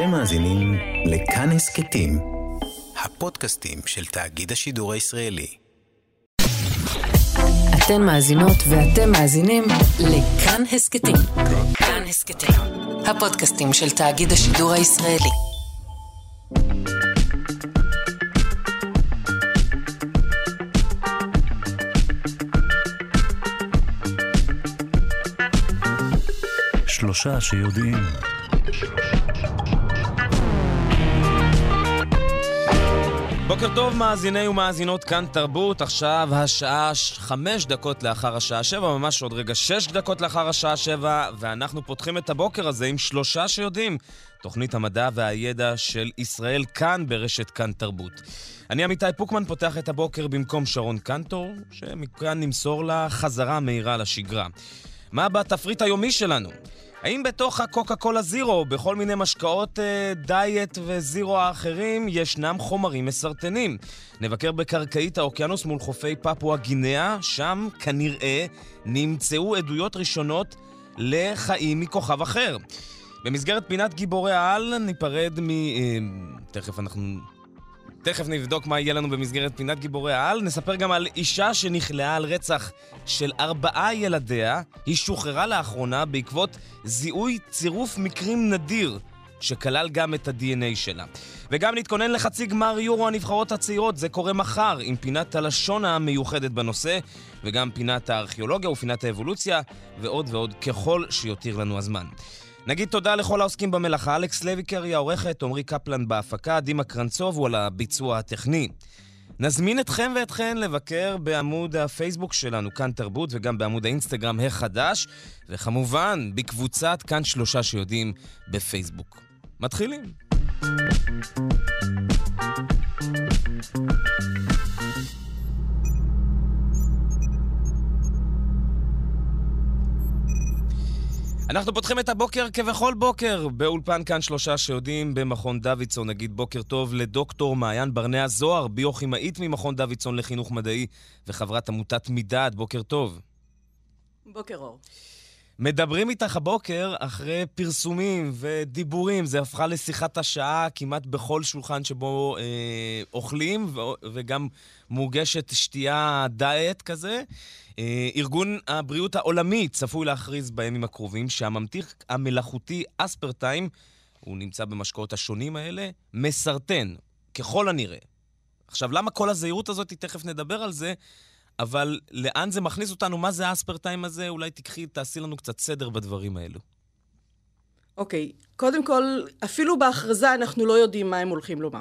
אתם מאזינים לכאן הסכתים, הפודקאסטים של תאגיד השידור הישראלי. אתן מאזינות ואתם מאזינים לכאן הסכתים. כאן הסכתים, הפודקאסטים של תאגיד השידור הישראלי. שלושה שיודעים. בוקר טוב, מאזיני ומאזינות כאן תרבות. עכשיו השעה חמש דקות לאחר השעה שבע, ממש עוד רגע שש דקות לאחר השעה שבע, ואנחנו פותחים את הבוקר הזה עם שלושה שיודעים. תוכנית המדע והידע של ישראל כאן ברשת כאן תרבות. אני עמיתי פוקמן פותח את הבוקר במקום שרון קנטור, שמכאן נמסור לה חזרה מהירה לשגרה. מה בתפריט היומי שלנו? האם בתוך הקוקה קולה זירו, בכל מיני משקאות אה, דיאט וזירו האחרים, ישנם חומרים מסרטנים? נבקר בקרקעית האוקיינוס מול חופי פפואה גינאה, שם כנראה נמצאו עדויות ראשונות לחיים מכוכב אחר. במסגרת פינת גיבורי העל ניפרד מ... אה, תכף אנחנו... תכף נבדוק מה יהיה לנו במסגרת פינת גיבורי העל. נספר גם על אישה שנכלאה על רצח של ארבעה ילדיה. היא שוחררה לאחרונה בעקבות זיהוי צירוף מקרים נדיר, שכלל גם את ה-DNA שלה. וגם נתכונן לחצי גמר יורו הנבחרות הצעירות, זה קורה מחר, עם פינת הלשון המיוחדת בנושא, וגם פינת הארכיאולוגיה ופינת האבולוציה, ועוד ועוד, ככל שיותיר לנו הזמן. נגיד תודה לכל העוסקים במלאכה, אלכס לויקר העורכת, עמרי קפלן בהפקה, דימה קרנצוב הוא על הביצוע הטכני. נזמין אתכם ואתכן לבקר בעמוד הפייסבוק שלנו, כאן תרבות, וגם בעמוד האינסטגרם החדש, וכמובן, בקבוצת כאן שלושה שיודעים בפייסבוק. מתחילים. אנחנו פותחים את הבוקר כבכל בוקר באולפן כאן שלושה שיודעים במכון דוידסון. נגיד בוקר טוב לדוקטור מעיין ברנע זוהר, ביוכימאית ממכון דוידסון לחינוך מדעי וחברת עמותת מידד. בוקר טוב. בוקר אור. מדברים איתך הבוקר אחרי פרסומים ודיבורים, זה הפכה לשיחת השעה כמעט בכל שולחן שבו אה, אוכלים, ו- וגם מוגשת שתייה דיאט כזה. אה, ארגון הבריאות העולמי צפוי להכריז בימים הקרובים שהממתיך המלאכותי אספרטיים, הוא נמצא במשקאות השונים האלה, מסרטן, ככל הנראה. עכשיו, למה כל הזהירות הזאת? תכף נדבר על זה. אבל לאן זה מכניס אותנו? מה זה האספרטיים הזה? אולי תקחי, תעשי לנו קצת סדר בדברים האלו. אוקיי, קודם כל, אפילו בהכרזה אנחנו לא יודעים מה הם הולכים לומר.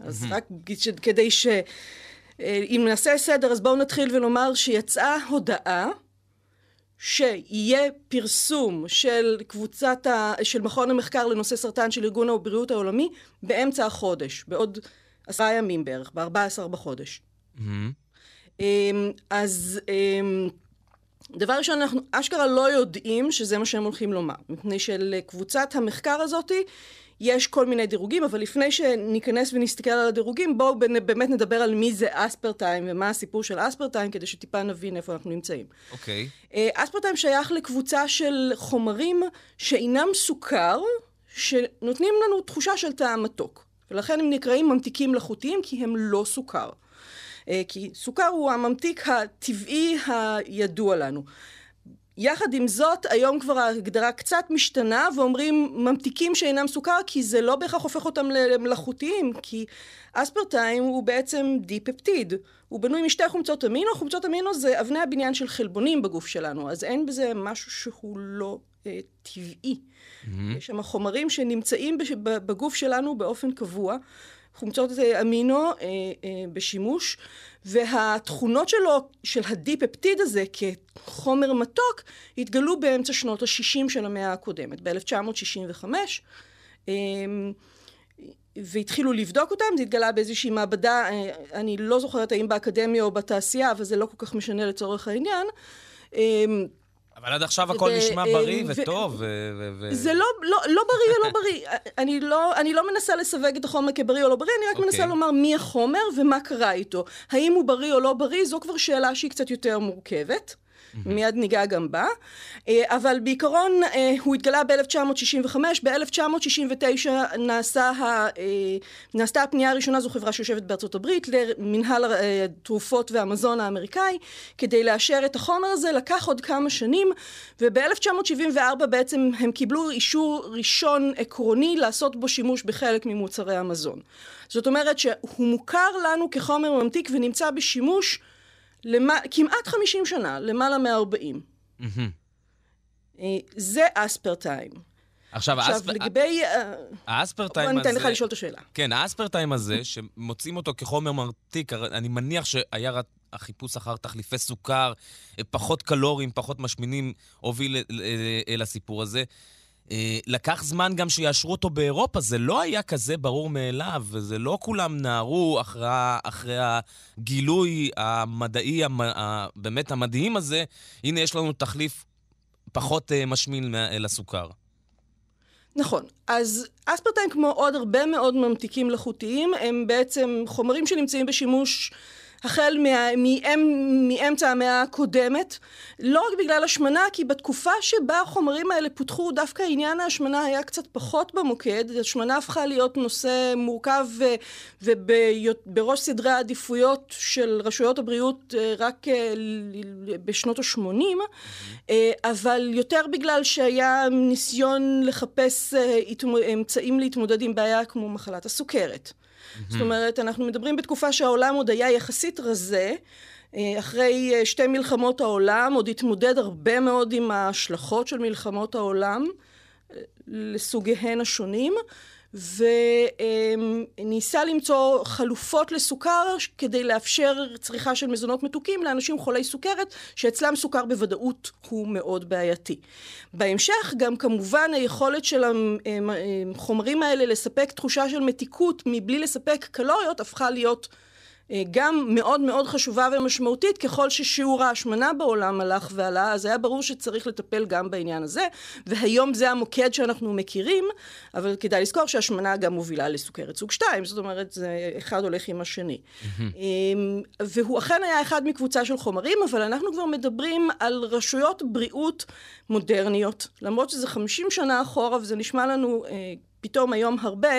אז רק ש- כדי ש... אה, אם נעשה סדר, אז בואו נתחיל ונאמר שיצאה הודעה שיהיה פרסום של קבוצת ה... של מכון המחקר לנושא סרטן של ארגון הבריאות העולמי באמצע החודש, בעוד עשרה ימים בערך, ב-14 בחודש. אמ, אז אמ, דבר ראשון, אנחנו אשכרה לא יודעים שזה מה שהם הולכים לומר, מפני שלקבוצת המחקר הזאתי יש כל מיני דירוגים, אבל לפני שניכנס ונסתכל על הדירוגים, בואו באמת נדבר על מי זה אספרטיים ומה הסיפור של אספרטיים, כדי שטיפה נבין איפה אנחנו נמצאים. אוקיי. אה, אספרטיים שייך לקבוצה של חומרים שאינם סוכר, שנותנים לנו תחושה של טעם מתוק. ולכן הם נקראים ממתיקים מלאכותיים, כי הם לא סוכר. אה, כי סוכר הוא הממתיק הטבעי הידוע לנו. יחד עם זאת, היום כבר ההגדרה קצת משתנה, ואומרים ממתיקים שאינם סוכר, כי זה לא בהכרח הופך אותם למלאכותיים, כי אספרטיים הוא בעצם דיפפטיד. הוא בנוי משתי חומצות אמינו, חומצות אמינו זה אבני הבניין של חלבונים בגוף שלנו, אז אין בזה משהו שהוא לא אה, טבעי. יש שם חומרים שנמצאים בש- בגוף שלנו באופן קבוע. חומצות אמינו אה, אה, בשימוש, והתכונות שלו, של הדיפפטיד הזה כחומר מתוק, התגלו באמצע שנות ה-60 של המאה הקודמת, ב-1965. אה, והתחילו לבדוק אותם, זה התגלה באיזושהי מעבדה, אה, אני לא זוכרת האם באקדמיה או בתעשייה, אבל זה לא כל כך משנה לצורך העניין. אבל עד עכשיו הכל נשמע אה, בריא וטוב. זה לא, לא, לא בריא או לא בריא. אני לא, אני לא מנסה לסווג את החומר כבריא או לא בריא, אני רק אוקיי. מנסה לומר מי החומר ומה קרה איתו. האם הוא בריא או לא בריא, זו כבר שאלה שהיא קצת יותר מורכבת. מיד ניגע גם בה. אה, אבל בעיקרון אה, הוא התגלה ב-1965, ב-1969 נעשה ה, אה, נעשתה הפנייה הראשונה, זו חברה שיושבת בארצות הברית, למנהל התרופות והמזון האמריקאי, כדי לאשר את החומר הזה, לקח עוד כמה שנים, וב-1974 בעצם הם קיבלו אישור ראשון עקרוני לעשות בו שימוש בחלק ממוצרי המזון. זאת אומרת שהוא מוכר לנו כחומר ממתיק ונמצא בשימוש למע... כמעט 50 שנה, למעלה מ-40. אה, זה אספרטיים. עכשיו, עכשיו, האספ... לגבי... אה, האספרטיים בוא הזה... ניתן לך לשאול את השאלה. כן, האספרטיים הזה, שמוצאים אותו כחומר מרתיק, אני מניח שהיה רק החיפוש אחר תחליפי סוכר, פחות קלוריים, פחות משמינים, הוביל אל הסיפור הזה. אה, לקח זמן גם שיאשרו אותו באירופה, זה לא היה כזה ברור מאליו, וזה לא כולם נהרו אחרי, אחרי הגילוי המדעי, המ, באמת המדהים הזה. הנה, יש לנו תחליף פחות אה, משמין לסוכר. נכון. אז אספרטיים, כמו עוד הרבה מאוד ממתיקים מלאכותיים, הם בעצם חומרים שנמצאים בשימוש החל מה, מאמצע המאה הקודמת, לא רק בגלל השמנה, כי בתקופה שבה החומרים האלה פותחו, דווקא עניין ההשמנה היה קצת פחות במוקד. השמנה הפכה להיות נושא מורכב ובראש סדרי העדיפויות של רשויות הבריאות אה, רק אה, בשנות ה-80, אבל יותר בגלל שהיה ניסיון לחפש אה, אמצעים להתמודד עם בעיה כמו מחלת הסוכרת. זאת אומרת, אנחנו מדברים בתקופה שהעולם עוד היה יחסית רזה. אחרי שתי מלחמות העולם, עוד התמודד הרבה מאוד עם ההשלכות של מלחמות העולם לסוגיהן השונים, וניסה למצוא חלופות לסוכר כדי לאפשר צריכה של מזונות מתוקים לאנשים חולי סוכרת, שאצלם סוכר בוודאות הוא מאוד בעייתי. בהמשך גם כמובן היכולת של החומרים האלה לספק תחושה של מתיקות מבלי לספק קלוריות הפכה להיות גם מאוד מאוד חשובה ומשמעותית ככל ששיעור ההשמנה בעולם הלך ועלה, אז היה ברור שצריך לטפל גם בעניין הזה, והיום זה המוקד שאנחנו מכירים, אבל כדאי לזכור שהשמנה גם מובילה לסוכרת סוג 2, זאת אומרת, זה אחד הולך עם השני. והוא אכן היה אחד מקבוצה של חומרים, אבל אנחנו כבר מדברים על רשויות בריאות מודרניות, למרות שזה 50 שנה אחורה וזה נשמע לנו פתאום היום הרבה,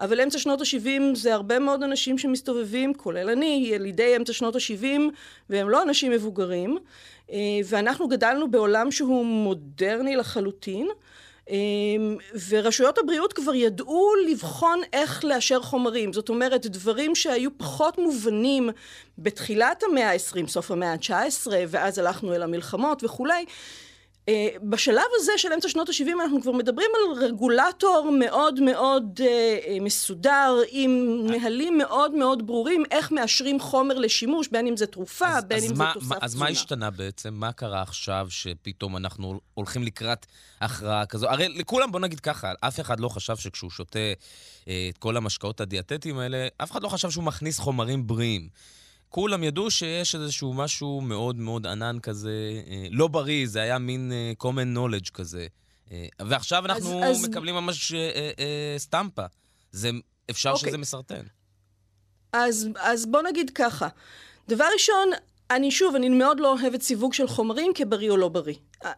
אבל אמצע שנות ה-70 זה הרבה מאוד אנשים שמסתובבים, כולל אני, ילידי אמצע שנות ה-70, והם לא אנשים מבוגרים, ואנחנו גדלנו בעולם שהוא מודרני לחלוטין. ורשויות הבריאות כבר ידעו לבחון איך לאשר חומרים. זאת אומרת, דברים שהיו פחות מובנים בתחילת המאה ה-20, סוף המאה ה-19, ואז הלכנו אל המלחמות וכולי. בשלב הזה של אמצע שנות ה-70 אנחנו כבר מדברים על רגולטור מאוד מאוד uh, מסודר, עם נהלים מאוד מאוד ברורים, איך מאשרים חומר לשימוש, בין אם זה תרופה, אז, בין אז אם מה, זה תוסף תזונה. אז מה השתנה בעצם? מה קרה עכשיו שפתאום אנחנו הולכים לקראת הכרעה כזו? הרי לכולם, בוא נגיד ככה, אף אחד לא חשב שכשהוא שותה אה, את כל המשקאות הדיאטטיים האלה, אף אחד לא חשב שהוא מכניס חומרים בריאים. כולם ידעו שיש איזשהו משהו מאוד מאוד ענן כזה, אה, לא בריא, זה היה מין אה, common knowledge כזה. אה, ועכשיו אנחנו אז- מקבלים ממש אה, אה, אה, סטמפה. זה, אפשר אוקיי. שזה מסרטן. אז, אז בוא נגיד ככה. דבר ראשון, אני שוב, אני מאוד לא אוהבת סיווג של חומרים כבריא או לא בריא.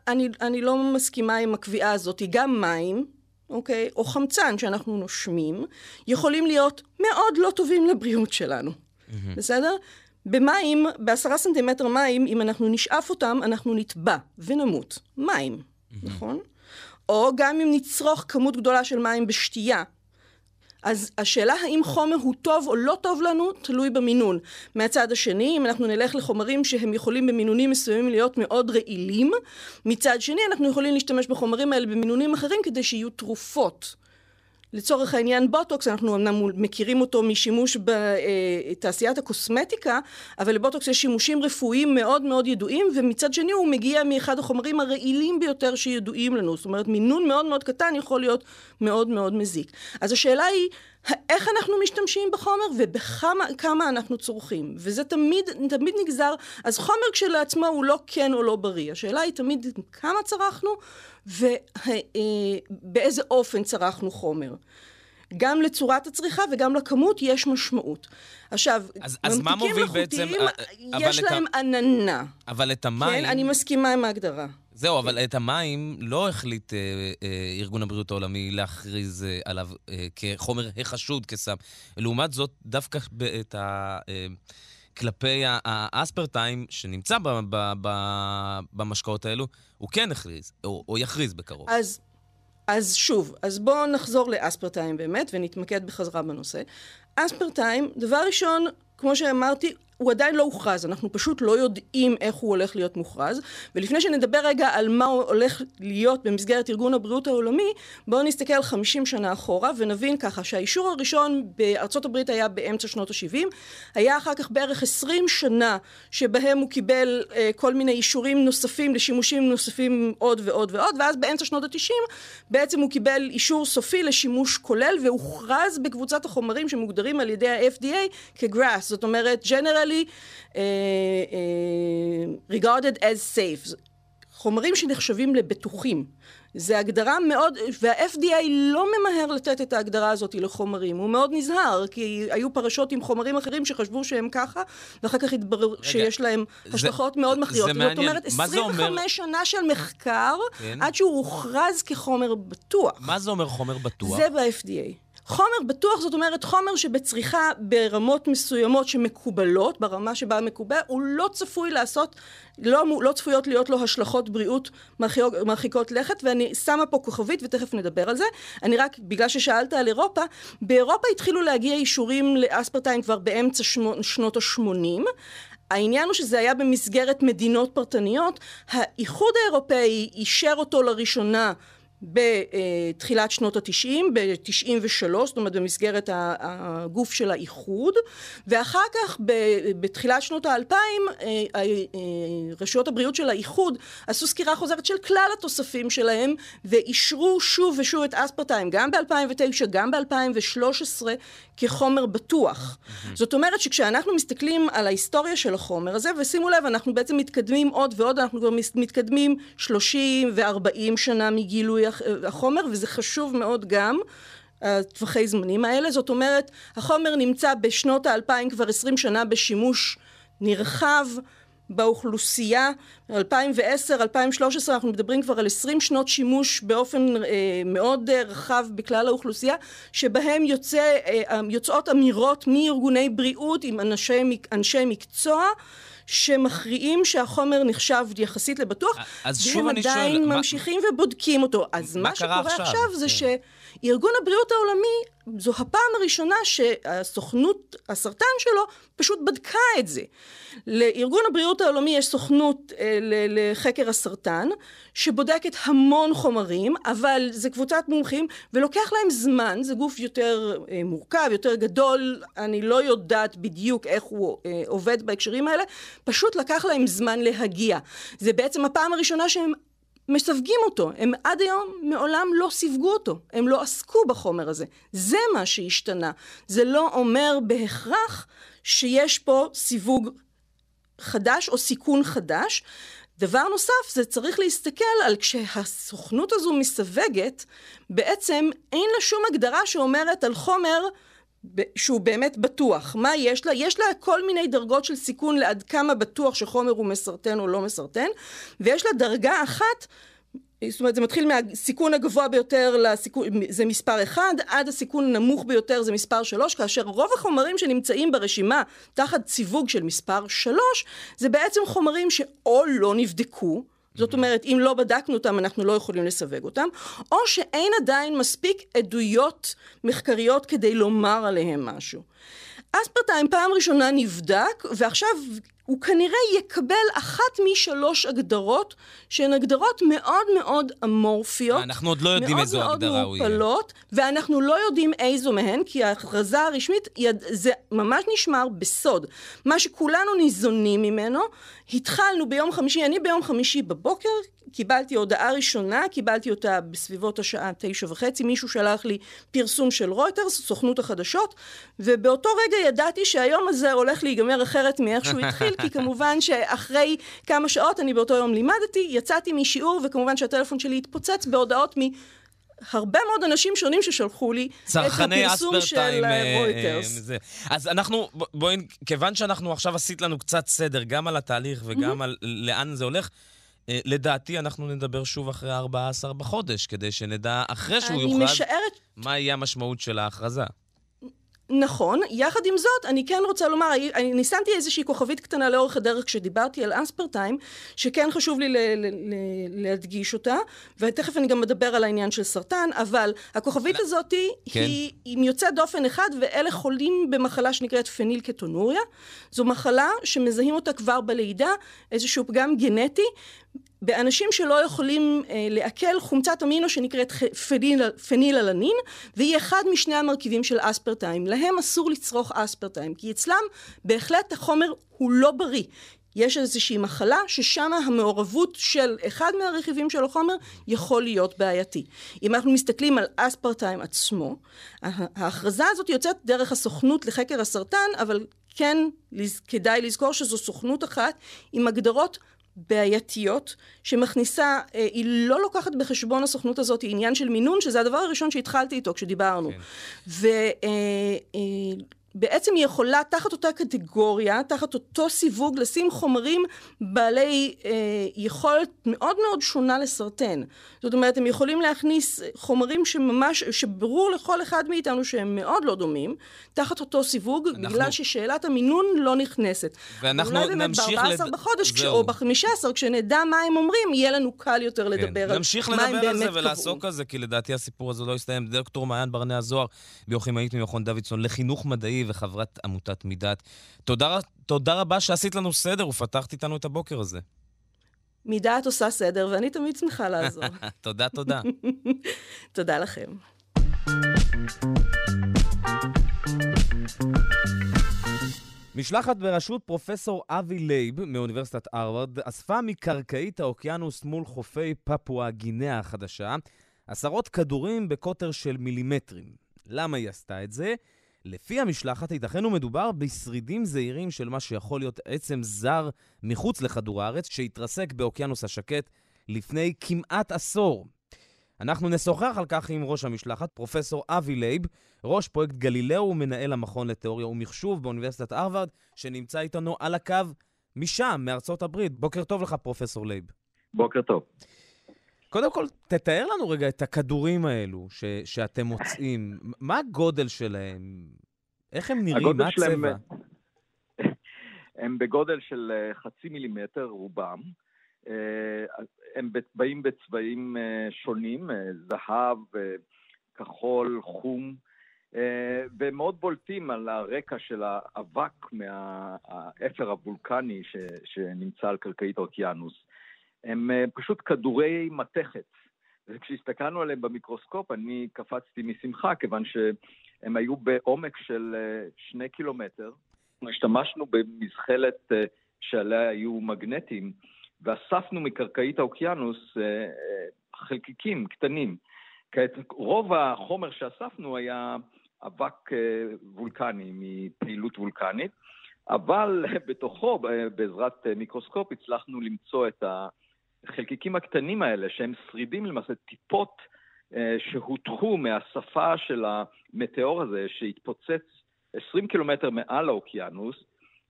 אני, אני לא מסכימה עם הקביעה הזאת. גם מים, אוקיי, או חמצן שאנחנו נושמים, יכולים להיות מאוד לא טובים לבריאות שלנו. בסדר? במים, בעשרה סנטימטר מים, אם אנחנו נשאף אותם, אנחנו נטבע ונמות. מים, נכון? או גם אם נצרוך כמות גדולה של מים בשתייה, אז השאלה האם חומר הוא טוב או לא טוב לנו, תלוי במינון. מהצד השני, אם אנחנו נלך לחומרים שהם יכולים במינונים מסוימים להיות מאוד רעילים, מצד שני אנחנו יכולים להשתמש בחומרים האלה במינונים אחרים כדי שיהיו תרופות. לצורך העניין בוטוקס, אנחנו אמנם מכירים אותו משימוש בתעשיית הקוסמטיקה, אבל לבוטוקס יש שימושים רפואיים מאוד מאוד ידועים, ומצד שני הוא מגיע מאחד החומרים הרעילים ביותר שידועים לנו. זאת אומרת, מינון מאוד מאוד קטן יכול להיות מאוד מאוד מזיק. אז השאלה היא, איך אנחנו משתמשים בחומר ובכמה כמה אנחנו צורכים. וזה תמיד, תמיד נגזר, אז חומר כשלעצמו הוא לא כן או לא בריא. השאלה היא תמיד כמה צרכנו ובאיזה אופן צרכנו חומר. גם לצורת הצריכה וגם לכמות יש משמעות. עכשיו, אז, אז מה מוביל בעצם... ממתיקים מלאכותיים, יש להם ה... עננה. אבל את המים... כן, אני מסכימה עם ההגדרה. זהו, אבל את המים לא החליט אה, אה, ארגון הבריאות העולמי להכריז אה, עליו אה, כחומר החשוד כסם. לעומת זאת, דווקא את ה... אה, כלפי האספרטיים שנמצא ב, ב, ב, במשקאות האלו, הוא כן הכריז, או, או יכריז בקרוב. אז, אז שוב, אז בואו נחזור לאספרטיים באמת, ונתמקד בחזרה בנושא. אספרטיים, דבר ראשון, כמו שאמרתי, הוא עדיין לא הוכרז, אנחנו פשוט לא יודעים איך הוא הולך להיות מוכרז. ולפני שנדבר רגע על מה הולך להיות במסגרת ארגון הבריאות העולמי, בואו נסתכל 50 שנה אחורה ונבין ככה שהאישור הראשון בארצות הברית היה באמצע שנות ה-70, היה אחר כך בערך 20 שנה שבהם הוא קיבל אה, כל מיני אישורים נוספים לשימושים נוספים עוד ועוד ועוד, ואז באמצע שנות ה-90 בעצם הוא קיבל אישור סופי לשימוש כולל והוכרז בקבוצת החומרים שמוגדרים על ידי ה-FDA כגראס, זאת אומרת General generally uh, uh, regarded as safe. חומרים שנחשבים לבטוחים. זה הגדרה מאוד, וה-FDA לא ממהר לתת את ההגדרה הזאת לחומרים, הוא מאוד נזהר, כי היו פרשות עם חומרים אחרים שחשבו שהם ככה, ואחר כך התברר שיש להם זה, השלכות מאוד מכריעות. זאת אומרת, 25 אומר... שנה של מחקר, כן? עד שהוא הוכרז כחומר בטוח. מה זה אומר חומר בטוח? זה ב-FDA. חומר בטוח זאת אומרת חומר שבצריכה ברמות מסוימות שמקובלות, ברמה שבה מקובל, הוא לא צפוי לעשות, לא, לא צפויות להיות לו השלכות בריאות מרחיקות לכת, ואני שמה פה כוכבית ותכף נדבר על זה. אני רק, בגלל ששאלת על אירופה, באירופה התחילו להגיע אישורים לאספרטיים כבר באמצע שנות ה-80. העניין הוא שזה היה במסגרת מדינות פרטניות. האיחוד האירופאי אישר אותו לראשונה בתחילת שנות התשעים, ב-93, זאת אומרת במסגרת הגוף של האיחוד, ואחר כך בתחילת שנות האלפיים אה, אה, רשויות הבריאות של האיחוד עשו סקירה חוזרת של כלל התוספים שלהם ואישרו שוב ושוב את אספרטיים, גם ב-2009, גם ב-2013, כחומר בטוח. זאת אומרת שכשאנחנו מסתכלים על ההיסטוריה של החומר הזה, ושימו לב, אנחנו בעצם מתקדמים עוד ועוד, אנחנו כבר מתקדמים 30 ו-40 שנה מגילוי החומר, וזה חשוב מאוד גם. הטווחי זמנים האלה, זאת אומרת, החומר נמצא בשנות האלפיים כבר עשרים שנה בשימוש נרחב באוכלוסייה, 2010, 2013 אנחנו מדברים כבר על 20 שנות שימוש באופן אה, מאוד אה, רחב בכלל האוכלוסייה, שבהם יוצא, אה, יוצאות אמירות מארגוני בריאות עם אנשי, אנשי מקצוע שמכריעים שהחומר נחשב יחסית לבטוח, שואל... והם עדיין ממשיכים מה... ובודקים אותו. אז מה, מה שקורה עכשיו, עכשיו זה כן. שארגון הבריאות העולמי, זו הפעם הראשונה שהסוכנות, הסרטן שלו, פשוט בדקה את זה. לארגון הבריאות העולמי יש סוכנות אה, לחקר הסרטן, שבודקת המון חומרים, אבל זה קבוצת מומחים, ולוקח להם זמן, זה גוף יותר אה, מורכב, יותר גדול, אני לא יודעת בדיוק איך הוא אה, עובד בהקשרים האלה, פשוט לקח להם זמן להגיע. זה בעצם הפעם הראשונה שהם מסווגים אותו. הם עד היום מעולם לא סיווגו אותו. הם לא עסקו בחומר הזה. זה מה שהשתנה. זה לא אומר בהכרח שיש פה סיווג חדש או סיכון חדש. דבר נוסף, זה צריך להסתכל על כשהסוכנות הזו מסווגת, בעצם אין לה שום הגדרה שאומרת על חומר שהוא באמת בטוח. מה יש לה? יש לה כל מיני דרגות של סיכון לעד כמה בטוח שחומר הוא מסרטן או לא מסרטן, ויש לה דרגה אחת זאת אומרת, זה מתחיל מהסיכון הגבוה ביותר לסיכון, זה מספר אחד, עד הסיכון הנמוך ביותר זה מספר שלוש, כאשר רוב החומרים שנמצאים ברשימה תחת סיווג של מספר שלוש, זה בעצם חומרים שאו לא נבדקו, זאת אומרת, אם לא בדקנו אותם, אנחנו לא יכולים לסווג אותם, או שאין עדיין מספיק עדויות מחקריות כדי לומר עליהם משהו. אספרטיים פעם ראשונה נבדק, ועכשיו הוא כנראה יקבל אחת משלוש הגדרות שהן הגדרות מאוד מאוד אמורפיות. אנחנו עוד לא יודעים איזו הגדרה הוא יהיה. מאוד מאוד מעופלות, ואנחנו לא יודעים איזו מהן, כי ההכרזה הרשמית, זה ממש נשמר בסוד. מה שכולנו ניזונים ממנו, התחלנו ביום חמישי, אני ביום חמישי בבוקר קיבלתי הודעה ראשונה, קיבלתי אותה בסביבות השעה תשע וחצי, מישהו שלח לי פרסום של רויטרס, סוכנות החדשות, ובאותו רגע ידעתי שהיום הזה הולך להיגמר אחרת מאיך שהוא התחיל, כי כמובן שאחרי כמה שעות, אני באותו יום לימדתי, יצאתי משיעור, וכמובן שהטלפון שלי התפוצץ בהודעות מ... הרבה מאוד אנשים שונים ששלחו לי את הפרסום של רויטרס. אז אנחנו, בואי, כיוון שאנחנו עכשיו עשית לנו קצת סדר, גם על התהליך וגם. על לאן זה הולך, אה, לדעתי אנחנו נדבר שוב אחרי 14 בחודש, כדי שנדע, אחרי שהוא יוכרז, משערת... מה יהיה המשמעות של ההכרזה. נכון, יחד עם זאת, אני כן רוצה לומר, אני שמתי איזושהי כוכבית קטנה לאורך הדרך כשדיברתי על אספרטיים, שכן חשוב לי ל- ל- ל- להדגיש אותה, ותכף אני גם אדבר על העניין של סרטן, אבל הכוכבית. הזאת כן. היא עם יוצא דופן אחד, ואלה חולים במחלה שנקראת פניל קטונוריה. זו מחלה שמזהים אותה כבר בלידה, איזשהו פגם גנטי, באנשים שלא יכולים אה, לעכל חומצת אמינו שנקראת פניל, פניל והיא אחד משני המרכיבים של אספרטיים. להם אסור לצרוך אספרטיים, כי אצלם בהחלט החומר הוא לא בריא. יש איזושהי מחלה ששם המעורבות של אחד מהרכיבים של החומר יכול להיות בעייתי. אם אנחנו מסתכלים על אספרטיים עצמו, ההכרזה הזאת יוצאת דרך הסוכנות לחקר הסרטן, אבל כן כדאי לזכור שזו סוכנות אחת עם הגדרות בעייתיות, שמכניסה, אה, היא לא לוקחת בחשבון הסוכנות הזאת עניין של מינון, שזה הדבר הראשון שהתחלתי איתו כשדיברנו. כן. בעצם היא יכולה תחת אותה קטגוריה, תחת אותו סיווג, לשים חומרים בעלי אה, יכולת מאוד מאוד שונה לסרטן. זאת אומרת, הם יכולים להכניס חומרים שממש, שברור לכל אחד מאיתנו שהם מאוד לא דומים, תחת אותו סיווג, אנחנו... בגלל ששאלת המינון לא נכנסת. ואנחנו נמשיך... אולי באמת ב-14 לד... בחודש, כש... או ב-15, כשנדע מה הם אומרים, יהיה לנו קל יותר כן. לדבר. על מה הם נמשיך לדבר על זה ולעסוק על זה, כי לדעתי הסיפור הזה לא יסתיים. דוקטור מעיין ברנע הזוהר, ביוכימאית ממכון דוידסון לחינוך מדעי וחברת עמותת מידת. תודה, תודה רבה שעשית לנו סדר ופתחת איתנו את הבוקר הזה. מידת עושה סדר, ואני תמיד שמחה לעזור. תודה, תודה. תודה לכם. משלחת בראשות פרופסור אבי לייב מאוניברסיטת הרווארד אספה מקרקעית האוקיינוס מול חופי פפואה גינאה החדשה עשרות כדורים בקוטר של מילימטרים. למה היא עשתה את זה? לפי המשלחת, ייתכן ומדובר בשרידים זעירים של מה שיכול להיות עצם זר מחוץ לכדור הארץ, שהתרסק באוקיינוס השקט לפני כמעט עשור. אנחנו נשוחח על כך עם ראש המשלחת, פרופסור אבי לייב, ראש פרויקט גלילאו ומנהל המכון לתיאוריה ומחשוב באוניברסיטת הרווארד, שנמצא איתנו על הקו משם, מארצות הברית. בוקר טוב לך, פרופסור לייב. בוקר טוב. קודם כל, תתאר לנו רגע את הכדורים האלו ש, שאתם מוצאים. מה הגודל שלהם? איך הם נראים? מה הצבע? שלהם, הם בגודל של אה, חצי מילימטר רובם. אה, הם באים בצבעים אה, שונים, זהב, כחול, חום, והם מאוד בולטים על הרקע של האבק מהאפר הוולקני שנמצא על קרקעית האוקיינוס. הם אה, פשוט כדורי מתכת. וכשהסתכלנו עליהם במיקרוסקופ, אני קפצתי משמחה, כיוון שהם היו בעומק של אה, שני קילומטר. השתמשנו במזחלת אה, שעליה היו מגנטים, ואספנו מקרקעית האוקיינוס חלקיקים קטנים. כעת, רוב החומר שאספנו היה אבק וולקני מפעילות וולקנית, אבל בתוכו, בעזרת מיקרוסקופ, הצלחנו למצוא את ה... החלקיקים הקטנים האלה, שהם שרידים למעשה, טיפות אה, שהותחו מהשפה של המטאור הזה, שהתפוצץ 20 קילומטר מעל האוקיינוס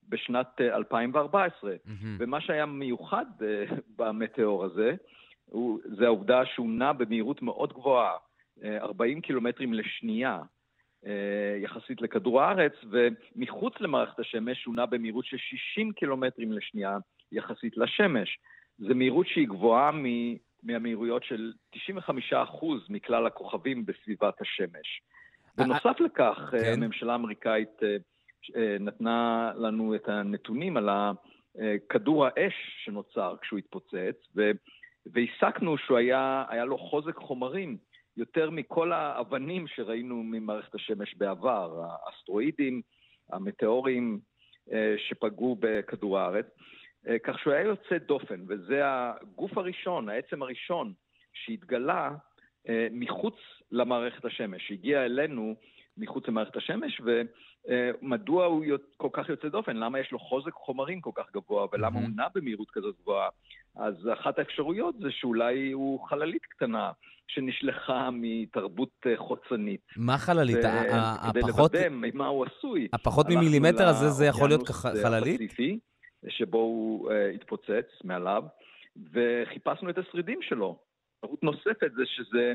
בשנת 2014. Mm-hmm. ומה שהיה מיוחד אה, במטאור הזה, הוא, זה העובדה שהוא נע במהירות מאוד גבוהה, 40 אה, קילומטרים לשנייה. יחסית לכדור הארץ, ומחוץ למערכת השמש הוא נע במהירות של 60 קילומטרים לשנייה יחסית לשמש. זה מהירות שהיא גבוהה מ... מהמהירויות של 95% מכלל הכוכבים בסביבת השמש. בנוסף לכך, כן. הממשלה האמריקאית אה, אה, נתנה לנו את הנתונים על כדור האש שנוצר כשהוא התפוצץ, ו... והסקנו שהוא היה, היה לו חוזק חומרים יותר מכל האבנים שראינו ממערכת השמש בעבר, האסטרואידים, המטאורים אה, שפגעו בכדור הארץ. אה, כך שהוא היה יוצא דופן, וזה הגוף הראשון, העצם הראשון שהתגלה אה, מחוץ למערכת השמש, שהגיע אלינו מחוץ למערכת השמש, ומדוע הוא כל כך יוצא דופן? למה יש לו חוזק חומרים כל כך גבוה, ולמה הוא נע במהירות כזאת גבוהה? אז אחת האפשרויות זה שאולי הוא חללית קטנה. שנשלחה מתרבות חוצנית. מה חללית? כדי לוודא ממה הוא עשוי. הפחות ממילימטר הזה זה יכול להיות חללית? הפסיפי, שבו הוא התפוצץ מעליו, וחיפשנו את השרידים שלו. אפשרות נוספת זה שזה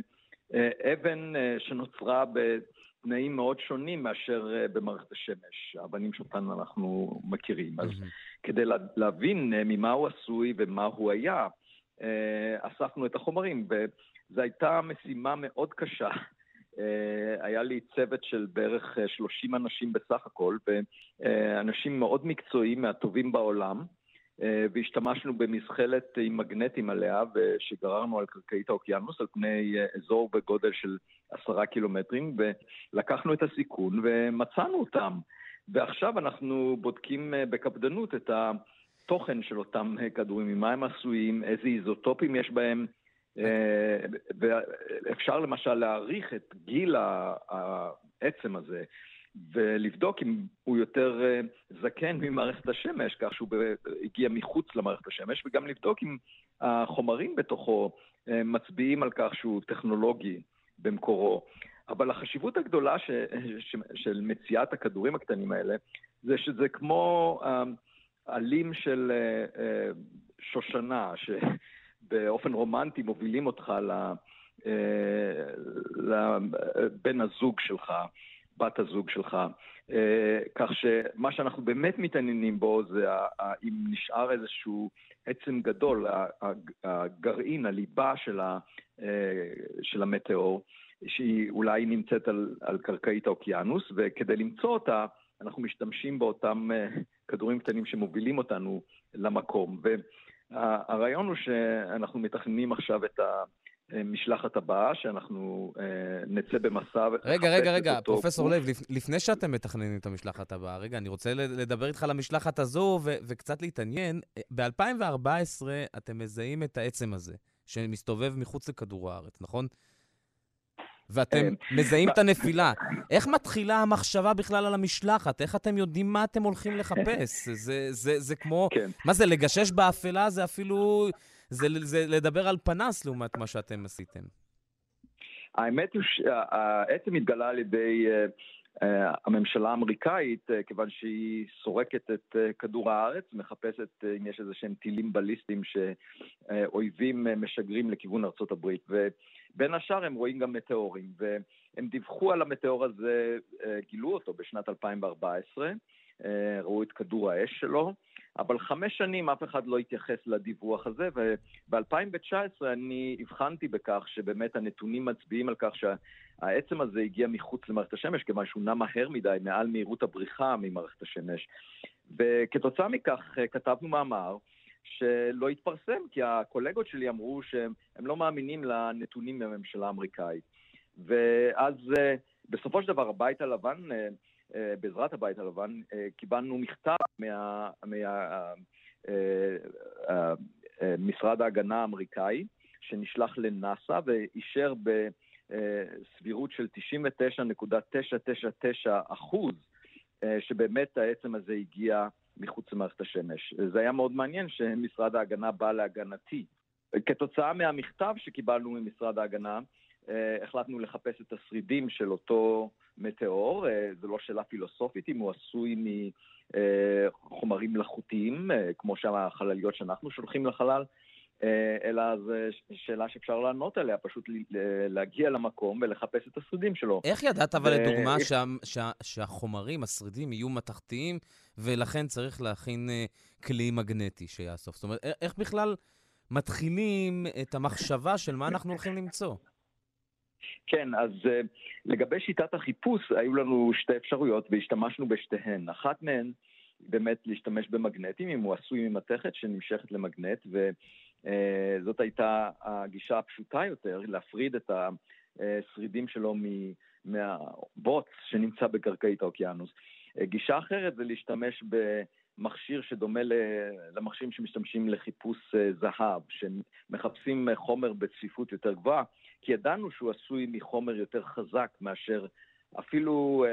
אבן שנוצרה בתנאים מאוד שונים מאשר במערכת השמש, האבנים שאותן אנחנו מכירים. אז כדי להבין ממה הוא עשוי ומה הוא היה, אספנו את החומרים, וזו הייתה משימה מאוד קשה. היה לי צוות של בערך 30 אנשים בסך הכל, ואנשים מאוד מקצועיים, מהטובים בעולם. והשתמשנו במזחלת עם מגנטים עליה, שגררנו על קרקעית האוקיינוס, על פני אזור בגודל של עשרה קילומטרים, ולקחנו את הסיכון ומצאנו אותם. ועכשיו אנחנו בודקים בקפדנות את התוכן של אותם כדורים, ממה הם עשויים, איזה איזוטופים יש בהם, ואפשר למשל להעריך את גיל העצם הזה. ולבדוק אם הוא יותר זקן ממערכת השמש, כך שהוא הגיע מחוץ למערכת השמש, וגם לבדוק אם החומרים בתוכו מצביעים על כך שהוא טכנולוגי במקורו. אבל החשיבות הגדולה ש, ש, של מציאת הכדורים הקטנים האלה, זה שזה כמו עלים של שושנה, שבאופן רומנטי מובילים אותך לבן הזוג שלך. בת הזוג שלך. כך שמה שאנחנו באמת מתעניינים בו זה אם נשאר איזשהו עצם גדול, הגרעין, הליבה של, ה, של המטאור, שהיא אולי נמצאת על, על קרקעית האוקיינוס, וכדי למצוא אותה, אנחנו משתמשים באותם כדורים קטנים שמובילים אותנו למקום. והרעיון הוא שאנחנו מתכננים עכשיו את ה... משלחת הבאה, שאנחנו אה, נצא במסע רגע, רגע, רגע, פרופסור לב, לפני שאתם מתכננים את המשלחת הבאה, רגע, אני רוצה לדבר איתך על המשלחת הזו ו- וקצת להתעניין. ב-2014 אתם מזהים את העצם הזה, שמסתובב מחוץ לכדור הארץ, נכון? ואתם מזהים את הנפילה. איך מתחילה המחשבה בכלל על המשלחת? איך אתם יודעים מה אתם הולכים לחפש? זה, זה, זה כמו... כן. מה זה, לגשש באפלה זה אפילו... זה, זה לדבר על פנס לעומת מה שאתם עשיתם. האמת היא שהעצם התגלה על ידי uh, הממשלה האמריקאית, uh, כיוון שהיא סורקת את uh, כדור הארץ, מחפשת אם יש איזה שהם טילים בליסטיים שאויבים משגרים לכיוון ארצות הברית. ובין השאר הם רואים גם מטאורים, והם דיווחו על המטאור הזה, גילו אותו בשנת 2014, uh, ראו את כדור האש שלו. אבל חמש שנים אף אחד לא התייחס לדיווח הזה, וב-2019 אני הבחנתי בכך שבאמת הנתונים מצביעים על כך שהעצם הזה הגיע מחוץ למערכת השמש, כיוון שהוא נע מהר מדי, מעל מהירות הבריחה ממערכת השמש. וכתוצאה מכך אה, כתבנו מאמר שלא התפרסם, כי הקולגות שלי אמרו שהם לא מאמינים לנתונים מהממשלה האמריקאית. ואז אה, בסופו של דבר הבית הלבן אה, בעזרת הבית הלבן, אה, קיבלנו מכתב ממשרד אה, ההגנה האמריקאי, שנשלח לנאס"א ואישר בסבירות של 99.999 אחוז שבאמת העצם הזה הגיע מחוץ למערכת השמש. זה היה מאוד מעניין שמשרד ההגנה בא להגנתי. כתוצאה מהמכתב שקיבלנו ממשרד ההגנה, החלטנו לחפש את השרידים של אותו מטאור, אה, זו לא שאלה פילוסופית אם הוא עשוי מחומרים מלאכותיים, אה, כמו שהחלליות שאנחנו שולחים לחלל, אה, אלא זו שאלה שאפשר לענות עליה, פשוט להגיע למקום ולחפש את השרידים שלו. איך ידעת אבל לדוגמה שה, שה, שהחומרים, השרידים, יהיו מתכתיים, ולכן צריך להכין כלי מגנטי שיאסוף? זאת אומרת, איך בכלל מתחילים את המחשבה של מה אנחנו הולכים למצוא? כן, אז uh, לגבי שיטת החיפוש, היו לנו שתי אפשרויות והשתמשנו בשתיהן. אחת מהן, באמת להשתמש במגנטים, אם הוא עשוי ממתכת שנמשכת למגנט, וזאת uh, הייתה הגישה הפשוטה יותר, להפריד את השרידים שלו מהבוץ שנמצא בקרקעית האוקיינוס. גישה אחרת זה להשתמש במכשיר שדומה למכשירים שמשתמשים לחיפוש זהב, שמחפשים חומר בצפיפות יותר גבוהה. כי ידענו שהוא עשוי מחומר יותר חזק מאשר אפילו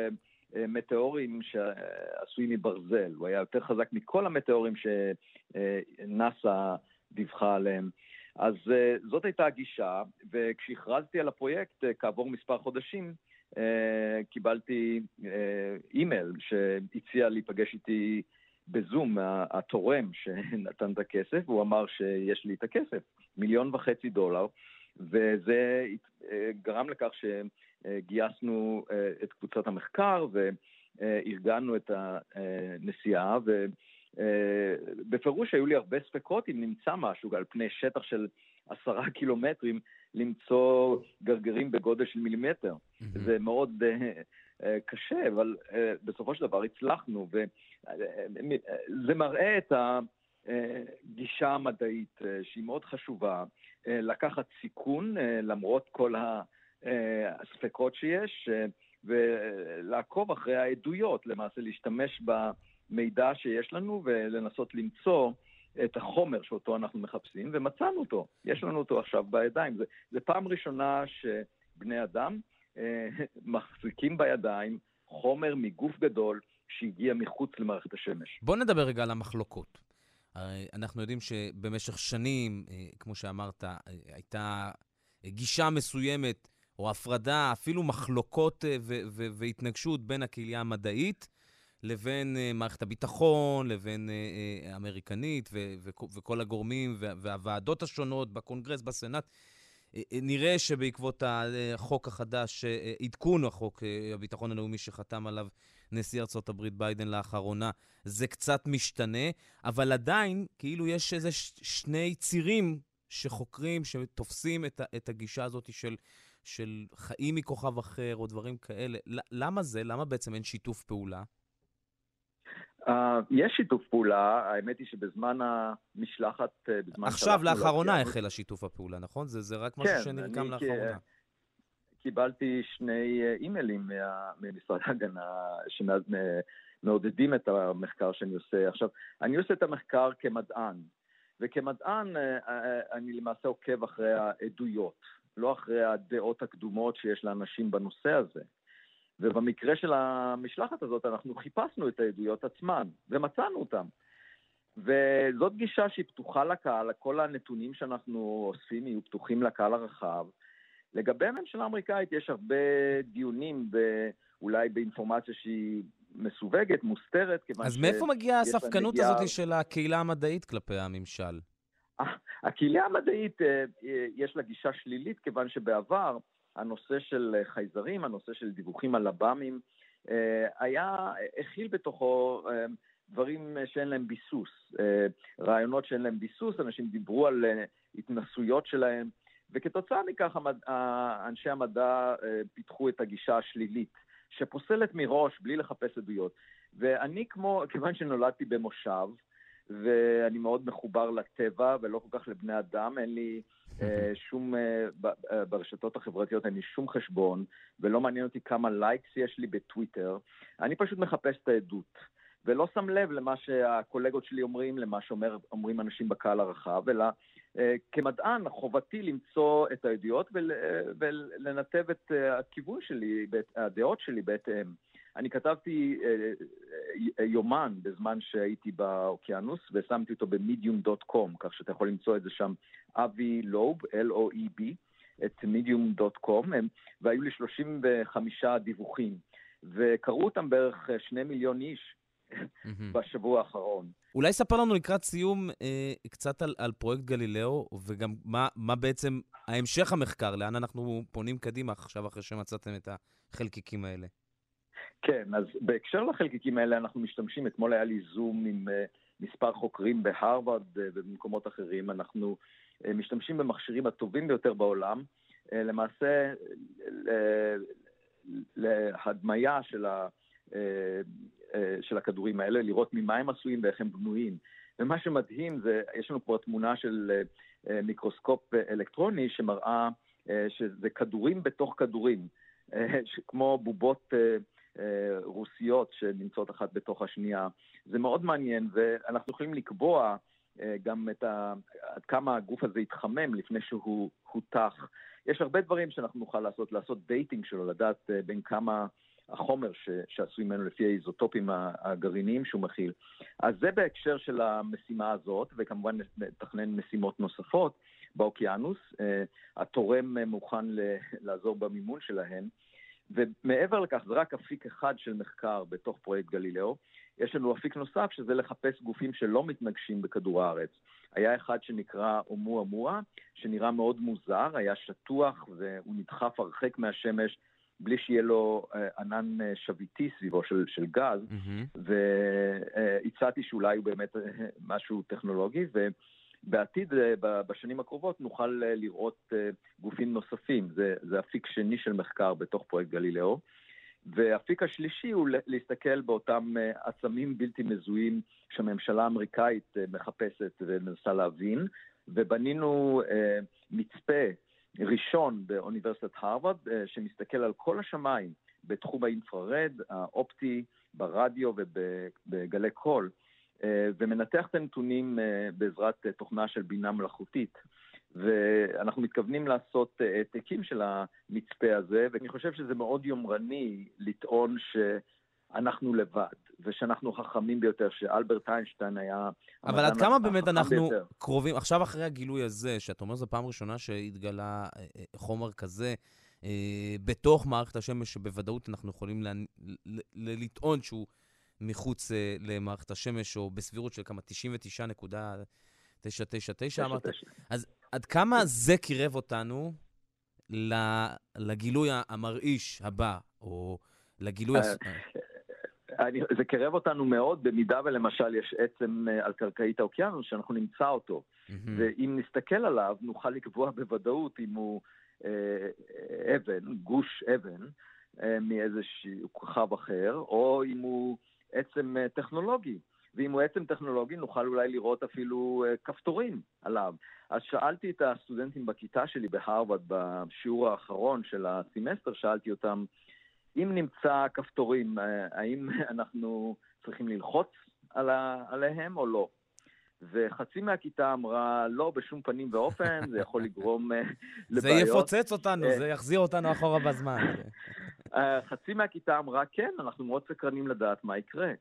מטאורים שעשויים מברזל. הוא היה יותר חזק מכל המטאורים שנאס"א דיווחה עליהם. אז זאת הייתה הגישה, וכשהכרזתי על הפרויקט כעבור מספר חודשים, קיבלתי אימייל שהציע להיפגש איתי בזום, התורם שנתן את הכסף, והוא אמר שיש לי את הכסף, מיליון וחצי דולר, וזה גרם לכך שגייסנו את קבוצת המחקר וארגנו את הנסיעה, ובפירוש היו לי הרבה ספקות אם נמצא משהו על פני שטח של עשרה קילומטרים, למצוא גרגרים בגודל של מילימטר. Mm-hmm. זה מאוד uh, קשה, אבל uh, בסופו של דבר הצלחנו, וזה מראה את הגישה המדעית, שהיא מאוד חשובה, לקחת סיכון uh, למרות כל הספקות שיש, uh, ולעקוב אחרי העדויות, למעשה להשתמש במידע שיש לנו ולנסות למצוא את החומר שאותו אנחנו מחפשים, ומצאנו אותו. יש לנו אותו עכשיו בידיים. זו פעם ראשונה שבני אדם אה, מחזיקים בידיים חומר מגוף גדול שהגיע מחוץ למערכת השמש. בוא נדבר רגע על המחלוקות. הרי אנחנו יודעים שבמשך שנים, אה, כמו שאמרת, אה, הייתה גישה מסוימת, או הפרדה, אפילו מחלוקות והתנגשות בין הקהילה המדעית לבין מערכת הביטחון, לבין האמריקנית וכל הגורמים והוועדות השונות בקונגרס, בסנאט. נראה שבעקבות החוק החדש, עדכון החוק הביטחון הלאומי שחתם עליו נשיא הברית ביידן לאחרונה, זה קצת משתנה, אבל עדיין, כאילו יש איזה שני צירים שחוקרים, שתופסים את, את הגישה הזאת של, של חיים מכוכב אחר או דברים כאלה. למה זה? למה בעצם אין שיתוף פעולה? Uh, יש שיתוף פעולה, האמת היא שבזמן המשלחת, uh, בזמן עכשיו, לאחרונה לא החל השיתוף הפעולה, נכון? זה, זה רק משהו כן, שנרקם לאחרונה. קיבלתי שני אה, אימיילים ממשרד ההגנה שמעודדים את המחקר שאני עושה. עכשיו, אני עושה את המחקר כמדען, וכמדען אני למעשה עוקב אחרי העדויות, לא אחרי הדעות הקדומות שיש לאנשים בנושא הזה. ובמקרה של המשלחת הזאת אנחנו חיפשנו את העדויות עצמן, ומצאנו אותן. וזאת גישה שהיא פתוחה לקהל, כל הנתונים שאנחנו אוספים יהיו פתוחים לקהל הרחב. לגבי הממשלה האמריקאית יש הרבה דיונים, אולי באינפורמציה שהיא מסווגת, מוסתרת, כיוון ש... אז מאיפה מגיעה הספקנות מגיע... הזאת של הקהילה המדעית כלפי הממשל? הקהילה המדעית, אה, אה, יש לה גישה שלילית, כיוון שבעבר הנושא של חייזרים, הנושא של דיווחים על לב"מים, אה, היה, הכיל בתוכו אה, דברים שאין להם ביסוס, אה, רעיונות שאין להם ביסוס, אנשים דיברו על התנסויות שלהם, וכתוצאה מכך אנשי המדע פיתחו את הגישה השלילית, שפוסלת מראש בלי לחפש עדויות. ואני כמו, כיוון שנולדתי במושב, ואני מאוד מחובר לטבע ולא כל כך לבני אדם, אין לי אה, שום, אה, אה, ברשתות החברתיות אין לי שום חשבון, ולא מעניין אותי כמה likes יש לי בטוויטר, אני פשוט מחפש את העדות. ולא שם לב למה שהקולגות שלי אומרים, למה שאומרים אנשים בקהל הרחב, אלא אה, כמדען חובתי למצוא את העדויות ול, אה, ולנתב את אה, הכיוון שלי, הדעות שלי בהתאם. אני כתבתי אה, אה, יומן בזמן שהייתי באוקיינוס, ושמתי אותו במדיום.קום, כך שאתה יכול למצוא את זה שם, אבי לוב, L-O-E-B, את medium.com, והיו לי 35 דיווחים, וקראו אותם בערך שני מיליון איש בשבוע האחרון. אולי ספר לנו לקראת סיום אה, קצת על, על פרויקט גלילאו, וגם מה, מה בעצם ההמשך המחקר, לאן אנחנו פונים קדימה עכשיו אחרי שמצאתם את החלקיקים האלה. כן, אז בהקשר לחלקיקים האלה אנחנו משתמשים, אתמול היה לי זום עם uh, מספר חוקרים בהרווארד uh, ובמקומות אחרים, אנחנו uh, משתמשים במכשירים הטובים ביותר בעולם, uh, למעשה להדמיה של, ה, uh, של הכדורים האלה, לראות ממה הם עשויים ואיך הם בנויים. ומה שמדהים זה, יש לנו פה תמונה של uh, uh, מיקרוסקופ אלקטרוני שמראה שזה כדורים בתוך כדורים, כמו בובות... אה, רוסיות שנמצאות אחת בתוך השנייה. זה מאוד מעניין, ואנחנו יכולים לקבוע אה, גם את ה... עד כמה הגוף הזה יתחמם לפני שהוא הותך. יש הרבה דברים שאנחנו נוכל לעשות, לעשות dating שלו, לדעת אה, בין כמה החומר ש, שעשוי ממנו לפי האיזוטופים הגרעיניים שהוא מכיל. אז זה בהקשר של המשימה הזאת, וכמובן נתכנן משימות נוספות באוקיינוס. התורם מוכן לעזור במימון שלהן. ומעבר לכך, זה רק אפיק אחד של מחקר בתוך פרויקט גלילאו. יש לנו אפיק נוסף, שזה לחפש גופים שלא מתנגשים בכדור הארץ. היה אחד שנקרא אומואה שנראה מאוד מוזר, היה שטוח והוא נדחף הרחק מהשמש בלי שיהיה לו אה, ענן אה, שביתי סביבו של, של גז, mm-hmm. והצעתי שאולי הוא באמת אה, משהו טכנולוגי, ובעתיד, בשנים הקרובות, נוכל לראות גופים נוספים. זה, זה אפיק שני של מחקר בתוך פרויקט גלילאו. והאפיק השלישי הוא להסתכל באותם עצמים בלתי מזוהים שהממשלה האמריקאית מחפשת ומנסה להבין, ובנינו מצפה ראשון באוניברסיטת הרווארד, אה, שמסתכל על כל השמיים בתחום האינפרארד, האופטי, ברדיו ובגלי קול, אה, ומנתח את הנתונים אה, בעזרת תוכנה של בינה מלאכותית. ואנחנו מתכוונים לעשות העתקים של המצפה הזה, ואני חושב שזה מאוד יומרני לטעון ש... אנחנו לבד, ושאנחנו חכמים ביותר, שאלברט איינשטיין היה... אבל עד כמה באמת אנחנו ביותר. קרובים, עכשיו אחרי הגילוי הזה, שאתה אומר זו פעם ראשונה שהתגלה אה, אה, חומר כזה, אה, בתוך מערכת השמש, שבוודאות אנחנו יכולים לה, לטעון שהוא מחוץ למערכת השמש, או בסבירות של כמה 99.999 אמרת. אז עד כמה זה קירב אותנו לגילוי המרעיש הבא, או לגילוי... אה, אני, זה קרב אותנו מאוד במידה ולמשל יש עצם אה, על קרקעית האוקיינוס שאנחנו נמצא אותו. Mm-hmm. ואם נסתכל עליו נוכל לקבוע בוודאות אם הוא אה, אבן, גוש אבן, אה, מאיזשהו כוכב אחר, או אם הוא עצם אה, טכנולוגי. ואם הוא עצם טכנולוגי נוכל אולי לראות אפילו אה, כפתורים עליו. אז שאלתי את הסטודנטים בכיתה שלי בהרווארד בשיעור האחרון של הסמסטר, שאלתי אותם, אם נמצא כפתורים, אה, האם אנחנו צריכים ללחוץ עליהם או לא? וחצי מהכיתה אמרה, לא, בשום פנים ואופן, זה יכול לגרום uh, לבעיות. זה יפוצץ אותנו, אה, זה יחזיר אותנו אחורה בזמן. חצי מהכיתה אמרה, כן, אנחנו מאוד סקרנים לדעת מה יקרה.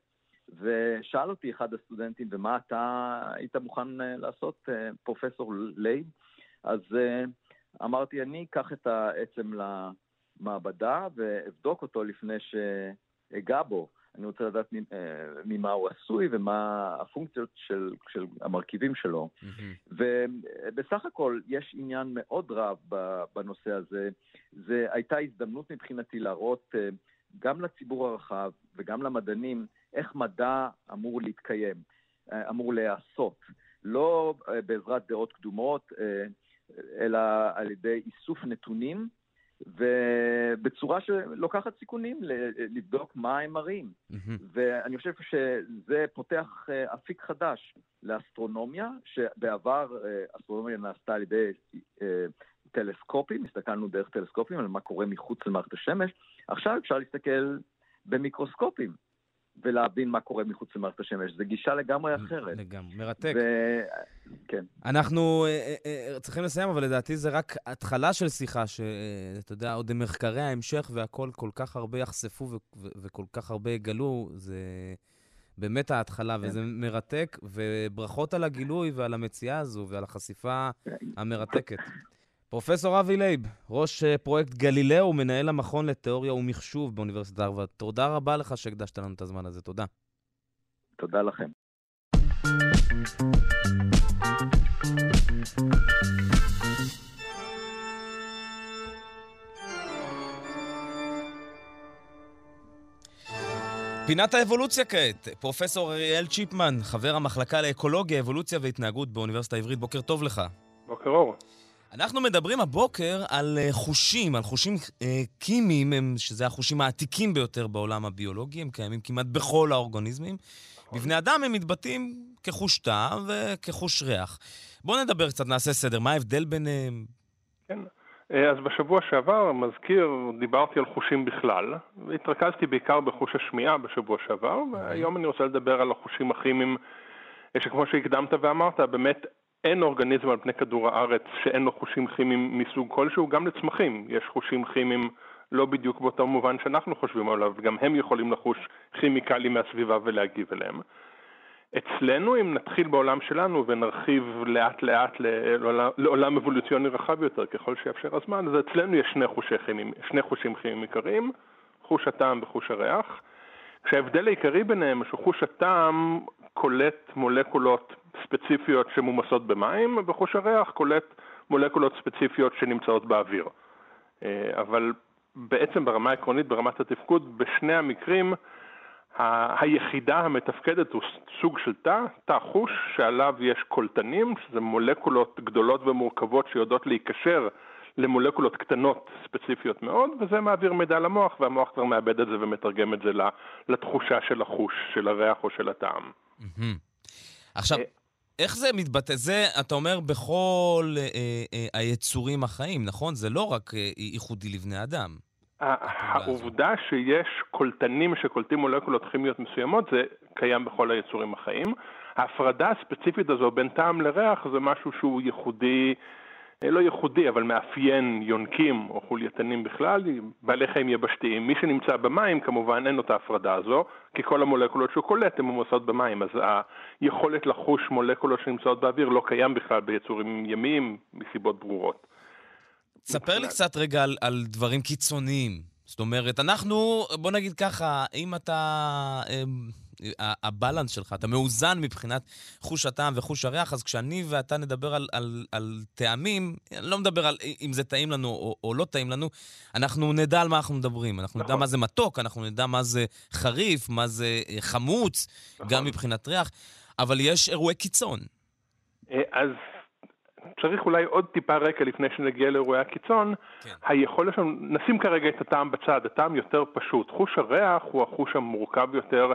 ושאל אותי אחד הסטודנטים, ומה אתה היית מוכן לעשות, פרופסור לייב? אז אמרתי, אני אקח את העצם ל... מעבדה ואבדוק אותו לפני שאגע בו. אני רוצה לדעת אה, ממה הוא עשוי ומה הפונקציות של, של המרכיבים שלו. אמ-המ. ובסך הכל יש עניין מאוד רב בנושא הזה. זו הייתה הזדמנות מבחינתי להראות אה, גם לציבור הרחב וגם למדענים איך מדע אמור להתקיים, אה, אמור להיעשות. לא בעזרת דעות קדומות, אלא על ידי איסוף נתונים ובצורה שלוקחת סיכונים לבדוק מה הם מראים. Mm-hmm. ואני חושב שזה פותח אה, אפיק חדש לאסטרונומיה, שבעבר אה, אסטרונומיה נעשתה על ידי אה, טלסקופים, הסתכלנו דרך טלסקופים על מה קורה מחוץ למערכת השמש, עכשיו אפשר להסתכל במיקרוסקופים. ולהבין מה קורה מחוץ למערכת השמש. זו גישה לגמרי אחרת. לגמרי, מרתק. ו... כן. אנחנו אה, אה, אה, צריכים לסיים, אבל לדעתי זה רק התחלה של שיחה, שאתה יודע, עוד מחקרי ההמשך והכול כל כך הרבה יחשפו ו- ו- וכל כך הרבה יגלו, זה באמת ההתחלה, כן. וזה מרתק, וברכות על הגילוי ועל המציאה הזו ועל החשיפה כן. המרתקת. פרופסור אבי לייב, ראש אה, פרויקט גלילאו, מנהל המכון לתיאוריה ומחשוב באוניברסיטת הרווארד. תודה רבה לך שהקדשת לנו את הזמן הזה, תודה. תודה לכם. פינת האבולוציה כעת. פרופסור אריאל צ'יפמן, חבר המחלקה לאקולוגיה, אבולוציה והתנהגות באוניברסיטה העברית, בוקר טוב לך. בוקר אור. אנחנו מדברים הבוקר על אה, חושים, על חושים אה, כימיים, הם, שזה החושים העתיקים ביותר בעולם הביולוגי, הם קיימים כמעט בכל האורגניזמים. בבני אדם הם מתבטאים כחוש טעם וכחוש ריח. בואו נדבר קצת, נעשה סדר. מה ההבדל ביניהם? כן, אה, אז בשבוע שעבר, מזכיר, דיברתי על חושים בכלל, והתרכזתי בעיקר בחוש השמיעה בשבוע שעבר, והיום אני רוצה לדבר על החושים הכימיים, שכמו שהקדמת ואמרת, באמת אין אורגניזם על פני כדור הארץ שאין לו חושים כימיים מסוג כלשהו, גם לצמחים יש חושים כימיים לא בדיוק באותו מובן שאנחנו חושבים עליו, גם הם יכולים לחוש כימיקלים מהסביבה ולהגיב אליהם. אצלנו, אם נתחיל בעולם שלנו ונרחיב לאט לאט לעולם, לעולם אבולוציוני רחב יותר ככל שיאפשר הזמן, אז אצלנו יש שני, חושי כימים, שני חושים כימיים עיקריים, חוש הטעם וחוש הריח. כשההבדל העיקרי ביניהם הוא שחוש הטעם קולט מולקולות ספציפיות שמומסות במים, וחוש הריח קולט מולקולות ספציפיות שנמצאות באוויר. אה, אבל בעצם ברמה העקרונית, ברמת התפקוד, בשני המקרים היחידה המתפקדת הוא סוג של תא, תא חוש, שעליו יש קולטנים, שזה מולקולות גדולות ומורכבות שיודעות להיקשר למולקולות קטנות ספציפיות מאוד, וזה מעביר מידע למוח, והמוח כבר מאבד את זה ומתרגם את זה לתחושה של החוש, של הריח או של הטעם. עכשיו, אה, איך זה מתבטא? זה, אתה אומר, בכל אה, אה, היצורים החיים, נכון? זה לא רק אה, ייחודי לבני אדם. העובדה שיש קולטנים שקולטים מולקולות כימיות מסוימות, זה קיים בכל היצורים החיים. ההפרדה הספציפית הזו בין טעם לריח זה משהו שהוא ייחודי אה, לא ייחודי, אבל מאפיין יונקים או חולייתנים בכלל, בעלי חיים יבשתיים. מי שנמצא במים, כמובן אין לו את ההפרדה הזו, כי כל המולקולות שהוא קולט הן מומסות במים, אז היכולת לחוש מולקולות שנמצאות באוויר לא קיים בכלל ביצורים ימיים, מסיבות ברורות. ספר לי קצת רגע על, על דברים קיצוניים. זאת אומרת, אנחנו, בוא נגיד ככה, אם אתה... הבלנס שלך, אתה מאוזן מבחינת חוש הטעם וחוש הריח, אז כשאני ואתה נדבר על, על, על טעמים, אני לא מדבר על אם זה טעים לנו או, או לא טעים לנו, אנחנו נדע על מה אנחנו מדברים. אנחנו נכון. נדע מה זה מתוק, אנחנו נדע מה זה חריף, מה זה אה, חמוץ, נכון. גם מבחינת ריח, אבל יש אירועי קיצון. אה, אז צריך אולי עוד טיפה רקע לפני שנגיע לאירועי הקיצון. כן. היכולת שלנו, נשים כרגע את הטעם בצד, הטעם יותר פשוט. חוש הריח הוא החוש המורכב יותר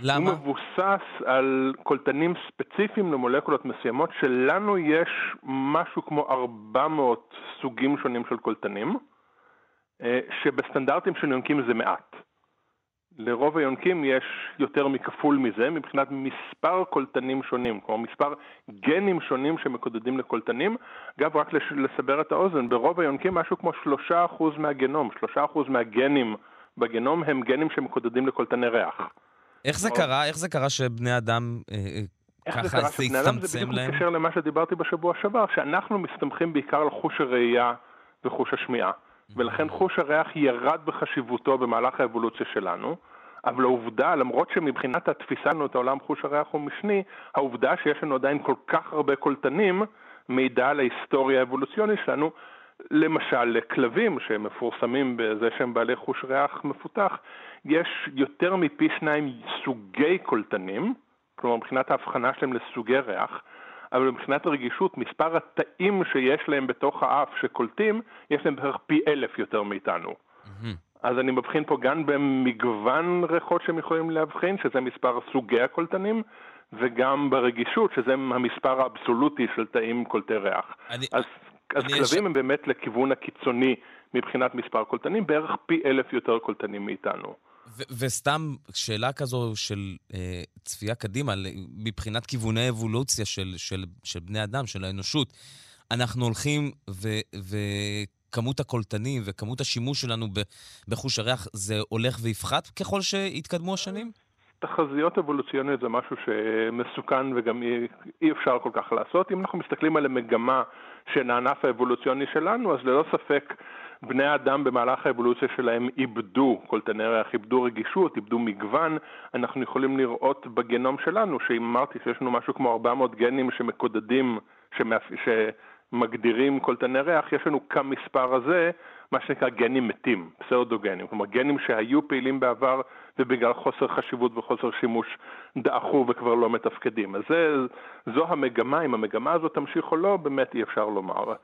למה? הוא מבוסס על קולטנים ספציפיים למולקולות מסוימות, שלנו יש משהו כמו 400 סוגים שונים של קולטנים, אה, שבסטנדרטים של יונקים זה מעט. לרוב היונקים יש יותר מכפול מזה מבחינת מספר קולטנים שונים, כלומר מספר גנים שונים שמקודדים לקולטנים. אגב, רק לסבר את האוזן, ברוב היונקים משהו כמו 3% מהגנום, 3% מהגנים בגנום הם גנים שמקודדים לקולטני ריח. איך זה קרה? איך זה קרה שבני אדם אה, אה, ככה זה הצטמצם להם? זה בדיוק מתקשר למה שדיברתי בשבוע שעבר, שאנחנו מסתמכים בעיקר על חוש הראייה וחוש השמיעה. ולכן חוש הריח ירד בחשיבותו במהלך האבולוציה שלנו, אבל העובדה, למרות שמבחינת התפיסה לנו את העולם חוש הריח הוא משני, העובדה שיש לנו עדיין כל כך הרבה קולטנים, מעידה על ההיסטוריה האבולוציונית שלנו, למשל, לכלבים שמפורסמים בזה שהם בעלי חוש ריח מפותח, יש יותר מפי שניים סוגי קולטנים, כלומר מבחינת ההבחנה שלהם לסוגי ריח, אבל מבחינת הרגישות, מספר התאים שיש להם בתוך האף שקולטים, יש להם בערך פי אלף יותר מאיתנו. Mm-hmm. אז אני מבחין פה גם במגוון ריחות שהם יכולים להבחין, שזה מספר סוגי הקולטנים, וגם ברגישות, שזה המספר האבסולוטי של תאים קולטי ריח. אני, אז, אז כלבים. הם באמת לכיוון הקיצוני מבחינת מספר קולטנים, בערך פי אלף יותר קולטנים מאיתנו. וסתם שאלה כזו של אה, צפייה קדימה, מבחינת כיווני אבולוציה של, של, של בני אדם, של האנושות, אנחנו הולכים וכמות הקולטנים וכמות השימוש שלנו בחוש הריח, זה הולך ויפחת ככל שיתקדמו השנים? תחזיות אבולוציוניות זה משהו שמסוכן וגם אי, אי אפשר כל כך לעשות. אם אנחנו מסתכלים על המגמה של הענף האבולוציוני שלנו, אז ללא ספק בני האדם במהלך האבולוציה שלהם איבדו קולטני ריח, איבדו רגישות, איבדו מגוון. אנחנו יכולים לראות בגנום שלנו, שאם אמרתי שיש לנו משהו כמו 400 גנים שמקודדים, שמאפ... שמגדירים קולטני ריח, יש לנו כמספר הזה מה שנקרא גנים מתים, פסאודוגנים, כלומר גנים שהיו פעילים בעבר ובגלל חוסר חשיבות וחוסר שימוש דעכו וכבר לא מתפקדים. אז זה, זו המגמה, אם המגמה הזאת תמשיך או לא, באמת אי אפשר לומר.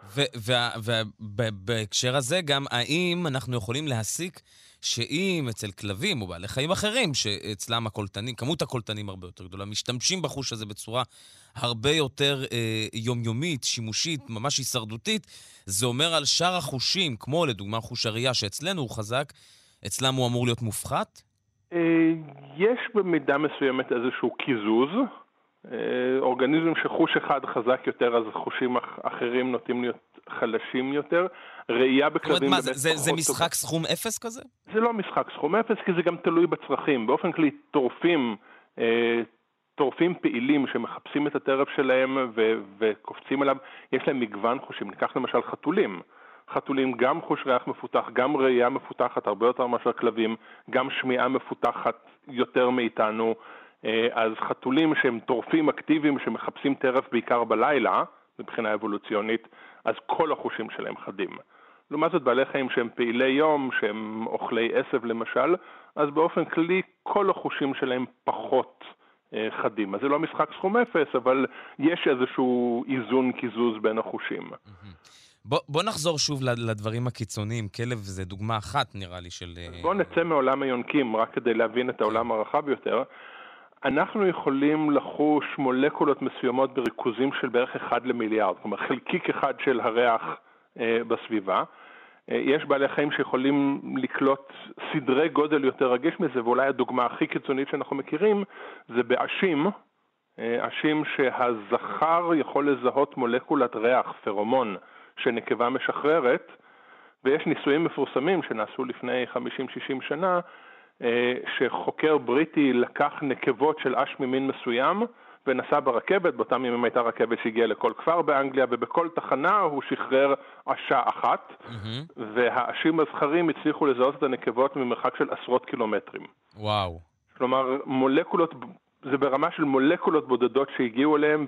ובהקשר הזה גם, האם אנחנו יכולים להסיק שאם אצל כלבים או בעלי חיים אחרים, שאצלם הקולטנים, כמות הקולטנים הרבה יותר גדולה, משתמשים בחוש הזה בצורה הרבה יותר אה, יומיומית, שימושית, ממש הישרדותית, זה אומר על שאר החושים, כמו לדוגמה חוש הראייה, שאצלנו הוא חזק, אצלם הוא אמור להיות מופחת? אה, יש במידה מסוימת איזשהו קיזוז. אה, אורגניזם שחוש אחד חזק יותר, אז חושים אחרים נוטים להיות חלשים יותר. ראייה בכלבים באמת פחות זה, זה טובה. משחק סכום אפס כזה? זה לא משחק סכום אפס, כי זה גם תלוי בצרכים. באופן כללי, טורפים, אה, טורפים פעילים שמחפשים את הטרף שלהם וקופצים עליו, יש להם מגוון חושים. ניקח למשל חתולים. חתולים גם חוש ריח מפותח, גם ראייה מפותחת הרבה יותר מאשר כלבים, גם שמיעה מפותחת יותר מאיתנו. אה, אז חתולים שהם טורפים אקטיביים שמחפשים טרף בעיקר בלילה, מבחינה אבולוציונית, אז כל החושים שלהם חדים. לעומת זאת בעלי חיים שהם פעילי יום, שהם אוכלי עשב למשל, אז באופן כללי כל החושים שלהם פחות אה, חדים. אז זה לא משחק סכום אפס, אבל יש איזשהו איזון קיזוז בין החושים. בוא, בוא נחזור שוב לד- לדברים הקיצוניים. כלב זה דוגמה אחת, נראה לי, של... אה, בואו נצא מעולם היונקים, רק כדי להבין את העולם הרחב יותר. אנחנו יכולים לחוש מולקולות מסוימות בריכוזים של בערך אחד למיליארד, כלומר חלקיק אחד של הריח אה, בסביבה. אה, יש בעלי חיים שיכולים לקלוט סדרי גודל יותר רגיש מזה, ואולי הדוגמה הכי קיצונית שאנחנו מכירים זה בעשים, אה, עשים שהזכר יכול לזהות מולקולת ריח, פרומון, שנקבה משחררת, ויש ניסויים מפורסמים שנעשו לפני 50-60 שנה, אה, שחוקר בריטי לקח נקבות של אש ממין מסוים ונסע ברכבת, באותם ימים הייתה רכבת שהגיעה לכל כפר באנגליה, ובכל תחנה הוא שחרר עשה אחת, מהמם. והעשים הזכרים הצליחו לזהות את הנקבות ממרחק של עשרות קילומטרים. וואו. כלומר, מולקולות, זה ברמה של מולקולות בודדות שהגיעו אליהם,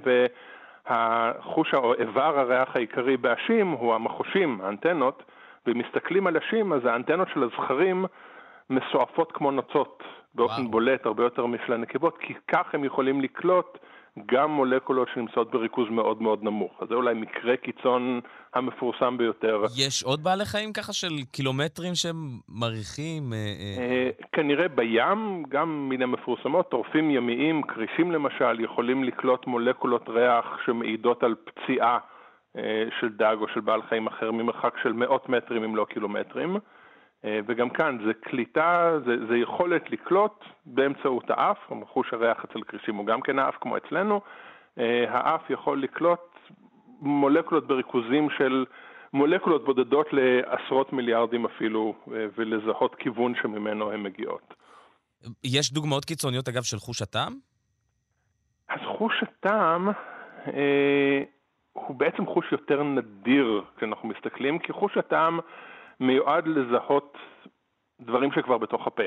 והחוש או איבר הריח העיקרי באשים הוא המחושים, האנטנות, ומסתכלים על אשים, אז האנטנות של הזכרים מסועפות כמו נוצות, באופן וואו. בולט הרבה יותר משל הנקבות, כי כך הם יכולים לקלוט גם מולקולות שנמצאות בריכוז מאוד מאוד נמוך. אז זה אולי מקרה קיצון המפורסם ביותר. יש עוד בעלי חיים ככה של קילומטרים שהם מריחים? אה, אה, אה, כנראה בים, גם מן המפורסמות, טורפים ימיים, כרישים למשל, יכולים לקלוט מולקולות ריח שמעידות על פציעה אה, של דג או של בעל חיים אחר ממרחק של מאות מטרים אם לא קילומטרים. אה, וגם כאן זה קליטה, זה, זה יכולת לקלוט באמצעות האף, חוש הריח אצל כרישים הוא גם כן האף כמו אצלנו, אה, האף יכול לקלוט מולקולות בריכוזים של מולקולות בודדות לעשרות מיליארדים אפילו, אה, ולזהות כיוון שממנו הן מגיעות. יש דוגמאות קיצוניות, אגב, של חוש הטעם? אז חוש הטעם אה, הוא בעצם חוש יותר נדיר כשאנחנו מסתכלים, כי חוש הטעם מיועד לזהות דברים שכבר בתוך הפה.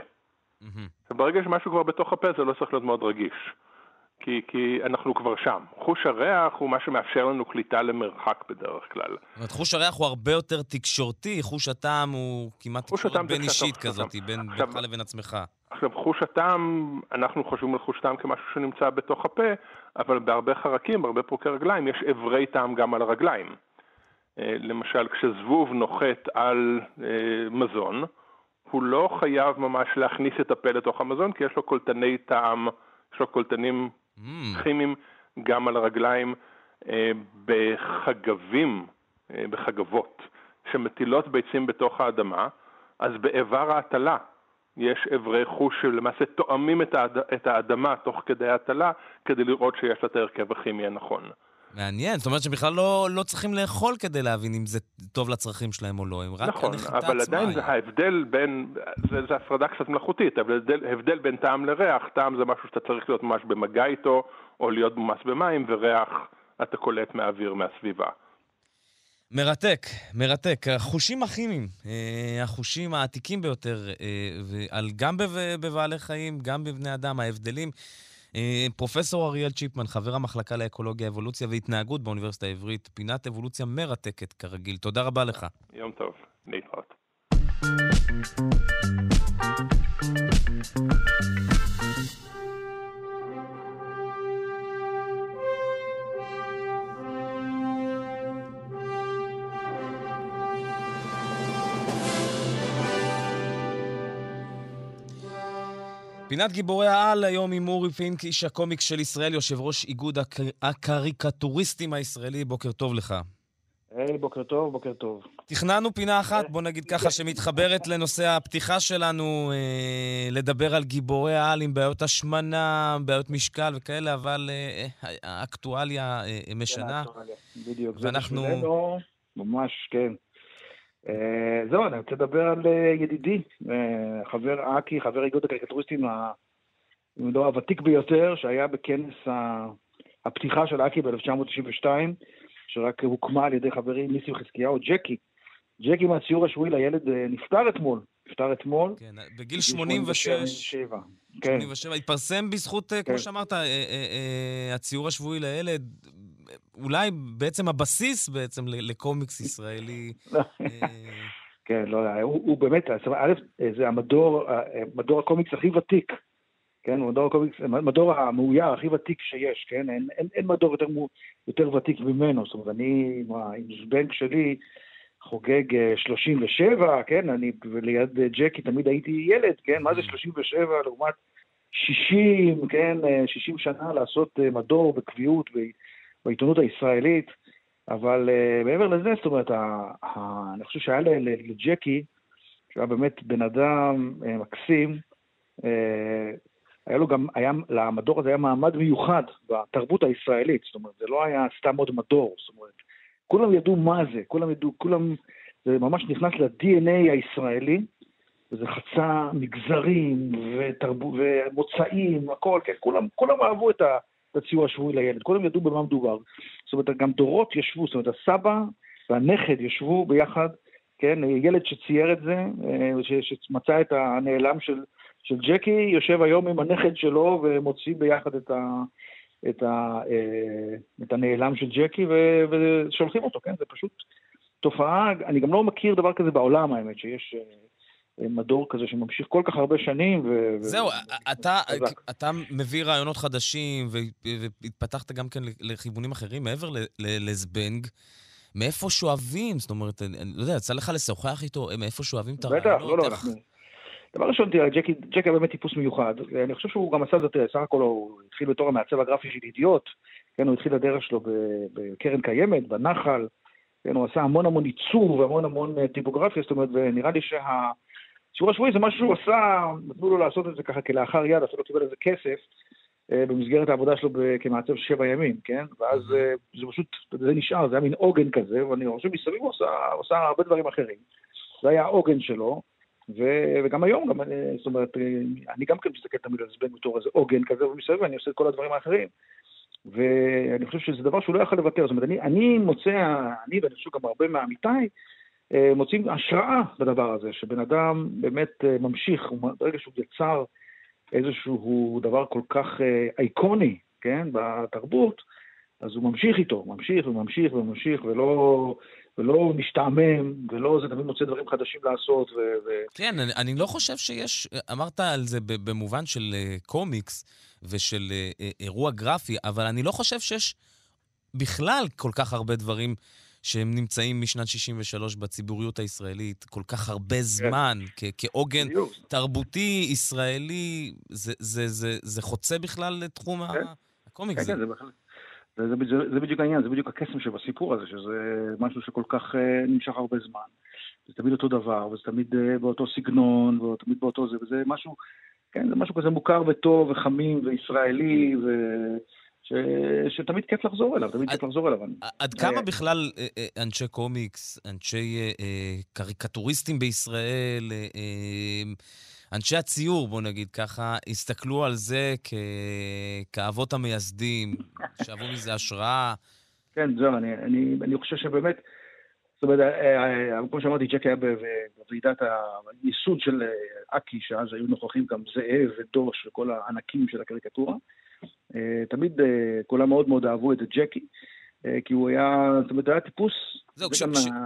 מהמם. וברגע שמשהו כבר בתוך הפה זה לא צריך להיות מאוד רגיש, כי, כי אנחנו כבר שם. חוש הריח הוא מה שמאפשר לנו קליטה למרחק בדרך כלל. זאת אומרת, חוש הריח הוא הרבה יותר תקשורתי, חוש הטעם הוא כמעט תקשורת בין אישית כזאת, בין בינך לבין עצמך. עכשיו, חוש הטעם, אנחנו חושבים על חוש טעם כמשהו שנמצא בתוך הפה, אבל בהרבה חרקים, בהרבה פרוקי רגליים, יש אברי טעם גם על הרגליים. אה, למשל, כשזבוב נוחת על אה, מזון, הוא לא חייב ממש להכניס את הפה לתוך המזון, כי יש לו קולטני טעם, יש לו קולטנים Mm, כימיים גם על הרגליים אה, בחגבים, בחגבות, שמטילות ביצים בתוך האדמה, אז באיבר ההטלה יש אברי חוש שלמעשה תואמים את, האד... את האדמה תוך כדי ההטלה, כדי לראות שיש לה את ההרכב הכימי הנכון. מעניין, זאת אומרת שבכלל לא, לא צריכים לאכול כדי להבין אם זה טוב לצרכים שלהם או לא, הם רק נכון, הנחיתה אבל עצמה. עדיין זה ההבדל בין, זה, זה הפרדה קצת מלאכותית, אבל הבדל, הבדל בין טעם לריח, טעם זה משהו שאתה צריך להיות ממש במגע איתו, או להיות מומס במים, וריח אתה קולט מהאוויר, מהסביבה. מרתק, מרתק. החושים הכימיים, אה, החושים העתיקים ביותר, אה, גם בב- בבעלי חיים, גם בבני אדם, ההבדלים. אה, פרופסור אריאל צ'יפמן, חבר המחלקה לאקולוגיה, אבולוציה והתנהגות באוניברסיטה העברית, פינת אבולוציה מרתקת כרגיל. תודה רבה לך. יום טוב, להתראות. פינת גיבורי העל היום עם אורי פינק, איש הקומיקס של ישראל, יושב ראש איגוד הקר... הקריקטוריסטים הישראלי. בוקר טוב לך. היי, בוקר טוב, בוקר טוב. תכננו פינה אחת, בוא נגיד ככה, שמתחברת לנושא הפתיחה שלנו, אה, לדבר על גיבורי העל עם בעיות השמנה, בעיות משקל וכאלה, אבל אה, אה, האקטואליה אה, משנה. בדיוק. זה ואנחנו- בשבילנו. ממש, כן. אה, זהו, אני רוצה לדבר על אה, ידידי, אה, חבר אקי, חבר איגוד הקריקטוריסטים המדור הוותיק ביותר, שהיה בכנס הפתיחה של אקי ב-1992, שרק הוקמה על ידי חברי ניסים חזקיהו, ג'קי. ג'קי מהציור השבועי לילד נפטר אתמול. נפטר אתמול. כן, בגיל 86. 87. כן. 87. התפרסם בזכות, כן. כמו שאמרת, הציור השבועי לילד, אולי בעצם הבסיס בעצם לקומיקס ישראלי. אה, כן, לא, הוא, הוא באמת, א', זה המדור, מדור הקומיקס הכי ותיק, כן, מדור הקומיקס, מדור המאויר הכי ותיק שיש, כן, אין, אין, אין מדור יותר, יותר ותיק ממנו, זאת אומרת, אני עם זבנג שלי חוגג 37, אה, כן, אני, וליד ג'קי תמיד הייתי ילד, כן, מה זה 37 לעומת 60, כן, 60 אה, שנה לעשות מדור בקביעות, בעיתונות הישראלית, אבל uh, מעבר לזה, זאת אומרת, ה, ה, אני חושב שהיה לג'קי, שהוא היה באמת בן אדם uh, מקסים, uh, היה לו גם, היה, למדור הזה היה מעמד מיוחד בתרבות הישראלית, זאת אומרת, זה לא היה סתם עוד מדור, זאת אומרת, כולם ידעו מה זה, כולם ידעו, כולם, זה ממש נכנס ל-DNA הישראלי, וזה חצה מגזרים ותרבות ומוצאים, הכל, כן, כולם, כולם אהבו את ה... את הציור השבועי לילד. קודם ידעו במה מדובר. זאת אומרת, גם דורות ישבו, זאת אומרת, הסבא והנכד ישבו ביחד, כן, ילד שצייר את זה, אה, שמצא את הנעלם של, של ג'קי, יושב היום עם הנכד שלו ומוציא ביחד את, ה, את, ה, אה, את הנעלם של ג'קי ו, ושולחים אותו, כן? זה פשוט תופעה, אני גם לא מכיר דבר כזה בעולם, האמת, שיש... אה, מדור כזה שממשיך כל כך הרבה שנים. ו... זהו, ו... אתה, אתה מביא רעיונות חדשים והתפתחת גם כן לכיוונים אחרים מעבר לזבנג. מאיפה שואבים? זאת אומרת, אני לא יודע, יצא לך לשוחח איתו, מאיפה שואבים את הרעיונות? בטח, לא, לא, אנחנו... דבר ראשון, תראה, ג'קי, ג'קי באמת טיפוס מיוחד, ואני חושב שהוא גם עשה את זה, סך הכל הוא התחיל בתור המעצב הגרפי של ידיעות, כן, הוא התחיל הדרך שלו בקרן קיימת, בנחל, כן, הוא עשה המון המון עיצוב והמון המון אה, טיפוגרפיה, זאת אומרת, ונראה לי שה... שיעור השבועי זה משהו שהוא עשה, נתנו לו לעשות את זה ככה כלאחר יד, אפילו קיבל איזה כסף אה, במסגרת העבודה שלו כמעצב שבע ימים, כן? ואז אה, זה פשוט, זה נשאר, זה היה מין עוגן כזה, ואני חושב מסביב הוא עשה, עשה הרבה דברים אחרים. זה היה העוגן שלו, ו, וגם היום, גם, אה, זאת אומרת, אני גם כן מסתכל תמיד על זבנג בתור איזה עוגן כזה, ומסביב אני עושה את כל הדברים האחרים. ואני חושב שזה דבר שהוא לא יכול לוותר. זאת אומרת, אני, אני מוצא, אני ואני חושב גם הרבה מעמיתיי, אה, מוצאים השראה בדבר הזה, שבן אדם באמת אה, ממשיך, ברגע שהוא יצר איזשהו דבר כל כך אה, אייקוני, כן, בתרבות, אז הוא ממשיך איתו, ממשיך וממשיך וממשיך, ולא, ולא משתעמם, ולא, זה תמיד מוצא דברים חדשים לעשות. ו, ו... כן, אני, אני לא חושב שיש, אמרת על זה במובן של קומיקס ושל אירוע גרפי, אבל אני לא חושב שיש בכלל כל כך הרבה דברים שהם נמצאים משנת 63 בציבוריות הישראלית כל כך הרבה כן. זמן, כן. כעוגן תרבותי ישראלי, זה, זה, זה, זה חוצה בכלל לתחום כן. הקומיקס. כן, כן, זה בכלל. זה, זה, זה, זה בדיוק העניין, זה בדיוק הקסם שבסיפור הזה, שזה משהו שכל כך uh, נמשך הרבה זמן. זה תמיד אותו דבר, וזה תמיד uh, באותו סגנון, ותמיד באותו זה, וזה משהו, כן, זה משהו כזה מוכר וטוב וחמים וישראלי, ו... ש... שתמיד כיף לחזור אליו, תמיד כיף לחזור אליו. עד כמה אה, בכלל אה, אה, אנשי קומיקס, אנשי קריקטוריסטים בישראל, אנשי הציור, בוא נגיד ככה, הסתכלו על זה כ... כאבות המייסדים, שאבו מזה השראה? כן, זהו, אני, אני, אני חושב שבאמת, זאת אומרת, כמו שאמרתי, ג'ק היה בוועידת הייסוד של אקי, שאז היו נוכחים גם זאב ודוש וכל הענקים של הקריקטורה. אה, תמיד אה, כולם מאוד מאוד אהבו את ג'קי, אה, כי הוא היה, זאת אומרת, היה טיפוס... זהו,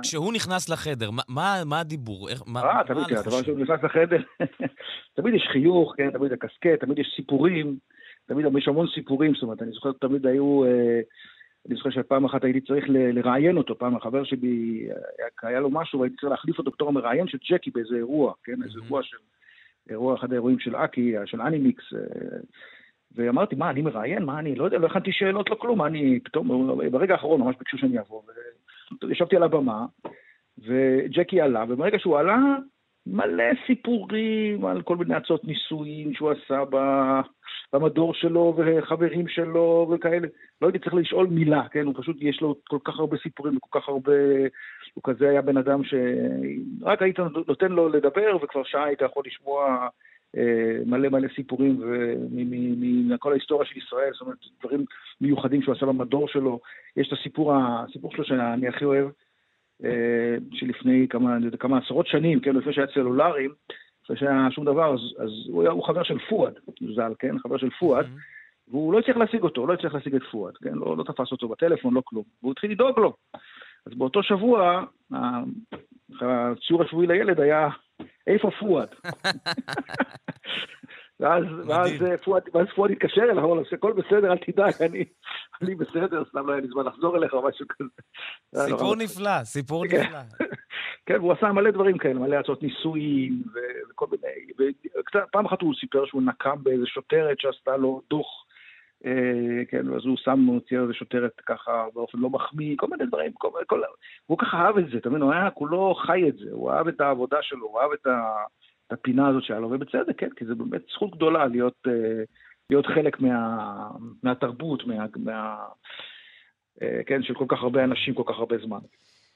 כשהוא נכנס לחדר, מה הדיבור? אה, תמיד, הדבר שהוא נכנס לחדר, תמיד יש חיוך, כן, תמיד הקסקט, תמיד יש סיפורים, תמיד יש המון סיפורים, זאת אומרת, אני זוכר, תמיד היו... אני זוכר שפעם אחת הייתי צריך לראיין אותו, פעם החבר שלי, היה לו משהו והייתי צריך להחליף אותו בתור המראיין של ג'קי באיזה אירוע, כן, איזה אירוע של, אירוע, אחד האירועים של אקי, של אנימיקס, ואמרתי, מה, אני מראיין? מה אני, לא יודע, לא הכנתי שאלות, לא כלום, מה אני, פתאום, ברגע האחרון ממש ביקשו שאני אבוא. וישבתי על הבמה, וג'קי עלה, וברגע שהוא עלה, מלא סיפורים על כל מיני הצעות נישואים שהוא עשה במדור שלו וחברים שלו וכאלה. לא הייתי צריך לשאול מילה, כן? הוא פשוט, יש לו כל כך הרבה סיפורים וכל כך הרבה... הוא כזה היה בן אדם שרק היית נותן לו לדבר וכבר שעה היית יכול לשמוע מלא מלא סיפורים מכל ההיסטוריה של ישראל, זאת אומרת, דברים מיוחדים שהוא עשה במדור שלו. יש את הסיפור, הסיפור שלו שאני הכי אוהב, אה, שלפני כמה, כמה עשרות שנים, כן, לפני שהיה סלולריים, לפני שהיה שום דבר, אז, אז הוא, היה, הוא חבר של פואד, ז"ל, כן, חבר של פואד, mm-hmm. והוא לא הצליח להשיג אותו, לא הצליח להשיג את פואד, כן, לא, לא תפס אותו בטלפון, לא כלום, והוא התחיל לדאוג לו. אז באותו שבוע, הציור השבועי לילד היה, איפה פואד? ואז, ואז, פואד, ואז פואד התקשר אליו, אמר לו, הכל בסדר, אל תדאג, אני, אני בסדר, סתם לא היה לי זמן לחזור אליך או משהו כזה. סיפור נפלא, סיפור כן. נפלא. כן, והוא עשה מלא דברים כאלה, מלא הצעות ניסויים וכל מיני. פעם אחת הוא סיפר שהוא נקם באיזה שוטרת שעשתה לו דוח, אה, כן, אז הוא שם, צייר איזה שוטרת ככה באופן לא מחמיא, כל מיני דברים, כל, כל, הוא ככה אהב את זה, אתה מבין, הוא היה כולו חי את זה, הוא אהב את העבודה שלו, הוא אהב את, ה, את הפינה הזאת שהיה לו, ובצדק, כן, כי זה באמת זכות גדולה להיות, אה, להיות חלק מה, מהתרבות, מה, מה, אה, כן, של כל כך הרבה אנשים כל כך הרבה זמן.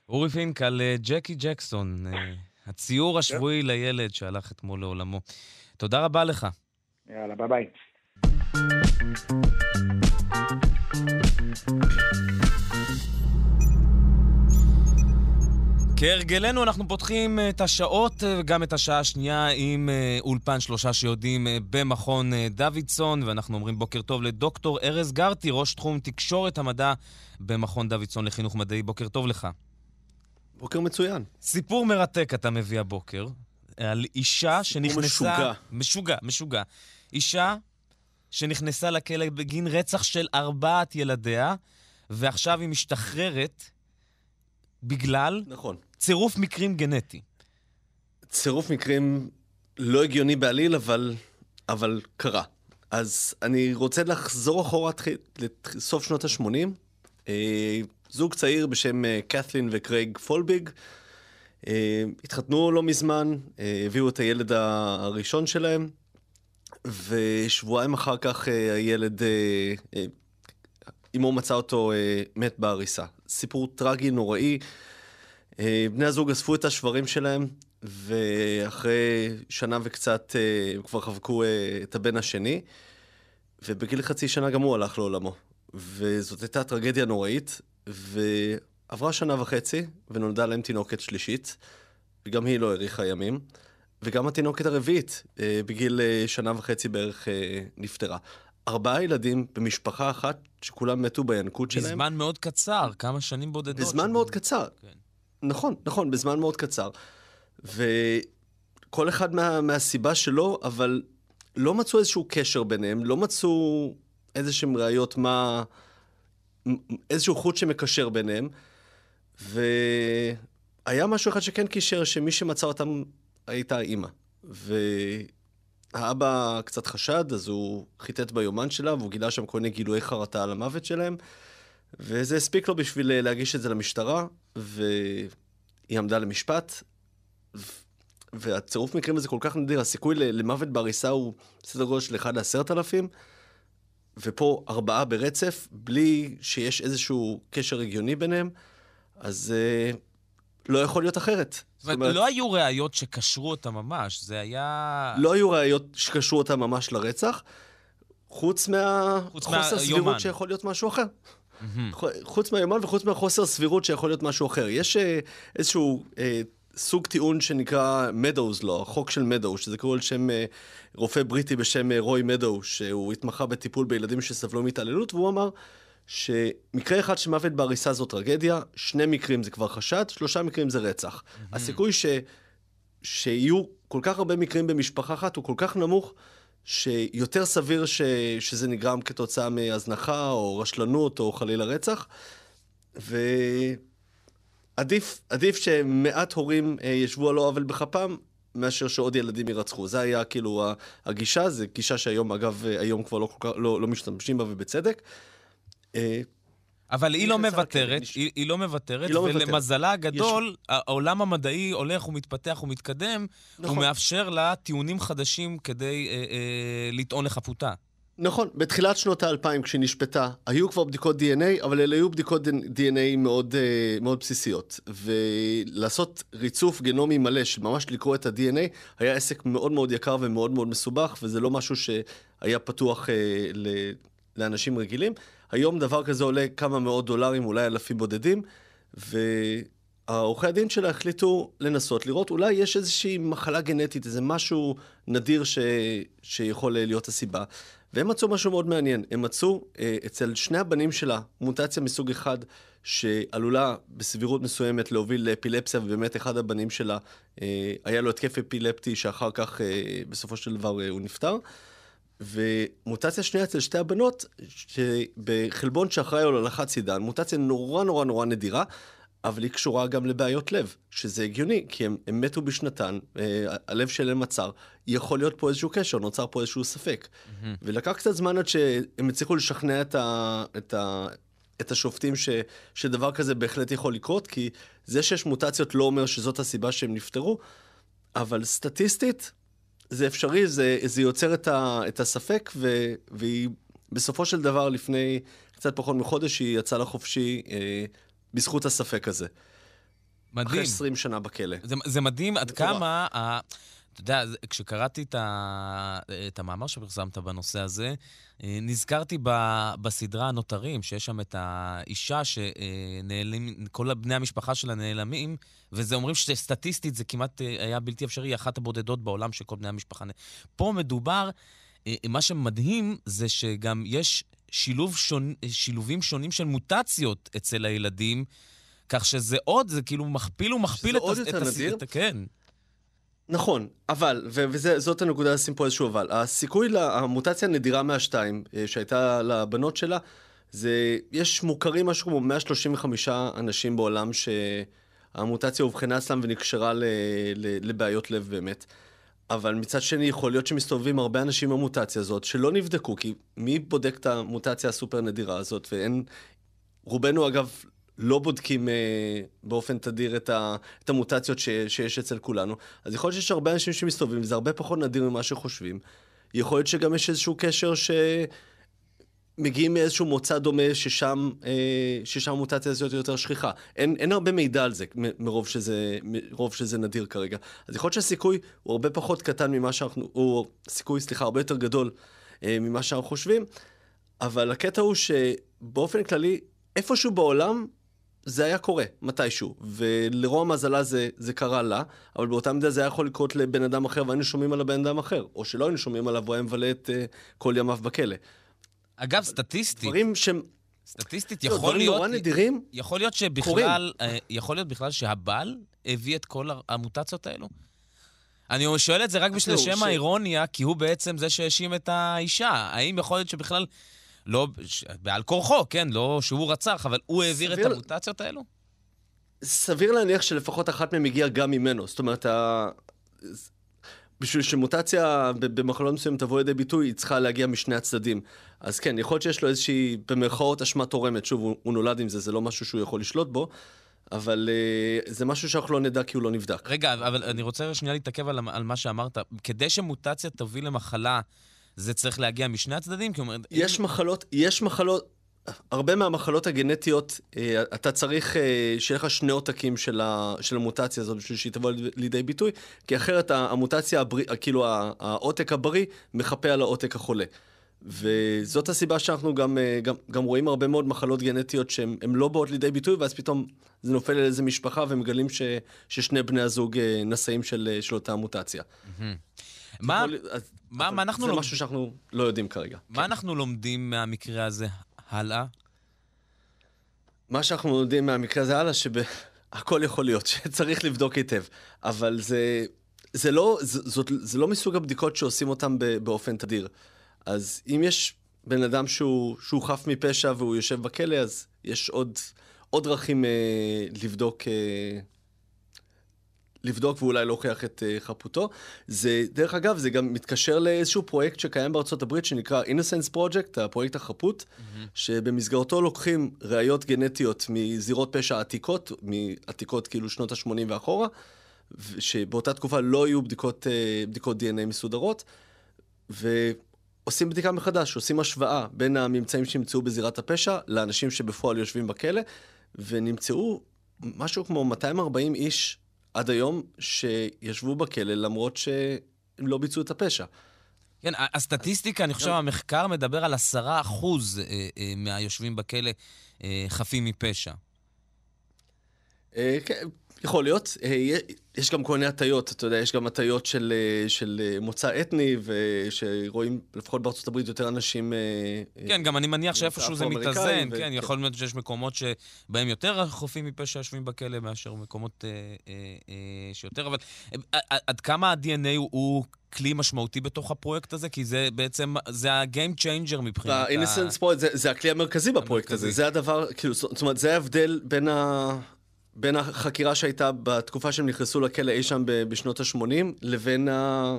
אורי פינק על אה, ג'קי ג'קסון, אה, הציור השבועי לילד שהלך אתמול לעולמו. תודה רבה לך. יאללה, ביי ביי. כהרגלנו, אנחנו פותחים את השעות וגם את השעה השנייה עם אה, אולפן שלושה שיודעים במכון דוידסון, ואנחנו אומרים בוקר טוב לדוקטור ארז גרטי, ראש תחום תקשורת המדע במכון דוידסון לחינוך מדעי. בוקר טוב לך. בוקר מצוין. סיפור מרתק אתה מביא הבוקר, על אישה שנכנסה... משוגע. משוגע, משוגע. אישה שנכנסה לכלא בגין רצח של ארבעת ילדיה, ועכשיו היא משתחררת בגלל... נכון. צירוף מקרים גנטי. צירוף מקרים לא הגיוני בעליל, אבל, אבל קרה. אז אני רוצה לחזור אחורה לסוף שנות ה-80. זוג צעיר בשם אה, קת'לין וקרייג פולביג. אה, התחתנו לא מזמן, אה, הביאו את הילד הראשון שלהם, ושבועיים אחר כך הילד, אמו מצא אותו מת בעריסה. סיפור טרגי, נוראי. בני הזוג אספו את השברים שלהם, ואחרי שנה וקצת הם כבר חבקו את הבן השני, ובגיל חצי שנה גם הוא הלך לעולמו. וזאת הייתה טרגדיה נוראית, ועברה שנה וחצי, ונולדה להם תינוקת שלישית, וגם היא לא האריכה ימים, וגם התינוקת הרביעית, אה, בגיל אה, שנה וחצי בערך, אה, נפטרה. ארבעה ילדים במשפחה אחת, שכולם מתו בינקות שלהם. בזמן מאוד קצר, כמה שנים בודדות. בזמן שבו... מאוד קצר. כן. נכון, נכון, בזמן מאוד קצר. וכל אחד מה, מהסיבה שלו, אבל לא מצאו איזשהו קשר ביניהם, לא מצאו איזשהם ראיות מה... איזשהו חוט שמקשר ביניהם, והיה משהו אחד שכן קישר, שמי שמצא אותם הייתה האימא. והאבא קצת חשד, אז הוא חיטט ביומן שלה, והוא גילה שם כל מיני גילויי חרטה על המוות שלהם, וזה הספיק לו בשביל להגיש את זה למשטרה, והיא עמדה למשפט. והצירוף מקרים הזה כל כך נדיר, הסיכוי למוות בעריסה הוא סדר גודל של 1 ל-10,000, ופה ארבעה ברצף, בלי שיש איזשהו קשר הגיוני ביניהם, אז אה, לא יכול להיות אחרת. זאת אומרת, לא היו ראיות שקשרו אותה ממש, זה היה... לא היו ראיות שקשרו אותה ממש לרצח, חוץ מהחוסר סבירות שיכול להיות משהו אחר. Mm-hmm. חוץ מהיומן וחוץ מהחוסר סבירות שיכול להיות משהו אחר. יש אה, איזשהו אה, סוג טיעון שנקרא מדאוז לו, החוק של מדאו, שזה קורא על שם אה, רופא בריטי בשם אה, רוי מדאו, שהוא התמחה בטיפול בילדים שסבלו מהתעללות, והוא אמר שמקרה אחד של מוות בעריסה זו טרגדיה, שני מקרים זה כבר חשד, שלושה מקרים זה רצח. Mm-hmm. הסיכוי ש... שיהיו כל כך הרבה מקרים במשפחה אחת הוא כל כך נמוך, שיותר סביר ש... שזה נגרם כתוצאה מהזנחה או רשלנות או חלילה רצח. ו... עדיף, עדיף שמעט הורים אה, ישבו על לא עוול בכפם, מאשר שעוד ילדים יירצחו. זה היה כאילו הגישה, זו גישה שהיום, אגב, אה, היום כבר לא, לא, לא משתמשים בה ובצדק. אה, אבל היא לא מוותרת, היא, היא לא מוותרת, לא ולמזלה הגדול, יש... העולם המדעי הולך ומתפתח ומתקדם, נכון. הוא מאפשר לה טיעונים חדשים כדי אה, אה, לטעון לחפותה. נכון, בתחילת שנות האלפיים כשהיא נשפטה, היו כבר בדיקות DNA, אבל אלה היו בדיקות DNA מאוד, מאוד בסיסיות. ולעשות ריצוף גנומי מלא, שממש לקרוא את ה-DNA, היה עסק מאוד מאוד יקר ומאוד מאוד מסובך, וזה לא משהו שהיה פתוח uh, ל- לאנשים רגילים. היום דבר כזה עולה כמה מאות דולרים, אולי אלפים בודדים, והעורכי הדין שלה החליטו לנסות לראות, אולי יש איזושהי מחלה גנטית, איזה משהו נדיר ש... שיכול להיות הסיבה. והם מצאו משהו מאוד מעניין. הם מצאו אה, אצל שני הבנים שלה מוטציה מסוג אחד, שעלולה בסבירות מסוימת להוביל לאפילפסיה, ובאמת אחד הבנים שלה, אה, היה לו התקף אפילפטי שאחר כך אה, בסופו של דבר הוא נפטר. ומוטציה שנייה אצל שתי הבנות, שבחלבון שאחראי על הולכת סידן, מוטציה נורא נורא נורא נדירה, אבל היא קשורה גם לבעיות לב, שזה הגיוני, כי הם, הם מתו בשנתן, אה, הלב שלהם עצר, יכול להיות פה איזשהו קשר, נוצר פה איזשהו ספק. Mm-hmm. ולקח קצת זמן עד שהם הצליחו לשכנע את, ה, את, ה, את השופטים ש, שדבר כזה בהחלט יכול לקרות, כי זה שיש מוטציות לא אומר שזאת הסיבה שהם נפטרו, אבל סטטיסטית, זה אפשרי, זה, זה יוצר את, ה, את הספק, ו, והיא בסופו של דבר, לפני קצת פחות מחודש, היא יצאה לחופשי אה, בזכות הספק הזה. מדהים. אחרי 20 שנה בכלא. זה, זה מדהים עד כמה... ה... אתה יודע, כשקראתי את, ה... את המאמר שפרסמת בנושא הזה, אה, נזכרתי ב... בסדרה הנותרים, שיש שם את האישה שנעלמים, כל בני המשפחה שלה נעלמים, וזה אומרים שסטטיסטית זה כמעט אה, היה בלתי אפשרי, היא אחת הבודדות בעולם שכל בני המשפחה... פה מדובר, אה, מה שמדהים זה שגם יש שילוב שונ... שילובים שונים של מוטציות אצל הילדים, כך שזה עוד, זה כאילו מכפיל ומכפיל את... עוד יותר נדיר? את... כן. נכון, אבל, וזאת הנקודה לשים פה איזשהו אבל, הסיכוי למוטציה הנדירה מהשתיים אה, שהייתה לבנות שלה, זה, יש מוכרים משהו כמו 135 אנשים בעולם שהמוטציה אובחנה אצלם ונקשרה ל, ל, לבעיות לב באמת. אבל מצד שני, יכול להיות שמסתובבים הרבה אנשים עם המוטציה הזאת שלא נבדקו, כי מי בודק את המוטציה הסופר נדירה הזאת? ואין... רובנו, אגב, לא בודקים אה, באופן תדיר את, ה, את המוטציות ש, שיש אצל כולנו. אז יכול להיות שיש הרבה אנשים שמסתובבים, וזה הרבה פחות נדיר ממה שחושבים. יכול להיות שגם יש איזשהו קשר שמגיעים מאיזשהו מוצא דומה ששם, אה, ששם המוטציה הזאת יותר שכיחה. אין, אין הרבה מידע על זה מרוב שזה, מרוב שזה נדיר כרגע. אז יכול להיות שהסיכוי הוא הרבה פחות קטן ממה שאנחנו, הוא סיכוי, סליחה, הרבה יותר גדול אה, ממה שאנחנו חושבים, אבל הקטע הוא שבאופן כללי, איפשהו בעולם זה היה קורה, מתישהו. ולרוע מזלה זה, זה קרה לה, אבל באותה מידה זה היה יכול לקרות לבן אדם אחר, והיינו שומעים על הבן אדם אחר. או שלא היינו שומעים עליו, הוא היה מבלה את uh, כל ימיו בכלא. אגב, סטטיסטית... דברים שהם... סטטיסטית, יכול דברים להיות... דברים נורא נדירים, יכול להיות שבכלל... Uh, יכול להיות בכלל שהבעל הביא את כל המוטציות האלו? אני שואל את זה רק בשביל שם ש... האירוניה, כי הוא בעצם זה שהאשים את האישה. האם יכול להיות שבכלל לא, בעל כורחו, כן, לא שהוא רצח, אבל הוא העביר סביר... את המוטציות האלו? סביר להניח שלפחות אחת מהן הגיעה גם ממנו. זאת אומרת, ה... בשביל שמוטציה במחלות מסוימת תבוא לידי ביטוי, היא צריכה להגיע משני הצדדים. אז כן, יכול להיות שיש לו איזושהי, במרכאות, אשמה תורמת. שוב, הוא, הוא נולד עם זה, זה לא משהו שהוא יכול לשלוט בו, אבל uh, זה משהו שאנחנו לא נדע כי הוא לא נבדק. רגע, אבל אני רוצה שנייה להתעכב על, על מה שאמרת. כדי שמוטציה תביא למחלה זה צריך להגיע משני הצדדים? כי אומרת... יש אם... מחלות, יש מחלות, הרבה מהמחלות הגנטיות, אה, אתה צריך אה, שיהיה לך שני עותקים של, ה, של המוטציה הזאת בשביל שהיא תבוא לידי ביטוי, כי אחרת המוטציה, הבריא, כאילו העותק הבריא, מחפה על העותק החולה. וזאת הסיבה שאנחנו גם, אה, גם, גם רואים הרבה מאוד מחלות גנטיות שהן לא באות לידי ביטוי, ואז פתאום זה נופל על איזה משפחה ומגלים ש, ששני בני הזוג נשאים של, של אותה מוטציה. Mm-hmm. מה, מה, מה אנחנו... זה לומד... משהו שאנחנו לא יודעים כרגע. מה כן. אנחנו לומדים מהמקרה הזה הלאה? מה שאנחנו לומדים מהמקרה הזה הלאה, שהכל יכול להיות, שצריך לבדוק היטב. אבל זה, זה, לא, זה, זאת, זה לא מסוג הבדיקות שעושים אותן באופן תדיר. אז אם יש בן אדם שהוא, שהוא חף מפשע והוא יושב בכלא, אז יש עוד, עוד דרכים אה, לבדוק אה, לבדוק ואולי להוכיח את uh, חפותו. זה, דרך אגב, זה גם מתקשר לאיזשהו פרויקט שקיים בארצות הברית שנקרא Innocence Project, הפרויקט החפות, mm-hmm. שבמסגרתו לוקחים ראיות גנטיות מזירות פשע עתיקות, מעתיקות כאילו שנות ה-80 ואחורה, שבאותה תקופה לא היו בדיקות, uh, בדיקות DNA מסודרות, ו... עושים בדיקה מחדש, עושים השוואה בין הממצאים שנמצאו בזירת הפשע לאנשים שבפועל יושבים בכלא, ונמצאו משהו כמו 240 איש עד היום שישבו בכלא למרות שהם לא ביצעו את הפשע. כן, הסטטיסטיקה, אני חושב, המחקר מדבר על עשרה אחוז אה, אה, מהיושבים בכלא אה, חפים מפשע. כן, יכול להיות. יש גם כל מיני הטיות, אתה יודע, יש גם הטיות של, אה, של אה, מוצא אתני, ושרואים לפחות בארצות הברית יותר אנשים... אה, כן, גם אני מניח שאיפשהו זה מתאזן, ו... כן, יכול להיות שיש מקומות שבהם יותר חופים מפשע יושבים בכלא מאשר מקומות אה, אה, אה, שיותר, אבל עד כמה ה-DNA הוא, הוא כלי משמעותי בתוך הפרויקט הזה? כי זה בעצם, זה ה-game changer מבחינת ה... ה-innocence point, זה, זה הכלי המרכזי בפרויקט המרכזי. הזה, זה הדבר, כאילו, זאת אומרת, זה ההבדל בין ה... בין החקירה שהייתה בתקופה שהם נכנסו לכלא אי שם בשנות ה-80 לבין, ה...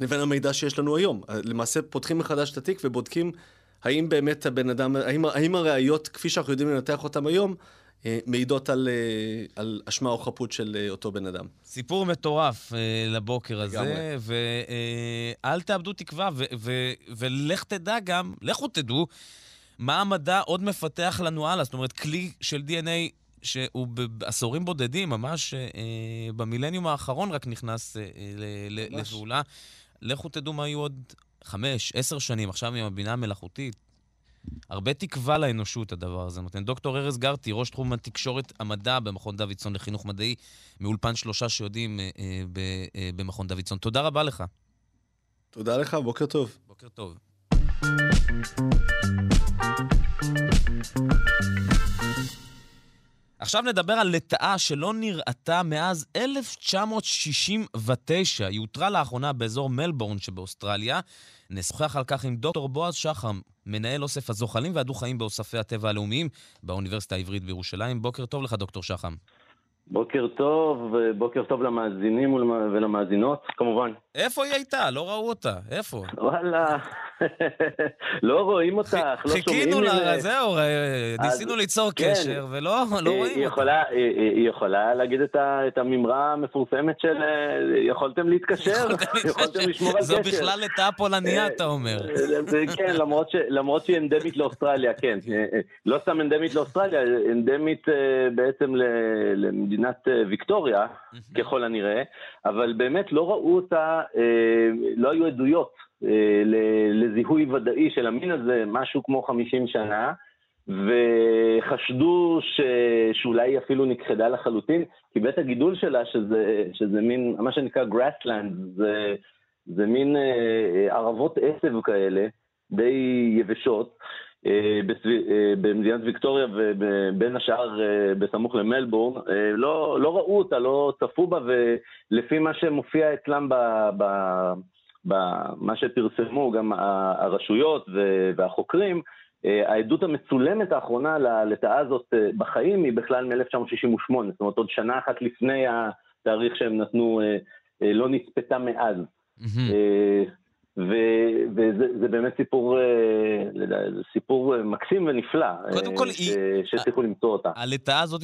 לבין המידע שיש לנו היום. למעשה פותחים מחדש את התיק ובודקים האם באמת הבן אדם, האם, האם הראיות כפי שאנחנו יודעים לנתח אותן היום, אה, מעידות על, אה, על אשמה או חפות של אה, אותו בן אדם. סיפור מטורף לבוקר הזה, ואל תאבדו תקווה, ולך תדע גם, לכו תדעו, מה המדע עוד מפתח לנו הלאה. זאת אומרת, כלי של DNA שהוא בעשורים בודדים, ממש אה, במילניום האחרון רק נכנס אה, לפעולה. לכו תדעו מה יהיו עוד חמש, עשר שנים, עכשיו עם הבינה המלאכותית. הרבה תקווה לאנושות הדבר הזה נותן. דוקטור ארז גרטי, ראש תחום התקשורת המדע במכון דוידסון לחינוך מדעי, מאולפן שלושה שיודעים אה, אה, אה, במכון דוידסון. תודה רבה לך. תודה לך, בוקר טוב. בוקר טוב. עכשיו נדבר על לטאה שלא נראתה מאז 1969. היא הותרה לאחרונה באזור מלבורן שבאוסטרליה. נשוחח על כך עם דוקטור בועז שחם, מנהל אוסף הזוחלים והדו-חיים באוספי הטבע הלאומיים באוניברסיטה העברית בירושלים. בוקר טוב לך, דוקטור שחם. בוקר טוב, בוקר טוב למאזינים ולמאזינות, כמובן. איפה היא הייתה? לא ראו אותה. איפה? וואלה, לא רואים אותך, לא שומעים. חיכינו לה, זהו, ניסינו ליצור כן. קשר, ולא לא רואים אותה. היא יכולה להגיד את המימרה המפורסמת של יכולתם להתקשר, יכולתם לשמור על קשר. זו בכלל לטאה פולניה, אתה אומר. כן, למרות שהיא אנדמית לאוסטרליה, כן. לא סתם אנדמית לאוסטרליה, אנדמית בעצם למדינת ויקטוריה, ככל הנראה, אבל באמת לא ראו אותה, לא היו עדויות. אה, לזיהוי ודאי של המין הזה משהו כמו 50 שנה, וחשדו ש... שאולי היא אפילו נכחדה לחלוטין, כי בית הגידול שלה, שזה, שזה מין, מה שנקרא grassland, זה, זה מין אה, ערבות עשב כאלה, די יבשות, אה, במדינת ויקטוריה ובין השאר בסמוך למלבורן, לא, לא ראו אותה, לא צפו בה, ולפי מה שמופיע אצלם ב... ב במה שפרסמו גם הרשויות והחוקרים, אה, העדות המצולמת האחרונה ללטאה הזאת אה, בחיים היא בכלל מ-1968, זאת אומרת עוד שנה אחת לפני התאריך שהם נתנו, אה, לא נצפתה מאז. וזה באמת סיפור, סיפור מקסים ונפלא, קודם כל, שהצליחו למצוא אותה. הלטאה הזאת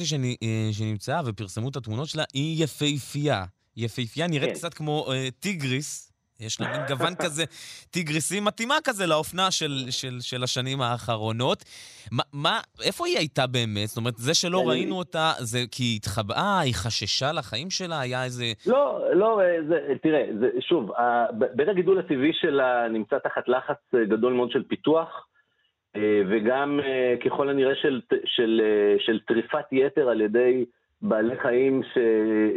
שנמצאה ופרסמו את התמונות שלה, היא יפהפייה. יפהפייה נראית כן. קצת כמו טיגריס, יש לה מין גוון כזה, טיגריסי מתאימה כזה לאופנה של, של, של השנים האחרונות. מה, מה, איפה היא הייתה באמת? זאת אומרת, זה שלא ראינו אותה, זה כי היא התחבאה, היא חששה לחיים שלה, היה איזה... לא, לא, זה, תראה, זה, שוב, בית הגידול הטבעי שלה נמצא תחת לחץ גדול מאוד של פיתוח. אה, וגם אה, ככל הנראה של, של, אה, של טריפת יתר על ידי בעלי חיים ש...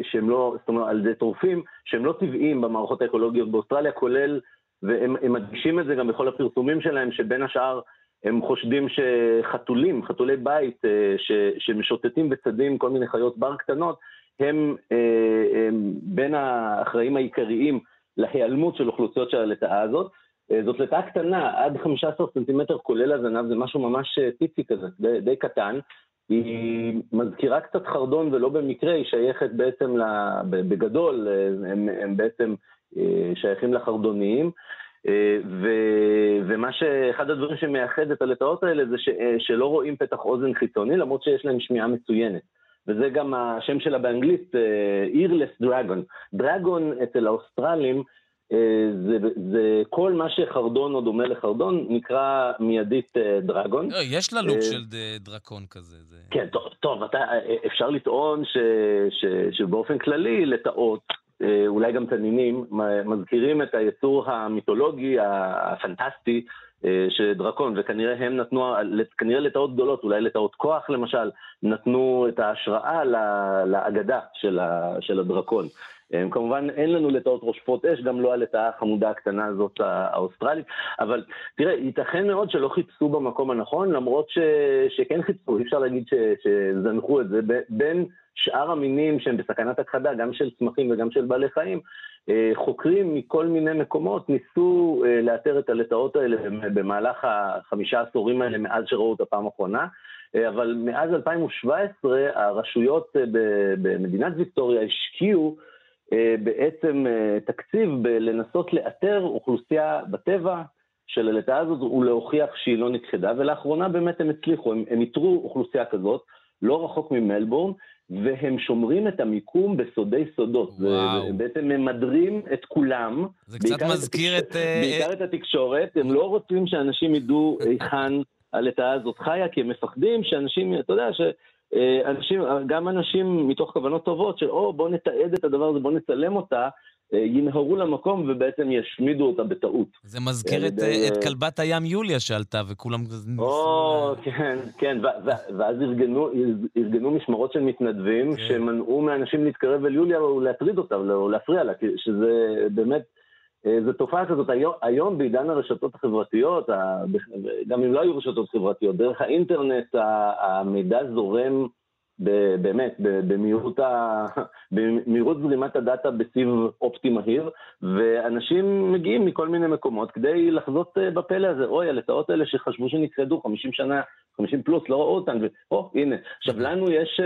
שהם לא, זאת אומרת, על ידי טורפים, שהם לא טבעיים במערכות האקולוגיות באוסטרליה, כולל, והם מדגישים את זה גם בכל הפרסומים שלהם, שבין השאר הם חושדים שחתולים, חתולי בית, אה, ש... שמשוטטים בצדים כל מיני חיות בר קטנות, הם, אה, הם בין האחראים העיקריים להיעלמות של אוכלוסיות של הלטאה הזאת. אה, זאת לטאה קטנה, עד 15 סנטימטר כולל הזנב, זה משהו ממש טיפי כזה, די, די קטן, היא מזכירה קצת חרדון ולא במקרה, היא שייכת בעצם, בגדול, הם, הם בעצם אה, שייכים לחרדוניים. אה, ו, ומה שאחד הדברים שמייחד את הלטאות האלה זה ש, אה, שלא רואים פתח אוזן חיצוני, למרות שיש להם שמיעה מצוינת. וזה גם השם שלה באנגלית, Earless Dragon. דרגון אצל האוסטרלים זה, זה כל מה שחרדון או דומה לחרדון נקרא מיידית דרגון. לא, יש לה לוק של דרקון כזה. זה... כן, טוב, טוב אתה, אפשר לטעון ש, ש, שבאופן כללי לטעות, אולי גם תנינים, מזכירים את היצור המיתולוגי הפנטסטי שדרקון, וכנראה הם נתנו, כנראה לטעות גדולות, אולי לטעות כוח למשל, נתנו את ההשראה לאגדה של, של הדרקון. כמובן אין לנו לטעות ראשפות אש, גם לא הלטאה החמודה הקטנה הזאת האוסטרלית, אבל תראה, ייתכן מאוד שלא חיפשו במקום הנכון, למרות ש, שכן חיפשו, אי אפשר להגיד ש, שזנחו את זה. בין שאר המינים שהם בסכנת הכחדה, גם של צמחים וגם של בעלי חיים, חוקרים מכל מיני מקומות ניסו לאתר את הלטאות האלה במהלך החמישה עשורים האלה מאז שראו אותה פעם אחרונה. אבל מאז 2017 הרשויות במדינת ויקטוריה השקיעו בעצם תקציב בלנסות לאתר אוכלוסייה בטבע של הלטאה הזאת ולהוכיח שהיא לא נכחדה, ולאחרונה באמת הם הצליחו, הם, הם איתרו אוכלוסייה כזאת, לא רחוק ממלבורן, והם שומרים את המיקום בסודי סודות. וואו. ובעצם ממדרים את כולם. זה קצת מזכיר את... בעיקר את התקשורת, הם לא רוצים שאנשים ידעו היכן הלטאה הזאת חיה, כי הם מפחדים שאנשים, אתה יודע, ש... אנשים, גם אנשים מתוך כוונות טובות, שאו בוא נתעד את הדבר הזה, בוא נצלם אותה, ינהרו למקום ובעצם ישמידו אותה בטעות. זה מזכיר את, את כלבת הים יוליה שעלתה וכולם... או, כן, כן, ואז ארגנו, ארגנו משמרות של מתנדבים כן. שמנעו מאנשים להתקרב אל יוליה או להטריד אותה או להפריע לה, שזה באמת... זו תופעה כזאת, היום, היום בעידן הרשתות החברתיות, גם אם לא היו רשתות חברתיות, דרך האינטרנט המידע זורם באמת, במהירות, ה... במהירות זרימת הדאטה בסיב אופטי מהיר, ואנשים מגיעים מכל מיני מקומות כדי לחזות בפלא הזה, אוי, הלטאות האלה שחשבו שנכחדו 50 שנה, 50 פלוס, לא ראו אותן, ואו, הנה. עכשיו, לנו יש,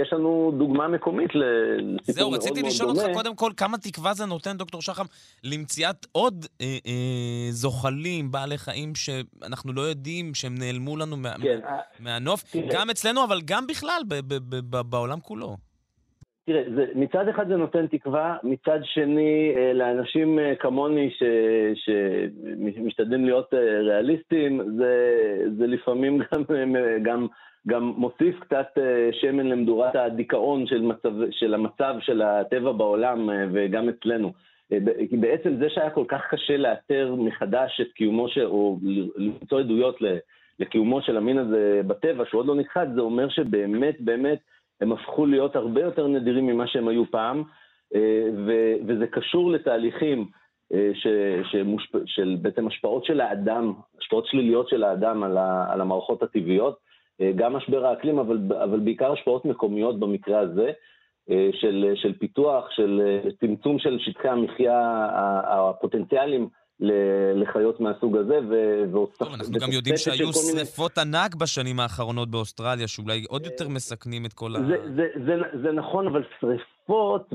יש לנו דוגמה מקומית לסיפור מאוד מאוד דומה. זהו, רציתי לשאול אותך קודם כל, כמה תקווה זה נותן, דוקטור שחם, למציאת עוד אה, אה, זוחלים, בעלי חיים, שאנחנו לא יודעים שהם נעלמו לנו מה, כן, מהנוף, כן. גם אצלנו, אבל גם בכלל, ב, ב, ב, ב, בעולם כולו. תראה, זה, מצד אחד זה נותן תקווה, מצד שני, לאנשים כמוני ש, שמשתדלים להיות ריאליסטים, זה, זה לפעמים גם, גם, גם מוסיף קצת שמן למדורת הדיכאון של, מצב, של המצב של הטבע בעולם וגם אצלנו. כי בעצם זה שהיה כל כך קשה לאתר מחדש את קיומו של, או למצוא עדויות לקיומו של המין הזה בטבע, שהוא עוד לא נכחד, זה אומר שבאמת, באמת, הם הפכו להיות הרבה יותר נדירים ממה שהם היו פעם, ו- וזה קשור לתהליכים ש- שמושפ... של בעצם השפעות של האדם, השפעות שליליות של האדם על, ה- על המערכות הטבעיות, גם משבר האקלים, אבל, אבל בעיקר השפעות מקומיות במקרה הזה, של, של פיתוח, של צמצום של שטחי המחיה הפוטנציאליים לחיות מהסוג הזה, טוב, אנחנו גם יודעים שהיו שריפות ענק בשנים האחרונות באוסטרליה, שאולי עוד יותר מסכנים את כל ה... זה נכון, אבל שריפות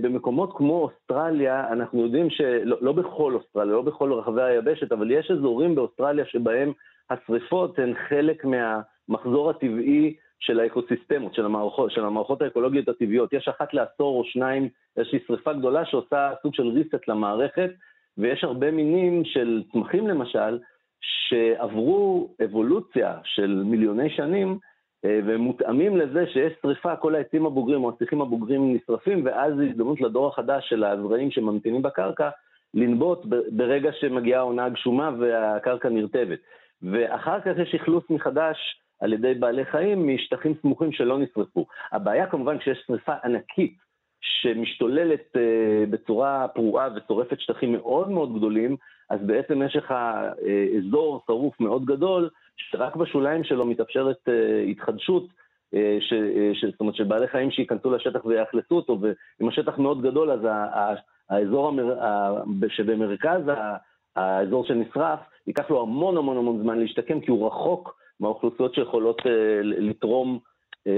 במקומות כמו אוסטרליה, אנחנו יודעים שלא לא בכל אוסטרליה, לא בכל רחבי היבשת, אבל יש אזורים באוסטרליה שבהם השריפות הן חלק מהמחזור הטבעי של האקוסיסטמות, של המערכות, של המערכות האקולוגיות הטבעיות. יש אחת לעשור או שניים, איזושהי שריפה גדולה שעושה סוג של ריסט למערכת, ויש הרבה מינים של צמחים למשל, שעברו אבולוציה של מיליוני שנים, והם מותאמים לזה שיש שריפה, כל העצים הבוגרים או השיחים הבוגרים נשרפים, ואז זו הזדמנות לדור החדש של הזרעים שממתינים בקרקע, לנבוט ברגע שמגיעה העונה הגשומה והקרקע נרטבת. ואחר כך יש אכלוס מחדש על ידי בעלי חיים משטחים סמוכים שלא נשרפו. הבעיה כמובן כשיש שריפה ענקית שמשתוללת uh, בצורה פרועה ושורפת שטחים מאוד מאוד גדולים, אז בעצם יש לך uh, אזור שרוף מאוד גדול, שרק בשוליים שלו מתאפשרת uh, התחדשות, uh, ש, uh, ש, זאת אומרת שבעלי חיים שייכנסו לשטח ויאכלסו אותו, ואם השטח מאוד גדול אז האזור המר, שבמרכז האזור שנשרף, ייקח לו המון המון המון זמן להשתקם, כי הוא רחוק מהאוכלוסיות שיכולות uh, לתרום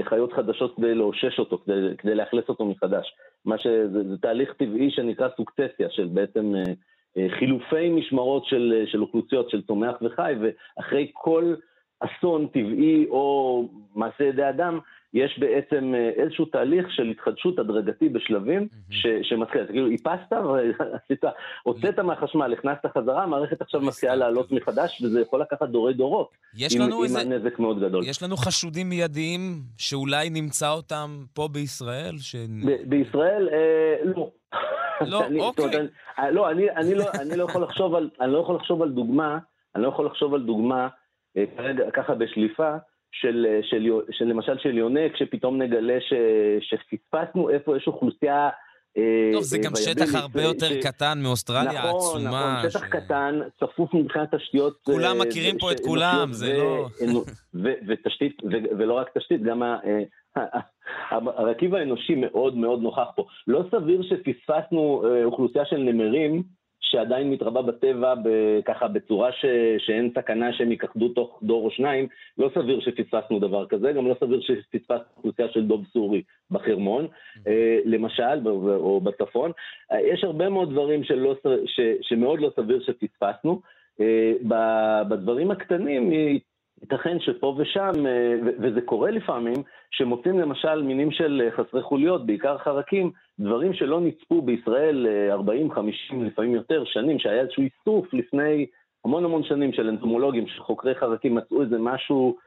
חיות חדשות כדי לאושש אותו, כדי, כדי לאכלס אותו מחדש. מה שזה זה תהליך טבעי שנקרא סוקצסיה, של בעצם חילופי משמרות של, של אוכלוסיות, של צומח וחי, ואחרי כל אסון טבעי או מעשה ידי אדם, יש בעצם אה, איזשהו תהליך של התחדשות הדרגתי בשלבים ש, שמתחיל. כאילו, איפסת ועשית, הוצאת מהחשמל, הכנסת חזרה, המערכת עכשיו מתחילה לעלות מחדש, וזה יכול לקחת דורי דורות. יש עם, לנו עם איזה... נזק מאוד גדול. יש לנו חשודים מיידיים שאולי נמצא אותם פה בישראל? ש... ב- בישראל, אה, לא. לא, אני, אוקיי. אני, אה, לא, אני, אני, לא, אני לא יכול לחשוב על, אני לא יכול לחשוב על דוגמה, אני לא יכול לחשוב על דוגמה, אה, כרגע, ככה בשליפה, של, של, של למשל של יונק, שפתאום נגלה ש, שפספסנו איפה יש אוכלוסייה... אה, טוב, זה גם שטח הרבה יותר. קטן מאוסטרליה העצומה. נכון, נכון, שטח. קטן, צפוף מבחינת תשתיות. כולם מכירים פה את כולם, זה לא... ותשתית, ולא רק תשתית, גם הרכיב האנושי מאוד מאוד נוכח פה. לא סביר שפספסנו אוכלוסייה של נמרים שעדיין מתרבה בטבע ככה בצורה ש, שאין סכנה שהם יכחדו תוך דור או שניים, לא סביר שפספסנו דבר כזה, גם לא סביר שפספסנו אוכלוסייה של דוב סורי בחרמון, mm-hmm. למשל, או בצפון. אה, יש הרבה מאוד דברים שלא, ש, שמאוד לא סביר שפספסנו. אה, בדברים הקטנים ייתכן שפה ושם, אה, וזה קורה לפעמים, שמוצאים למשל מינים של אה, חסרי חוליות, בעיקר חרקים, דברים שלא נצפו בישראל 40, אה, 50, לפעמים יותר שנים, שהיה איזשהו איסוף לפני המון המון שנים של אנטומולוגים, שחוקרי חרקים מצאו איזה משהו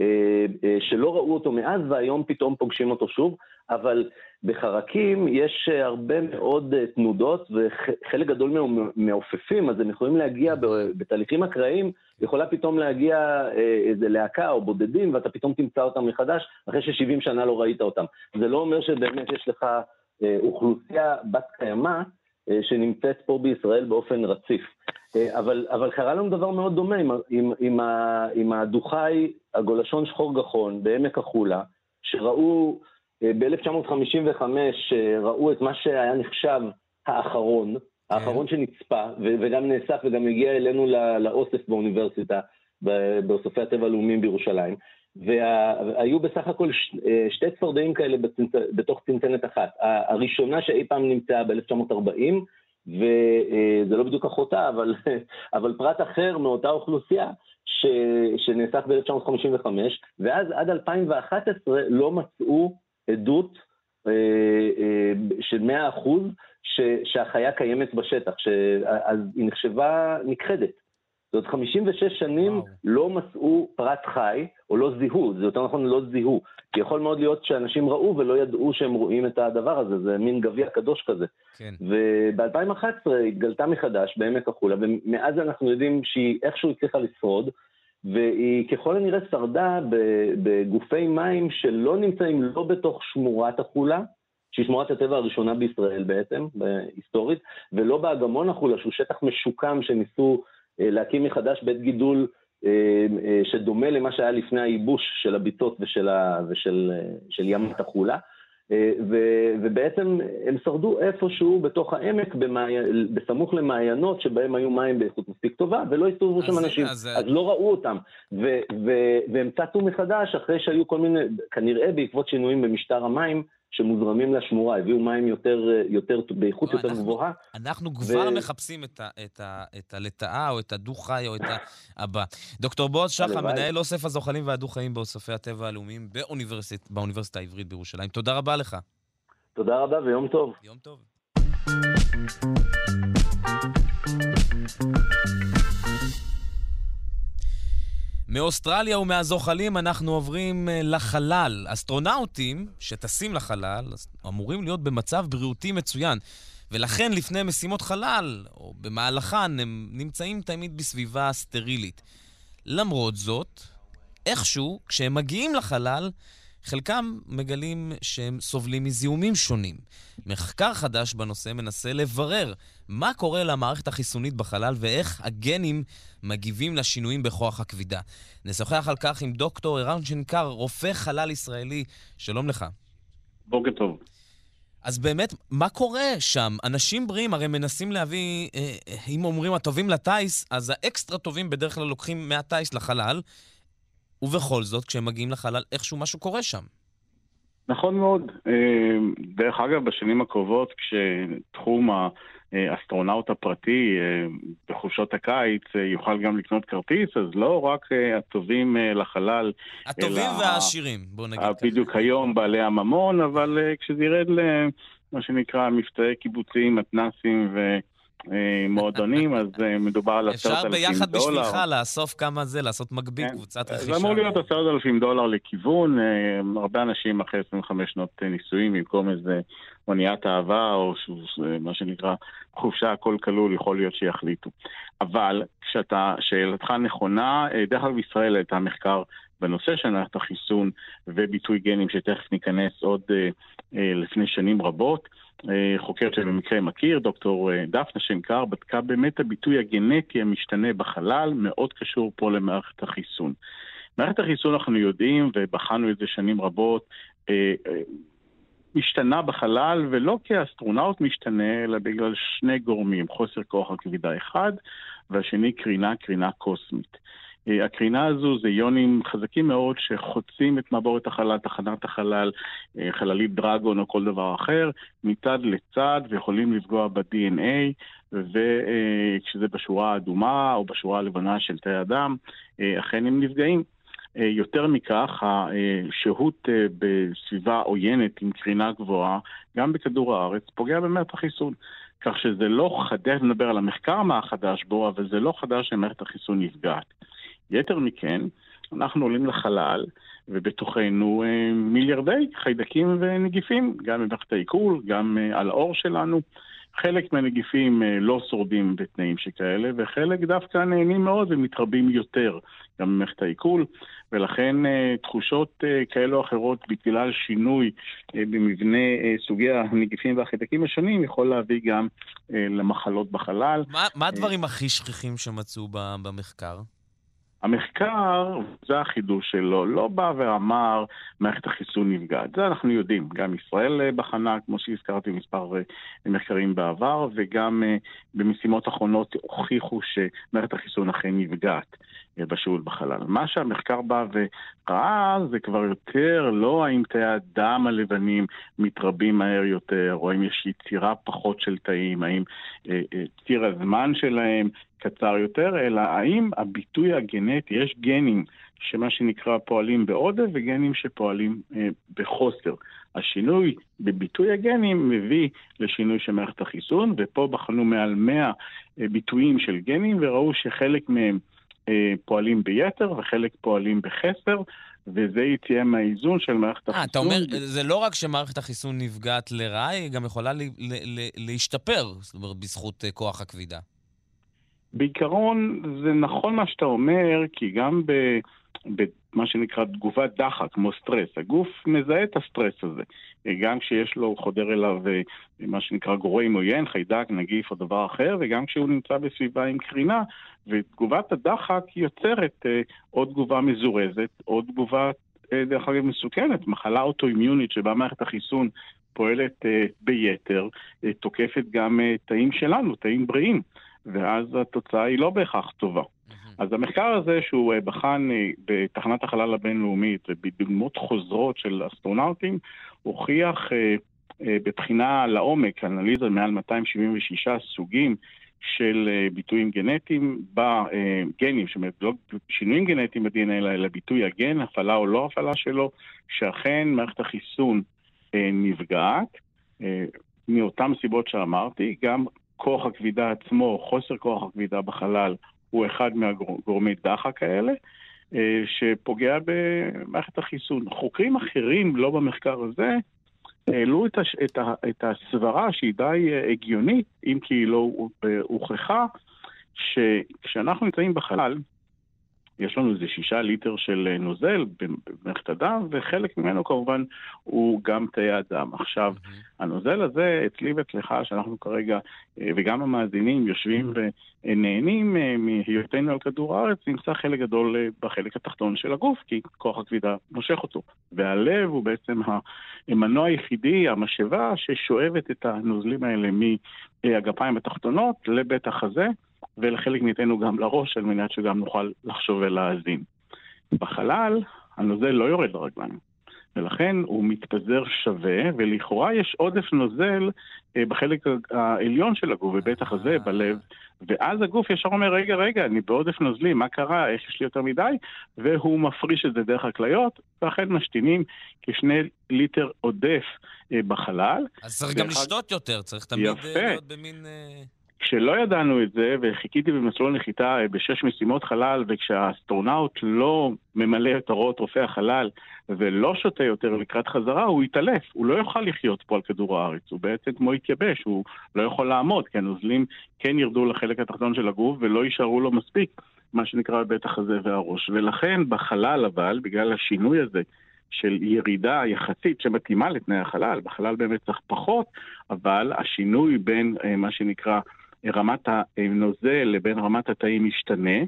אה, אה, שלא ראו אותו מאז והיום פתאום פוגשים אותו שוב, אבל בחרקים יש אה, הרבה מאוד תנודות וחלק גדול מהם מעופפים, אז הם יכולים להגיע בתהליכים אקראיים, יכולה פתאום להגיע איזה להקה או בודדים ואתה פתאום תמצא אותם מחדש אחרי ש-70 שנה לא ראית אותם. זה לא אומר שבאמת יש לך אוכלוסייה בת קיימא שנמצאת פה בישראל באופן רציף. אה, אבל, אבל קרה לנו דבר מאוד דומה עם, עם, עם, עם הדוכאי הגולשון שחור גחון בעמק החולה, שראו אה, ב-1955, אה, ראו את מה שהיה נחשב האחרון, כן. האחרון שנצפה, וגם נאסף וגם הגיע אלינו לאוסף באוניברסיטה, באוספי הטבע הלאומיים בירושלים. והיו בסך הכל שתי צפרדעים כאלה בתוך צנצנת אחת. הראשונה שאי פעם נמצאה ב-1940, וזה לא בדיוק אחותה, אבל, אבל פרט אחר מאותה אוכלוסייה ש, שנאסף ב-1955, ואז עד 2011 לא מצאו עדות אה, אה, של 100% ש, שהחיה קיימת בשטח, ש, אז היא נחשבה נכחדת. זאת אומרת, 56 שנים וואו. לא מצאו פרט חי, או לא זיהו, זה יותר נכון לא זיהו. כי יכול מאוד להיות שאנשים ראו ולא ידעו שהם רואים את הדבר הזה, זה מין גביע קדוש כזה. כן. וב-2011 התגלתה מחדש בעמק החולה, ומאז אנחנו יודעים שהיא איכשהו הצליחה לשרוד, והיא ככל הנראה שרדה בגופי מים שלא נמצאים לא בתוך שמורת החולה, שהיא שמורת הטבע הראשונה בישראל בעצם, היסטורית, ולא באגמון החולה, שהוא שטח משוקם שניסו להקים מחדש בית גידול אה, אה, שדומה למה שהיה לפני הייבוש של הביצות ושל, ה, ושל של ים התחולה. ו, ובעצם הם שרדו איפשהו בתוך העמק, במעי... בסמוך למעיינות שבהם היו מים באיכות מספיק טובה, ולא הסתובבו שם אנשים, אז... אז לא ראו אותם. ו, ו, והם צצו מחדש אחרי שהיו כל מיני, כנראה בעקבות שינויים במשטר המים, שמוזרמים לשמורה, הביאו מים יותר, יותר באיכות לא, יותר אנחנו, גבוהה. אנחנו כבר ו... מחפשים את, ה, את, ה, את הלטאה או את הדו-חי או את הבא. דוקטור בועז שחם, מנהל אוסף הזוחלים והדו-חיים באוספי הטבע הלאומיים באוניברסיט, באוניברסיטה העברית בירושלים. תודה רבה לך. תודה רבה ויום טוב. יום טוב. מאוסטרליה ומהזוחלים אנחנו עוברים אה, לחלל. אסטרונאוטים שטסים לחלל אמורים להיות במצב בריאותי מצוין. ולכן לפני משימות חלל, או במהלכן, הם נמצאים תמיד בסביבה סטרילית. למרות זאת, איכשהו, כשהם מגיעים לחלל, חלקם מגלים שהם סובלים מזיהומים שונים. מחקר חדש בנושא מנסה לברר מה קורה למערכת החיסונית בחלל ואיך הגנים מגיבים לשינויים בכוח הכבידה. נשוחח על כך עם דוקטור ערן שנקר, רופא חלל ישראלי. שלום לך. בוקר טוב. אז באמת, מה קורה שם? אנשים בריאים הרי מנסים להביא, אה, אם אומרים הטובים לטיס, אז האקסטרה טובים בדרך כלל לוקחים מהטיס לחלל, ובכל זאת, כשהם מגיעים לחלל, איכשהו משהו קורה שם. נכון מאוד. דרך אגב, בשנים הקרובות, כשתחום האסטרונאוט הפרטי בחופשות הקיץ יוכל גם לקנות כרטיס, אז לא רק הטובים לחלל, הטובים אלא... והעשירים, בוא נגיד ככה. בדיוק היום בעלי הממון, אבל כשזה ירד למה שנקרא מבצעי קיבוצים, מתנסים ו... אה, מועדונים, אז אה, מדובר על עשרת אלפים דולר. אפשר ביחד בשבילך לאסוף כמה זה, לעשות מקביל, כן. קבוצת רכישה. זה אמור להיות עשרת אלפים דולר לכיוון. אה, הרבה אנשים אחרי 25 שנות נישואים, במקום איזה אוניית אהבה, או מה שנקרא חופשה, הכל כלול, יכול להיות שיחליטו. אבל כשאתה, שאלתך נכונה, דרך אגב ישראל הייתה מחקר בנושא של החיסון וביטוי גנים, שתכף ניכנס עוד לפני שנים רבות. אה, חוקרת שבמקרה מכיר, דוקטור אה, דפנה שנקר, בדקה באמת הביטוי הגנטי המשתנה בחלל, מאוד קשור פה למערכת החיסון. מערכת החיסון, אנחנו יודעים, ובחנו את זה שנים רבות, אה, משתנה בחלל, ולא כאסטרונאוט משתנה, אלא בגלל שני גורמים, חוסר כוח הכבידה אחד, והשני קרינה, קרינה קוסמית. אה, הקרינה הזו זה איונים חזקים מאוד שחוצים את מעבורת החלל, תחנת החלל, אה, חללית דרגון או כל דבר אחר, מצד לצד ויכולים לפגוע ב-DNA, וכשזה בשורה האדומה או בשורה הלבנה של תאי אה, אכן הם נפגעים. יותר מכך, השהות בסביבה עוינת עם קרינה גבוהה, גם בכדור הארץ, פוגע במערכת החיסון. כך שזה לא חדש, נדבר על המחקר מה החדש בו, אבל זה לא חדש שמערכת החיסון נפגעת. יתר מכן, אנחנו עולים לחלל, ובתוכנו אה, מיליארדי חיידקים ונגיפים, גם במערכת העיכול, גם אה, על האור שלנו. חלק מהנגיפים אה, לא שורדים בתנאים שכאלה, וחלק דווקא נהנים מאוד ומתרבים יותר גם במערכת העיכול, ולכן תחושות כאלו או אחרות בגלל שינוי במבנה סוגי הנגיפים והחיידקים השונים יכול להביא גם למחלות בחלל. מה, מה הדברים הכי שכיחים שמצאו במחקר? המחקר, זה החידוש שלו, לא בא ואמר מערכת החיסון נפגעת. זה אנחנו יודעים. גם ישראל אה, בחנה, כמו שהזכרתי, מספר אה, מחקרים בעבר, וגם אה, במשימות אחרונות הוכיחו שמערכת החיסון אכן נפגעת בשהות בחלל. מה שהמחקר בא וראה זה כבר יותר לא האם תאי הדם הלבנים מתרבים מהר יותר, או האם יש יצירה פחות של תאים, האם ציר הזמן שלהם קצר יותר, אלא האם הביטוי הגנטי, יש גנים שמה שנקרא פועלים בעודף וגנים שפועלים אה, בחוסר. השינוי בביטוי הגנים מביא לשינוי של מערכת החיסון, ופה בחנו מעל 100 אה, ביטויים של גנים וראו שחלק מהם אה, פועלים ביתר וחלק פועלים בחסר. וזה יציאה מהאיזון של מערכת החיסון. אה, אתה אומר, זה לא רק שמערכת החיסון נפגעת לרעה, היא גם יכולה להשתפר, זאת אומרת, בזכות אה, כוח הכבידה. בעיקרון זה נכון מה שאתה אומר, כי גם במה שנקרא תגובת דחק, כמו סטרס, הגוף מזהה את הסטרס הזה. גם כשיש לו, חודר אליו אה, מה שנקרא גורם עוין, חיידק, נגיף או דבר אחר, וגם כשהוא נמצא בסביבה עם קרינה, ותגובת הדחק יוצרת אה, עוד תגובה מזורזת, עוד תגובה, אה, דרך אגב, מסוכנת, מחלה אוטואימיונית שבה מערכת החיסון פועלת ביתר, תוקפת גם תאים שלנו, תאים בריאים. ואז התוצאה היא לא בהכרח טובה. אז המחקר הזה שהוא אה, בחן אה, בתחנת החלל הבינלאומית ובדוגמות חוזרות של אסטרונאוטים, הוכיח אה, בבחינה לעומק, אנליזה מעל 276 סוגים של ביטויים גנטיים בגנים, זאת אומרת, לא שינויים גנטיים ב-DNA, אלא ביטוי הגן, הפעלה או לא הפעלה שלו, שאכן מערכת החיסון נפגעת. מאותן סיבות שאמרתי, גם כוח הכבידה עצמו, חוסר כוח הכבידה בחלל, הוא אחד מהגורמי דחק האלה, אה, שפוגע במערכת החיסון. חוקרים אחרים, לא במחקר הזה, העלו את, הש, את, ה, את הסברה שהיא די אה, הגיונית, אם כי היא לא הוכחה, שכשאנחנו נמצאים בחלל, יש לנו איזה שישה ליטר של אה, נוזל במערכת הדם, וחלק ממנו כמובן הוא גם תאי הדם. עכשיו. הנוזל הזה, אצלי ואצלך, שאנחנו כרגע, אה, וגם המאזינים, יושבים. ונהנים אה, מהיותנו על כדור הארץ, נמצא חלק גדול בחלק התחתון של הגוף, כי כוח הכבידה מושך אותו. והלב הוא בעצם המנוע היחידי, המשאבה, ששואבת את הנוזלים האלה מהגפיים התחתונות לבית החזה. ולחלק מאיתנו גם לראש, על מנת שגם נוכל לחשוב ולהאזין. בחלל, הנוזל לא יורד לרגליים. ולכן הוא מתפזר שווה, ולכאורה יש עודף נוזל אה, בחלק העליון של הגוף, בבטח הזה, בלב, ואז הגוף ישר אומר, רגע, רגע, אני בעודף נוזלי, מה קרה, איך יש לי יותר מדי? והוא מפריש את זה דרך הכליות, ואכן משתינים כשני ליטר עודף אה, בחלל. אז צריך ואחד... גם לשתות יותר, צריך תמיד יפה. להיות במין... כשלא ידענו את זה, וחיכיתי במסלול נחיתה אה, בשש משימות חלל, וכשהאסטרונאוט לא ממלא את הוראות רופא החלל ולא שותה יותר לקראת חזרה, הוא יתעלף. הוא לא יוכל לחיות פה על כדור הארץ. הוא בעצם כמו התייבש, הוא לא יכול לעמוד, כי הנוזלים כן ירדו לחלק התחתון של הגוף ולא יישארו לו מספיק, מה שנקרא בית החזה והראש. ולכן בחלל אבל, בגלל השינוי הזה, של ירידה יחסית שמתאימה לתנאי החלל, בחלל באמת צריך פחות, אבל השינוי בין אה, מה שנקרא רמת הנוזל לבין רמת התאים משתנה.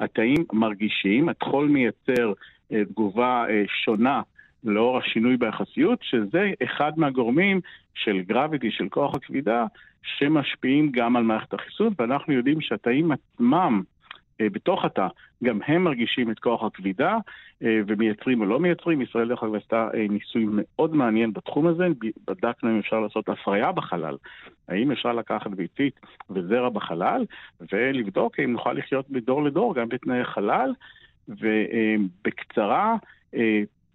התאים מרגישים, הטחול מייצר אה, תגובה אה, שונה לאור השינוי ביחסיות, שזה אחד מהגורמים של גרביטי, של כוח הכבידה, שמשפיעים גם על מערכת החיסון, ואנחנו יודעים שהתאים עצמם בתוך התא, גם הם מרגישים את כוח הכבידה אה, ומייצרים או לא מייצרים. ישראל דרך אגב עשתה אה, ניסוי מאוד מעניין בתחום הזה, בדקנו אם אפשר לעשות הפריה בחלל, האם אפשר לקחת ביצית וזרע בחלל ולבדוק אם נוכל לחיות מדור לדור גם בתנאי חלל, ובקצרה,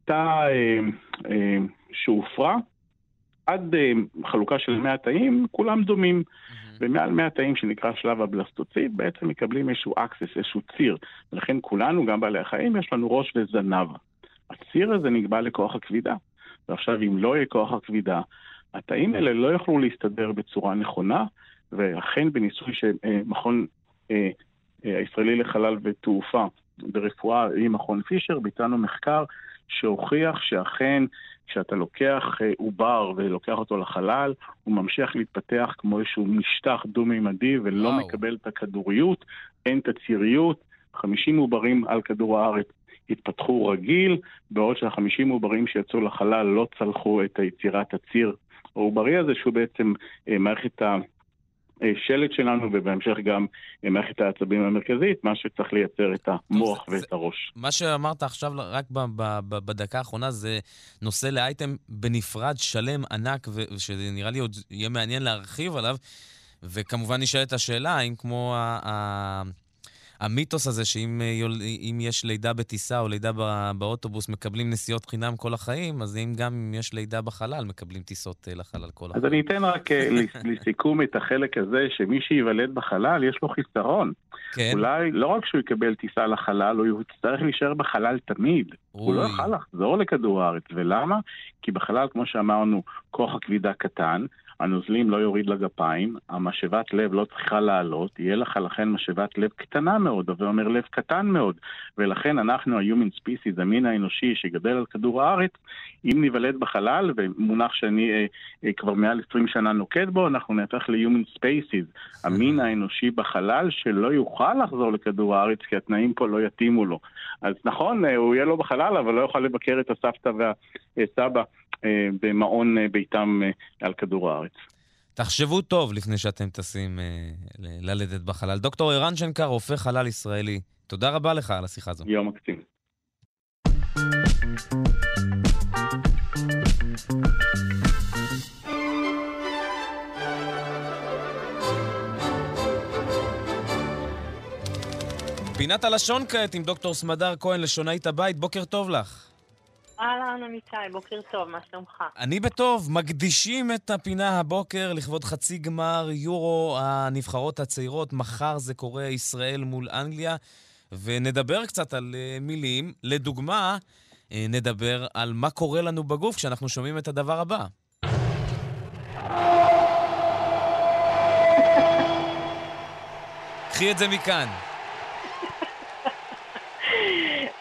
תא שהופרע עד חלוקה של 100 תאים, כולם דומים. Mm-hmm. ומעל 100 תאים שנקרא שלב הבלסטוציט, בעצם מקבלים איזשהו אקסס, איזשהו ציר. ולכן כולנו, גם בעלי החיים, יש לנו ראש וזנב. הציר הזה נקבע לכוח הכבידה. ועכשיו, אם לא יהיה כוח הכבידה, התאים האלה לא יוכלו להסתדר בצורה נכונה, ואכן בניסוי שמכון אה, אה, הישראלי לחלל ותעופה ברפואה עם מכון פישר, ביצענו מחקר שהוכיח שאכן כשאתה לוקח אה, עובר ולוקח אותו לחלל, הוא ממשיך להתפתח כמו איזשהו משטח דו-מימדי ולא וואו. מקבל את הכדוריות, אין את הציריות. 50 עוברים על כדור הארץ התפתחו רגיל, בעוד שה-50 עוברים שיצאו לחלל לא צלחו את יצירת הציר העוברי הזה, שהוא בעצם אה, מערכת ה... שלט שלנו, ובהמשך גם מערכת העצבים המרכזית, מה שצריך לייצר את המוח טוב, ואת זה, הראש. מה שאמרת עכשיו, רק ב, ב, ב, בדקה האחרונה, זה נושא לאייטם בנפרד, שלם, ענק, ושנראה לי עוד יהיה מעניין להרחיב עליו. וכמובן נשאלת השאלה, האם כמו המיתוס הזה שאם אה, יש לידה בטיסה או לידה באוטובוס מקבלים נסיעות חינם כל החיים, אז אם גם אם יש לידה בחלל מקבלים טיסות אה, לחלל כל החיים. אז אני אתן רק אה, לסיכום את החלק הזה, שמי שייוולד בחלל יש לו חיסרון. כן. אולי לא רק שהוא יקבל טיסה לחלל, הוא יצטרך להישאר בחלל תמיד. אוי. הוא לא יוכל לחזור לכדור הארץ. ולמה? כי בחלל, כמו שאמרנו, כוח הכבידה קטן, הנוזלים לא יוריד לגפיים, המשאבת לב לא צריכה לעלות, יהיה לך לכן משאבת לב קטנה מאוד, הווה אומר לב קטן מאוד, ולכן אנחנו ה-human species, המין האנושי שגדל על כדור הארץ, אם ניוולד בחלל, ומונח שאני אה, אה, כבר מעל 20 שנה נוקט בו, אנחנו נהפך ל-human spaces, המין האנושי בחלל שלא יוכל לחזור לכדור הארץ כי התנאים פה לא יתאימו לו. אז נכון, אה, הוא יהיה לו בחלל, אבל לא יוכל לבקר את הסבתא והסבא. אה, במעון אה, ביתם אה, על כדור הארץ. תחשבו טוב לפני שאתם טסים ללדת בחלל. דוקטור ערן שנקר, רופא חלל ישראלי, תודה רבה לך על השיחה הזו. יום מקסים. פינת הלשון כעת עם דוקטור סמדר כהן, לשונאית הבית, בוקר טוב לך. אהלן, אמיתי, בוקר טוב, מה שלומך? אני בטוב. מקדישים את הפינה הבוקר לכבוד חצי גמר יורו הנבחרות הצעירות. מחר זה קורה ישראל מול אנגליה, ונדבר קצת על uh, מילים. לדוגמה, uh, נדבר על מה קורה לנו בגוף כשאנחנו שומעים את הדבר הבא. קחי את זה מכאן.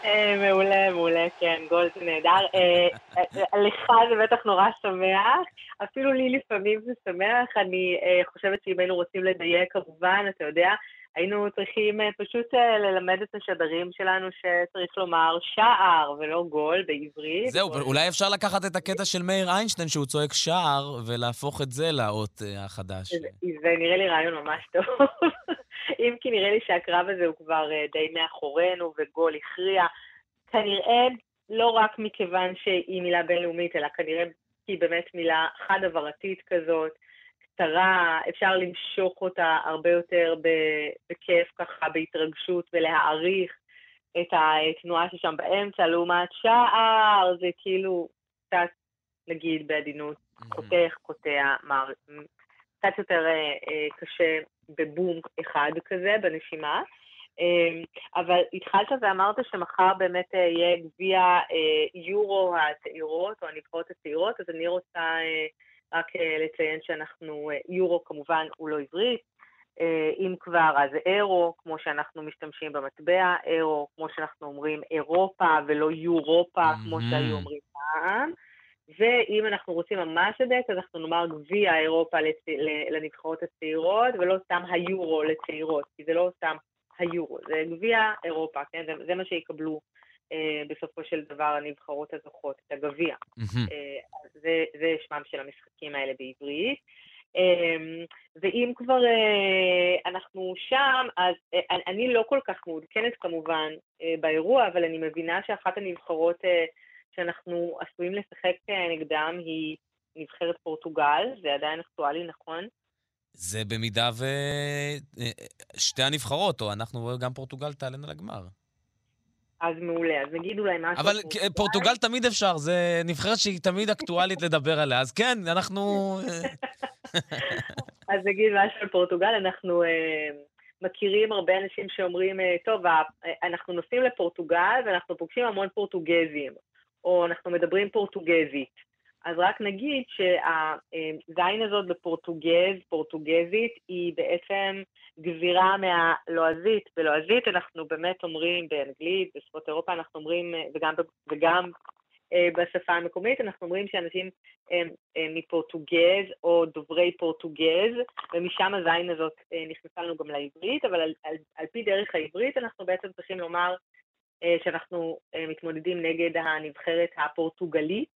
אה, מעולה, מעולה, כן, גול זה נהדר. אה, אה, לך זה בטח נורא שמח, אפילו לי לפעמים זה שמח. אני חושבת שאם היינו רוצים לדייק, כמובן, אתה יודע, היינו צריכים פשוט ללמד את השדרים שלנו שצריך לומר שער ולא גול בעברית. זהו, גול. אולי אפשר לקחת את הקטע של מאיר איינשטיין שהוא צועק שער ולהפוך את זה לאות החדש. זה, זה נראה לי רעיון ממש טוב. אם כי נראה לי שהקרב הזה הוא כבר די מאחורינו וגול הכריע. כנראה לא רק מכיוון שהיא מילה בינלאומית, אלא כנראה כי היא באמת מילה חד-עברתית כזאת, קצרה, אפשר למשוך אותה הרבה יותר בכיף ככה, בהתרגשות ולהעריך את התנועה ששם באמצע, לעומת שער, זה כאילו קצת, נגיד בעדינות, חותך, קוטע, קצת יותר אה, אה, קשה בבום אחד כזה, בנשימה. אה, אבל התחלת ואמרת שמחר באמת יהיה גביע יורו הצעירות, או הנבחרות הצעירות, אז אני רוצה רק לציין שאנחנו, יורו כמובן הוא לא עברית, אם כבר, אז אירו, כמו שאנחנו משתמשים במטבע, אירו, כמו שאנחנו אומרים אירופה ולא יורופה, כמו שהיו אומרים פעם. ואם אנחנו רוצים ממש לדייק, אז אנחנו נאמר גביע אירופה לצ... לנבחרות הצעירות, ולא סתם היורו לצעירות, כי זה לא סתם היורו, זה גביע אירופה, כן? זה, זה מה שיקבלו אה, בסופו של דבר הנבחרות הזוכות, את הגביע. אה, זה, זה שמם של המשחקים האלה בעברית. אה, ואם כבר אה, אנחנו שם, אז אה, אני לא כל כך מעודכנת כמובן אה, באירוע, אבל אני מבינה שאחת הנבחרות אה, שאנחנו עשויים לשחק אה, נגדם היא נבחרת פורטוגל, זה עדיין אקטואלי, נכון? זה במידה ושתי אה, הנבחרות, או אנחנו גם פורטוגל תעלנה לגמר. אז מעולה, אז נגיד אולי משהו... אבל פורטוגל. פורטוגל תמיד אפשר, זה נבחרת שהיא תמיד אקטואלית לדבר עליה, אז כן, אנחנו... אה, אז נגיד משהו על פורטוגל, אנחנו מכירים הרבה אנשים שאומרים, טוב, אנחנו נוסעים לפורטוגל ואנחנו פוגשים המון פורטוגזים. או אנחנו מדברים פורטוגזית. אז רק נגיד שהזין הזאת בפורטוגז, פורטוגזית, היא בעצם גזירה מהלועזית. בלועזית אנחנו באמת אומרים באנגלית, בשפות אירופה אנחנו אומרים, וגם, וגם אה, בשפה המקומית, אנחנו אומרים שאנשים הם, הם מפורטוגז או דוברי פורטוגז, ומשם הזין הזאת אה, נכנסה לנו גם לעברית, אבל על, על, על פי דרך העברית אנחנו בעצם צריכים לומר אה, שאנחנו אה, מתמודדים נגד הנבחרת הפורטוגלית,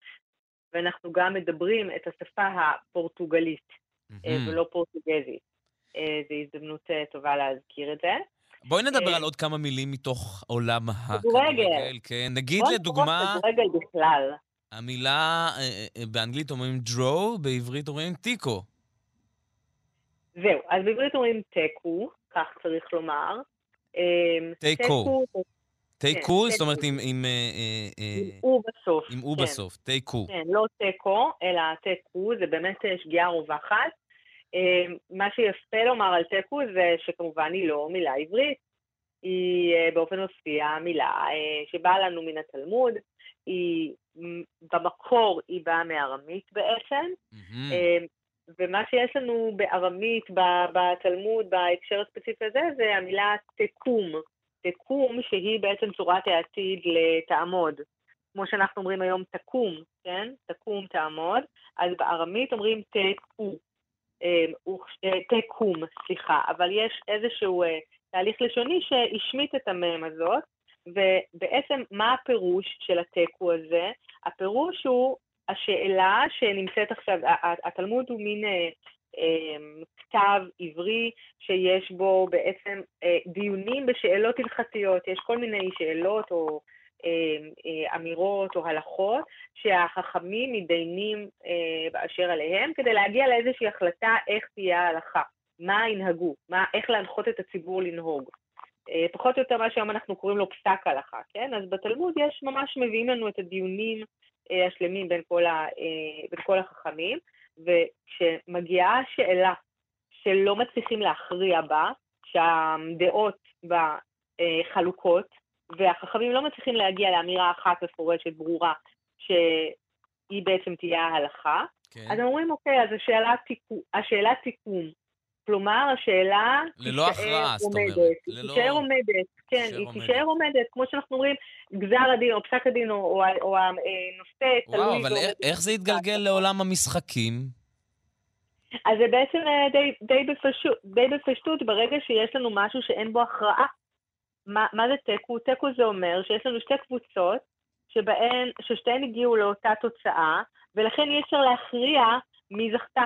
ואנחנו גם מדברים את השפה הפורטוגלית mm-hmm. ולא פורטוגזית. זו הזדמנות טובה להזכיר את זה. בואי נדבר על עוד כמה מילים מתוך עולם הכדורגל. כן, נגיד לדוגמה... כדורגל בכלל. המילה, באנגלית אומרים draw, בעברית אומרים תיקו. זהו, אז בעברית אומרים תיקו, כך צריך לומר. תיקו. תיקו, כן, זאת אומרת עם... עם אה, אה, או בסוף. עם או כן. בסוף, תיקו. כן, לא תיקו, אלא תיקו, זה באמת אה, שגיאה רווחת. מה שיפה לומר על תיקו זה שכמובן היא לא מילה עברית, היא באופן מופיע מילה שבאה לנו מן התלמוד, היא במקור היא באה מארמית בעצם, ומה שיש לנו בארמית בתלמוד בהקשר הספציפי הזה זה המילה תקום. תקום, שהיא בעצם צורת העתיד לתעמוד. כמו שאנחנו אומרים היום תקום, כן? תקום, תעמוד. אז בארמית אומרים תקו. אמ, אה, תקום, סליחה. אבל יש איזשהו אה, תהליך לשוני שהשמיט את המם הזאת, ובעצם מה הפירוש של התקו הזה? הפירוש הוא השאלה שנמצאת עכשיו, התלמוד הוא מין אה, כתב עברי שיש בו בעצם אה, דיונים בשאלות הלכתיות, יש כל מיני שאלות או אמ, אה, אמירות או הלכות שהחכמים מתדיינים אה, באשר עליהם כדי להגיע לאיזושהי החלטה איך תהיה ההלכה, מה ינהגו, מה, איך להנחות את הציבור לנהוג. פחות או יותר מה שהיום אנחנו קוראים לו פסק הלכה, כן? אז בתלמוד יש ממש מביאים לנו את הדיונים השלמים בין כל, ה, בין כל החכמים, וכשמגיעה השאלה שלא מצליחים להכריע בה, שהדעות בה אה, חלוקות, והחכמים לא מצליחים להגיע לאמירה אחת מפורשת, ברורה, שהיא בעצם תהיה ההלכה, כן. אז אומרים, אוקיי, אז השאלה, תיקו, השאלה תיקום. כלומר, השאלה ללא הכרעה, זאת אומרת. ללא... תישאר עומדת, כן, היא תישאר עומדת, כמו שאנחנו אומרים, גזר הדין או פסק הדין או, או, או הנושא תלוי... וואו, אבל איך, איך זה יתגלגל לעולם המשחקים? אז זה בעצם אה, די, די, בפשוט, די בפשטות, ברגע שיש לנו משהו שאין בו הכרעה. מה, מה זה תיקו? תיקו זה אומר שיש לנו שתי קבוצות שבהן, ששתיהן הגיעו לאותה תוצאה, ולכן אי אפשר להכריע מי זכתה.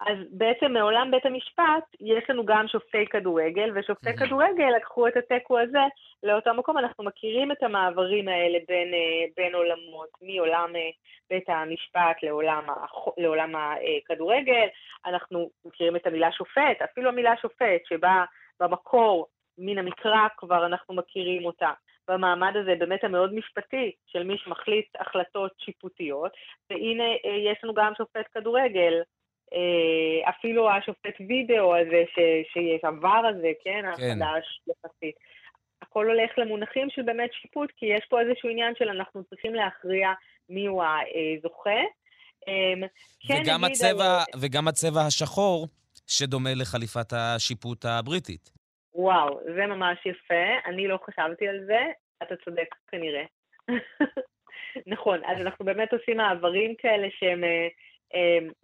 אז בעצם מעולם בית המשפט יש לנו גם שופטי כדורגל, ושופטי mm-hmm. כדורגל לקחו את התיקו הזה לאותו מקום. אנחנו מכירים את המעברים האלה בין, אה, בין עולמות, מעולם אה, בית המשפט לעולם, לעולם הכדורגל. אנחנו מכירים את המילה שופט, אפילו המילה שופט, שבה במקור, מן המקרא כבר אנחנו מכירים אותה. במעמד הזה באמת המאוד משפטי של מי שמחליט החלטות שיפוטיות, והנה אה, יש לנו גם שופט כדורגל, אה, אפילו השופט וידאו הזה ש, שיש, עבר הזה, כן, כן. החדש יחסית. הכל הולך למונחים של באמת שיפוט, כי יש פה איזשהו עניין של אנחנו צריכים להכריע מיהו הזוכה. אמ, כן, וגם, הצבע, על... וגם הצבע השחור, שדומה לחליפת השיפוט הבריטית. וואו, זה ממש יפה, אני לא חשבתי על זה, אתה צודק כנראה. נכון, אז אנחנו באמת עושים מעברים כאלה שהם אה, אה,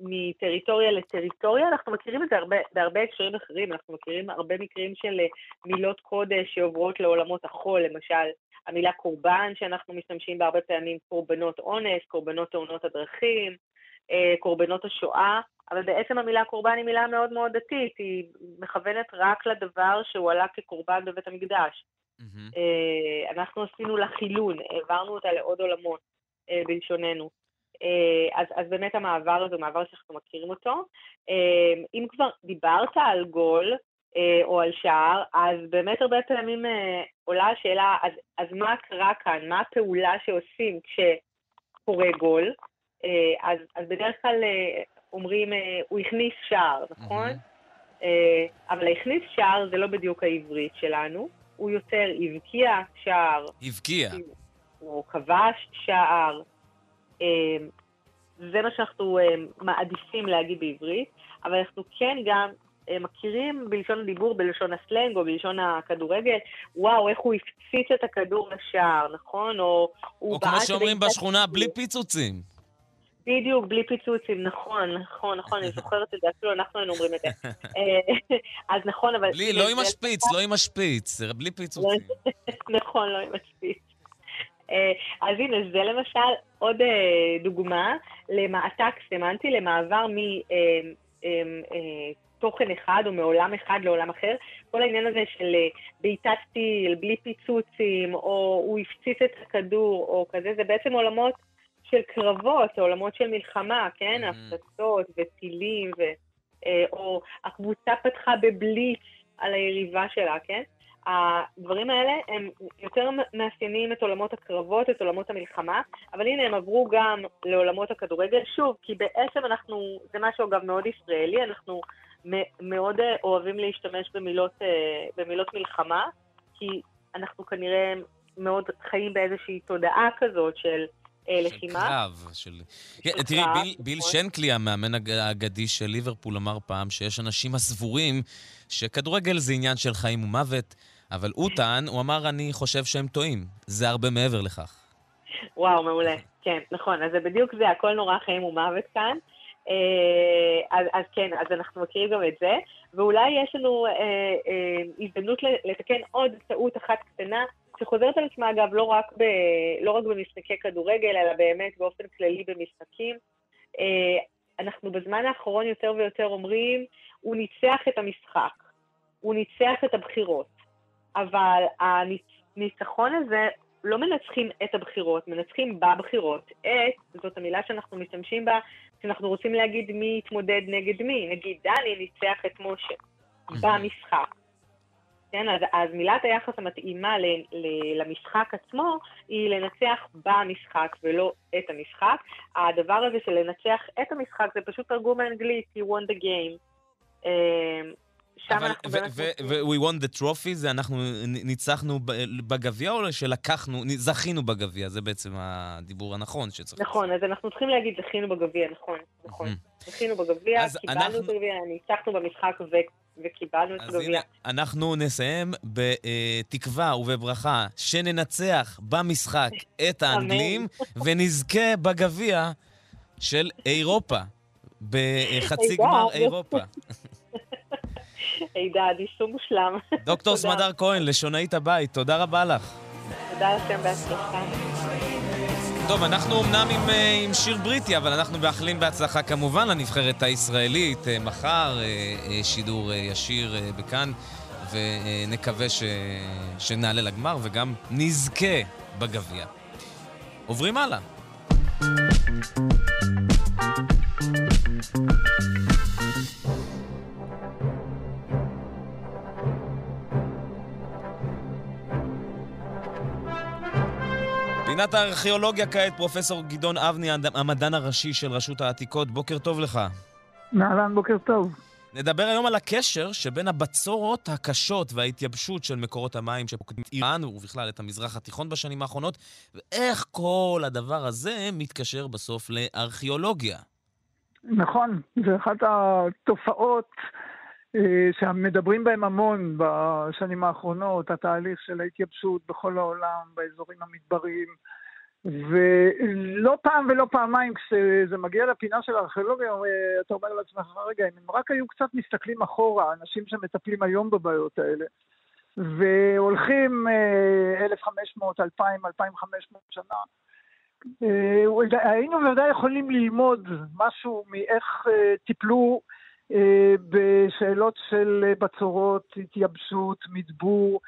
מטריטוריה לטריטוריה, אנחנו מכירים את זה הרבה, בהרבה הקשרים אחרים, אנחנו מכירים הרבה מקרים של אה, מילות קודש שעוברות לעולמות החול, למשל המילה קורבן שאנחנו משתמשים בה הרבה פעמים, קורבנות אונס, קורבנות תאונות הדרכים, אה, קורבנות השואה, אבל בעצם המילה קורבן היא מילה מאוד מאוד דתית, היא מכוונת רק לדבר שהוא עלה כקורבן בבית המקדש. Mm-hmm. אנחנו עשינו לה חילון, העברנו אותה לעוד עולמות בלשוננו. אז, אז באמת המעבר הזה הוא מעבר שאנחנו מכירים אותו. אם כבר דיברת על גול או על שער, אז באמת הרבה פעמים עולה השאלה, אז, אז מה קרה כאן? מה הפעולה שעושים כשקורה גול? אז, אז בדרך כלל אומרים, הוא הכניס שער, נכון? Mm-hmm. אבל הכניס שער זה לא בדיוק העברית שלנו, הוא יותר הבקיע שער. הבקיע. הוא כבש שער. אמ, זה מה שאנחנו אמ, מעדיפים להגיד בעברית, אבל אנחנו כן גם אמ, מכירים בלשון הדיבור, בלשון הסלנג או בלשון הכדורגל, וואו, איך הוא הפציץ את הכדור לשער, נכון? או או כמו שאומרים בשכונה, בלי פיצוצים. בדיוק, בלי פיצוצים, נכון, נכון, נכון, אני זוכרת את זה, אפילו אנחנו היינו אומרים את זה. אה, אז נכון, אבל... בלי, לא עם השפיץ, לא עם השפיץ, בלי פיצוצים. נכון, לא עם השפיץ. אה, אז הנה, זה למשל עוד אה, דוגמה למעתק סמנטי, למעבר מתוכן אחד או מעולם אחד לעולם אחר. כל העניין הזה של בעיטת טיל, בלי פיצוצים, או הוא הפציץ את הכדור, או כזה, זה בעצם עולמות של קרבות, עולמות של מלחמה, כן? Mm. הפצצות וטילים, ו, אה, או הקבוצה פתחה בבליץ על היריבה שלה, כן? הדברים האלה הם יותר מאפיינים את עולמות הקרבות, את עולמות המלחמה, אבל הנה הם עברו גם לעולמות הכדורגל, שוב, כי בעצם אנחנו, זה משהו אגב מאוד ישראלי, אנחנו מאוד אה, אוהבים להשתמש במילות, אה, במילות מלחמה, כי אנחנו כנראה מאוד חיים באיזושהי תודעה כזאת של אה, לחימה. של קרב. של... של תראי, ביל, ביל נכון. שנקלי, המאמן האגדי של ליברפול, אמר פעם שיש אנשים הסבורים שכדורגל זה עניין של חיים ומוות, אבל הוא טען, הוא אמר, אני חושב שהם טועים. זה הרבה מעבר לכך. וואו, מעולה. כן, נכון. אז זה בדיוק זה, הכל נורא חיים ומוות כאן. אה, אז, אז כן, אז אנחנו מכירים גם את זה, ואולי יש לנו אה, אה, הזדמנות לתקן עוד טעות אחת קטנה שחוזרת על עצמה, אגב, לא רק, ב, לא רק במשחקי כדורגל, אלא באמת באופן כללי במשחקים. אה, אנחנו בזמן האחרון יותר ויותר אומרים, הוא ניצח את המשחק, הוא ניצח את הבחירות, אבל הניצחון הזה לא מנצחים את הבחירות, מנצחים בבחירות. את, זאת המילה שאנחנו משתמשים בה, כשאנחנו רוצים להגיד מי יתמודד נגד מי. נגיד, דני ניצח את משה במשחק. כן, אז, אז מילת היחס המתאימה ל, ל, למשחק עצמו היא לנצח במשחק ולא את המשחק. הדבר הזה של לנצח את המשחק זה פשוט תרגום האנגלית, you won the game. שם אנחנו באמת... ו-we won the trophy זה אנחנו ניצחנו בגביע או שלקחנו, זכינו בגביע? זה בעצם הדיבור הנכון שצריך... נכון, אז אנחנו צריכים להגיד זכינו בגביע, נכון, נכון. זכינו בגביע, קיבלנו את הגביע, ניצחנו במשחק וקיבלנו את הגביע. אז הנה, אנחנו נסיים בתקווה ובברכה שננצח במשחק את האנגלים ונזכה בגביע של אירופה, בחצי גמר אירופה. הידד, יישום מושלם. דוקטור סמדר כהן, לשונאית הבית, תודה רבה לך. תודה לכם בהצלחה. טוב, אנחנו אמנם עם, אה, עם שיר בריטי, אבל אנחנו מאחלים בהצלחה כמובן לנבחרת הישראלית. אה, מחר אה, שידור ישיר בכאן, ונקווה ש... שנעלה לגמר וגם נזכה בגביע. עוברים הלאה. פינת הארכיאולוגיה כעת, פרופסור גדעון אבני, המדען הראשי של רשות העתיקות, בוקר טוב לך. אהלן, בוקר טוב. נדבר היום על הקשר שבין הבצורות הקשות וההתייבשות של מקורות המים שפוקדים את איראן ובכלל את המזרח התיכון בשנים האחרונות, ואיך כל הדבר הזה מתקשר בסוף לארכיאולוגיה. נכון, זה אחת התופעות שמדברים בהם המון בשנים האחרונות, התהליך של ההתייבשות בכל העולם, באזורים המדבריים. ולא פעם ולא פעמיים כשזה מגיע לפינה של הארכיאולוגיה, אתה אומר לעצמך, רגע, אם הם רק היו קצת מסתכלים אחורה, אנשים שמטפלים היום בבעיות האלה, והולכים 1,500, 2,000, 2,500 שנה, אה, היינו בוודאי יכולים ללמוד משהו מאיך אה, טיפלו אה, בשאלות של בצורות, התייבשות, מדבור,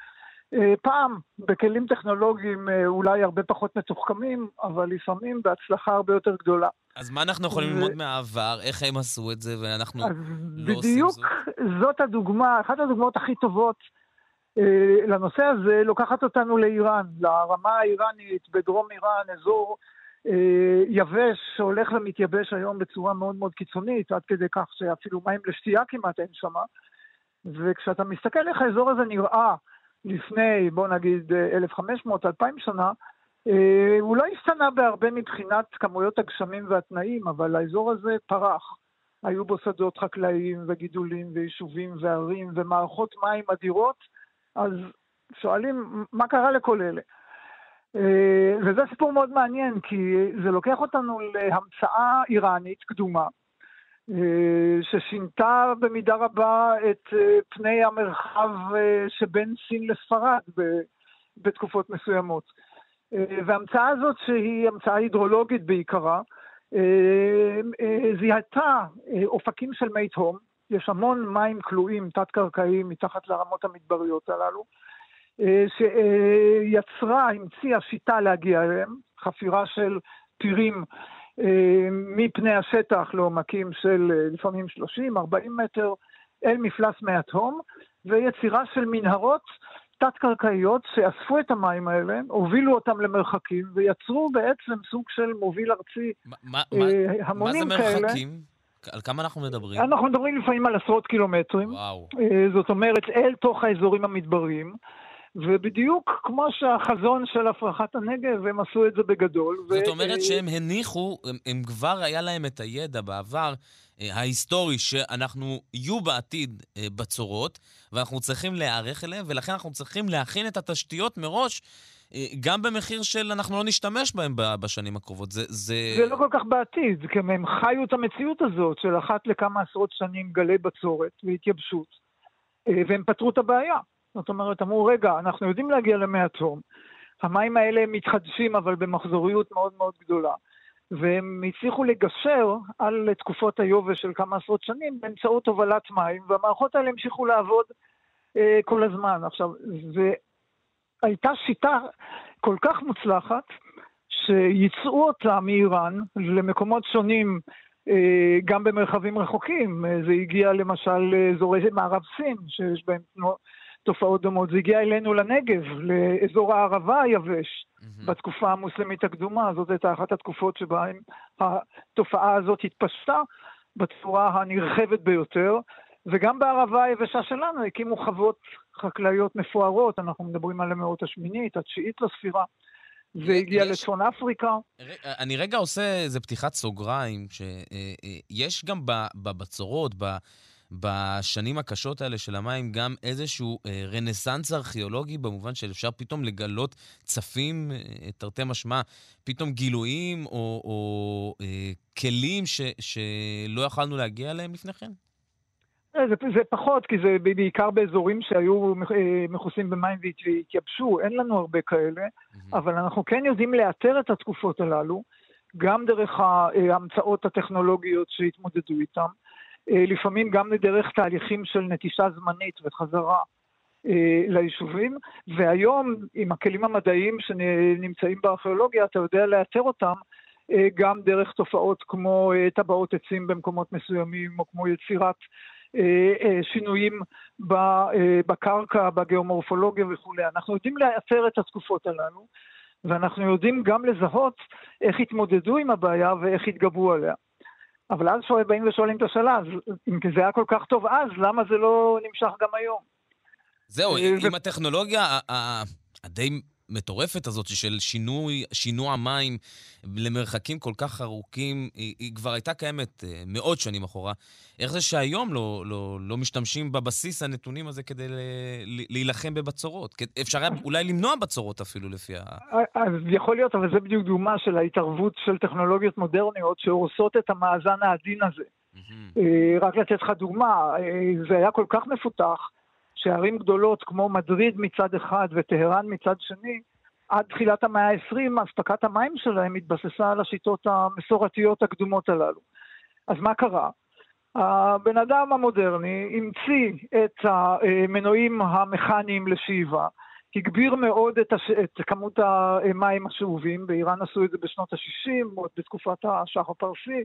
אה, פעם, בכלים טכנולוגיים אה, אולי הרבה פחות מתוחכמים, אבל לפעמים בהצלחה הרבה יותר גדולה. אז מה אנחנו יכולים ללמוד מהעבר? איך הם עשו את זה ואנחנו לא עושים זאת? בדיוק זאת הדוגמה, אחת הדוגמאות הכי טובות אה, לנושא הזה לוקחת אותנו לאיראן, לרמה האיראנית בדרום איראן, אזור אה, יבש שהולך ומתייבש היום בצורה מאוד מאוד קיצונית, עד כדי כך שאפילו מים לשתייה כמעט אין שמה. וכשאתה מסתכל איך האזור הזה נראה, לפני, בוא נגיד, 1,500-2,000 שנה, אה, הוא לא השתנה בהרבה מבחינת כמויות הגשמים והתנאים, אבל האזור הזה פרח. היו בו שדות חקלאיים וגידולים ויישובים וערים ומערכות מים אדירות, אז שואלים, מה קרה לכל אלה? אה, וזה סיפור מאוד מעניין, כי זה לוקח אותנו להמצאה איראנית קדומה, אה, ששינתה במידה רבה את אה, פני המרחב שבין סין לספרד בתקופות מסוימות. וההמצאה הזאת, שהיא המצאה הידרולוגית בעיקרה, זיהתה אופקים של מי תהום, יש המון מים כלואים תת-קרקעיים מתחת לרמות המדבריות הללו, שיצרה, המציאה שיטה להגיע אליהם, חפירה של פירים אה, מפני השטח לעומקים של אה, לפעמים 30-40 מטר אל מפלס מי התהום, ויצירה של מנהרות תת-קרקעיות שאספו את המים האלה, הובילו אותם למרחקים, ויצרו בעצם סוג של מוביל ארצי. מה, אה, המונים מה זה מרחקים? כאלה. על כמה אנחנו מדברים? אנחנו מדברים לפעמים על עשרות קילומטרים. וואו. זאת אומרת, אל תוך האזורים המדבריים. ובדיוק כמו שהחזון של הפרחת הנגב, הם עשו את זה בגדול. זאת ו... אומרת שהם הניחו, הם, הם כבר היה להם את הידע בעבר אה, ההיסטורי שאנחנו יהיו בעתיד אה, בצורות, ואנחנו צריכים להיערך אליהם, ולכן אנחנו צריכים להכין את התשתיות מראש. אה, גם במחיר של אנחנו לא נשתמש בהם בשנים הקרובות. זה, זה... זה לא כל כך בעתיד, כי הם חיו את המציאות הזאת של אחת לכמה עשרות שנים גלי בצורת והתייבשות, והם פתרו את הבעיה. זאת אומרת, אמרו, רגע, אנחנו יודעים להגיע למי התהום. המים האלה מתחדשים, אבל במחזוריות מאוד מאוד גדולה. והם הצליחו לגשר על תקופות היובש של כמה עשרות שנים באמצעות הובלת מים, והמערכות האלה המשיכו לעבוד אה, כל הזמן. עכשיו, זו הייתה שיטה כל כך מוצלחת, שייצאו אותה מאיראן למקומות שונים, אה, גם במרחבים רחוקים. זה הגיע למשל לאזורי מערב סין, שיש בהם תופעות דומות. זה הגיע אלינו לנגב, לאזור הערבה היבש, mm-hmm. בתקופה המוסלמית הקדומה. זאת הייתה אחת התקופות שבהן התופעה הזאת התפשטה בצורה הנרחבת ביותר. וגם בערבה היבשה שלנו הקימו חוות חקלאיות מפוארות, אנחנו מדברים על המאות השמינית, התשיעית לספירה. זה הגיע יש... לצפון אפריקה. אני רגע עושה איזה פתיחת סוגריים, שיש גם בבצורות, בשנים הקשות האלה של המים גם איזשהו אה, רנסאנס ארכיאולוגי, במובן שאפשר פתאום לגלות צפים, אה, תרתי משמע, פתאום גילויים או, או אה, כלים ש, שלא יכלנו להגיע אליהם לפני כן? זה, זה פחות, כי זה בעיקר באזורים שהיו מכוסים במים והתייבשו, אין לנו הרבה כאלה, mm-hmm. אבל אנחנו כן יודעים לאתר את התקופות הללו, גם דרך ההמצאות הטכנולוגיות שהתמודדו איתן, לפעמים גם דרך תהליכים של נטישה זמנית וחזרה אה, ליישובים, והיום עם הכלים המדעיים שנמצאים בארכיאולוגיה, אתה יודע לאתר אותם אה, גם דרך תופעות כמו אה, טבעות עצים במקומות מסוימים, או כמו יצירת שינויים בקרקע, בגיאומורפולוגיה וכולי. אנחנו יודעים לאתר את התקופות הללו, ואנחנו יודעים גם לזהות איך התמודדו עם הבעיה ואיך התגברו עליה. אבל אז באים ושואלים את השאלה, אם זה היה כל כך טוב אז, למה זה לא נמשך גם היום? זהו, אה, עם הטכנולוגיה הדי מטורפת הזאת של שינוי, שינוע מים למרחקים כל כך ארוכים, היא, היא כבר הייתה קיימת uh, מאות שנים אחורה. איך זה שהיום לא, לא, לא משתמשים בבסיס הנתונים הזה כדי להילחם בבצורות? אפשר היה אולי למנוע בצורות אפילו לפי ה... אה, אז יכול להיות, אבל זה בדיוק דוגמה של ההתערבות של טכנולוגיות מודרניות שהורסות את המאזן העדין הזה. Mm-hmm. רק לתת לך דוגמה, זה היה כל כך מפותח, שערים גדולות כמו מדריד מצד אחד וטהרן מצד שני, עד תחילת המאה ה-20 אספקת המים שלהם התבססה על השיטות המסורתיות הקדומות הללו. אז מה קרה? הבן אדם המודרני המציא את המנועים המכניים לשאיבה, הגביר מאוד את, הש... את כמות המים השאובים, באיראן עשו את זה בשנות ה-60, עוד בתקופת השח הפרסי,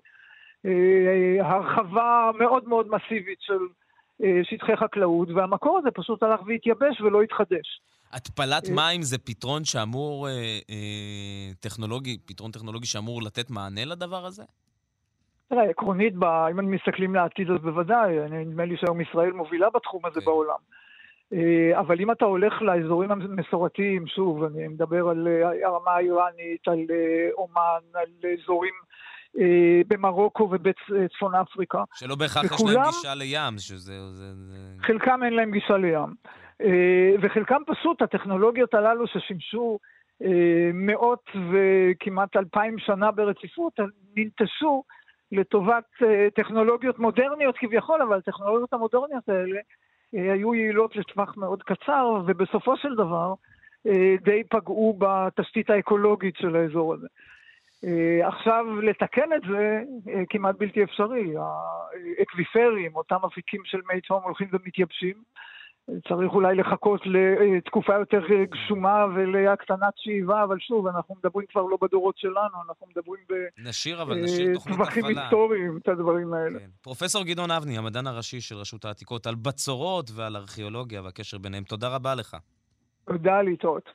אה, הרחבה מאוד מאוד מסיבית של שטחי חקלאות, והמקור הזה פשוט הלך והתייבש ולא התחדש. התפלת אה, מים זה פתרון שאמור, אה, אה, טכנולוגי, פתרון טכנולוגי שאמור לתת מענה לדבר הזה? תראה, עקרונית, אם אני מסתכלים לעתיד אז בוודאי, נדמה לי שהיום ישראל מובילה בתחום הזה כן. בעולם. אה, אבל אם אתה הולך לאזורים המסורתיים, שוב, אני מדבר על הרמה האיראנית, על אומן, על אזורים אה, במרוקו ובצפון אפריקה. שלא בהכרח וכולם, יש להם גישה לים, שזה... זה, זה... חלקם אין להם גישה לים. אה, וחלקם פשוט, הטכנולוגיות הללו ששימשו אה, מאות וכמעט אלפיים שנה ברציפות, ננטשו לטובת טכנולוגיות מודרניות כביכול, אבל הטכנולוגיות המודרניות האלה היו יעילות לטווח מאוד קצר, ובסופו של דבר די פגעו בתשתית האקולוגית של האזור הזה. אה, עכשיו לתקן את זה אה, כמעט בלתי אפשרי. האקוויפרים, אותם אפיקים של מי תהום הולכים ומתייבשים. צריך אולי לחכות לתקופה יותר גשומה ולהקטנת שאיבה, אבל שוב, אנחנו מדברים כבר לא בדורות שלנו, אנחנו מדברים בטווחים אה, היסטוריים, את הדברים האלה. כן. פרופסור גדעון אבני, המדען הראשי של רשות העתיקות, על בצורות ועל ארכיאולוגיה והקשר ביניהם. תודה רבה לך. תודה, להתראות.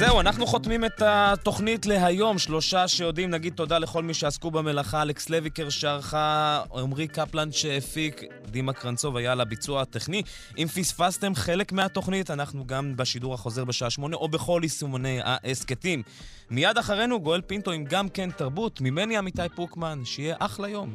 זהו, אנחנו חותמים את התוכנית להיום. שלושה שיודעים, נגיד תודה לכל מי שעסקו במלאכה, אלכס לויקר שערכה, עמרי קפלן שהפיק, דימה קרנצוב היה על הביצוע הטכני. אם פספסתם חלק מהתוכנית, אנחנו גם בשידור החוזר בשעה שמונה, או בכל יישומוני ההסכתים. מיד אחרינו גואל פינטו עם גם כן תרבות, ממני עמיתי פוקמן, שיהיה אחלה יום.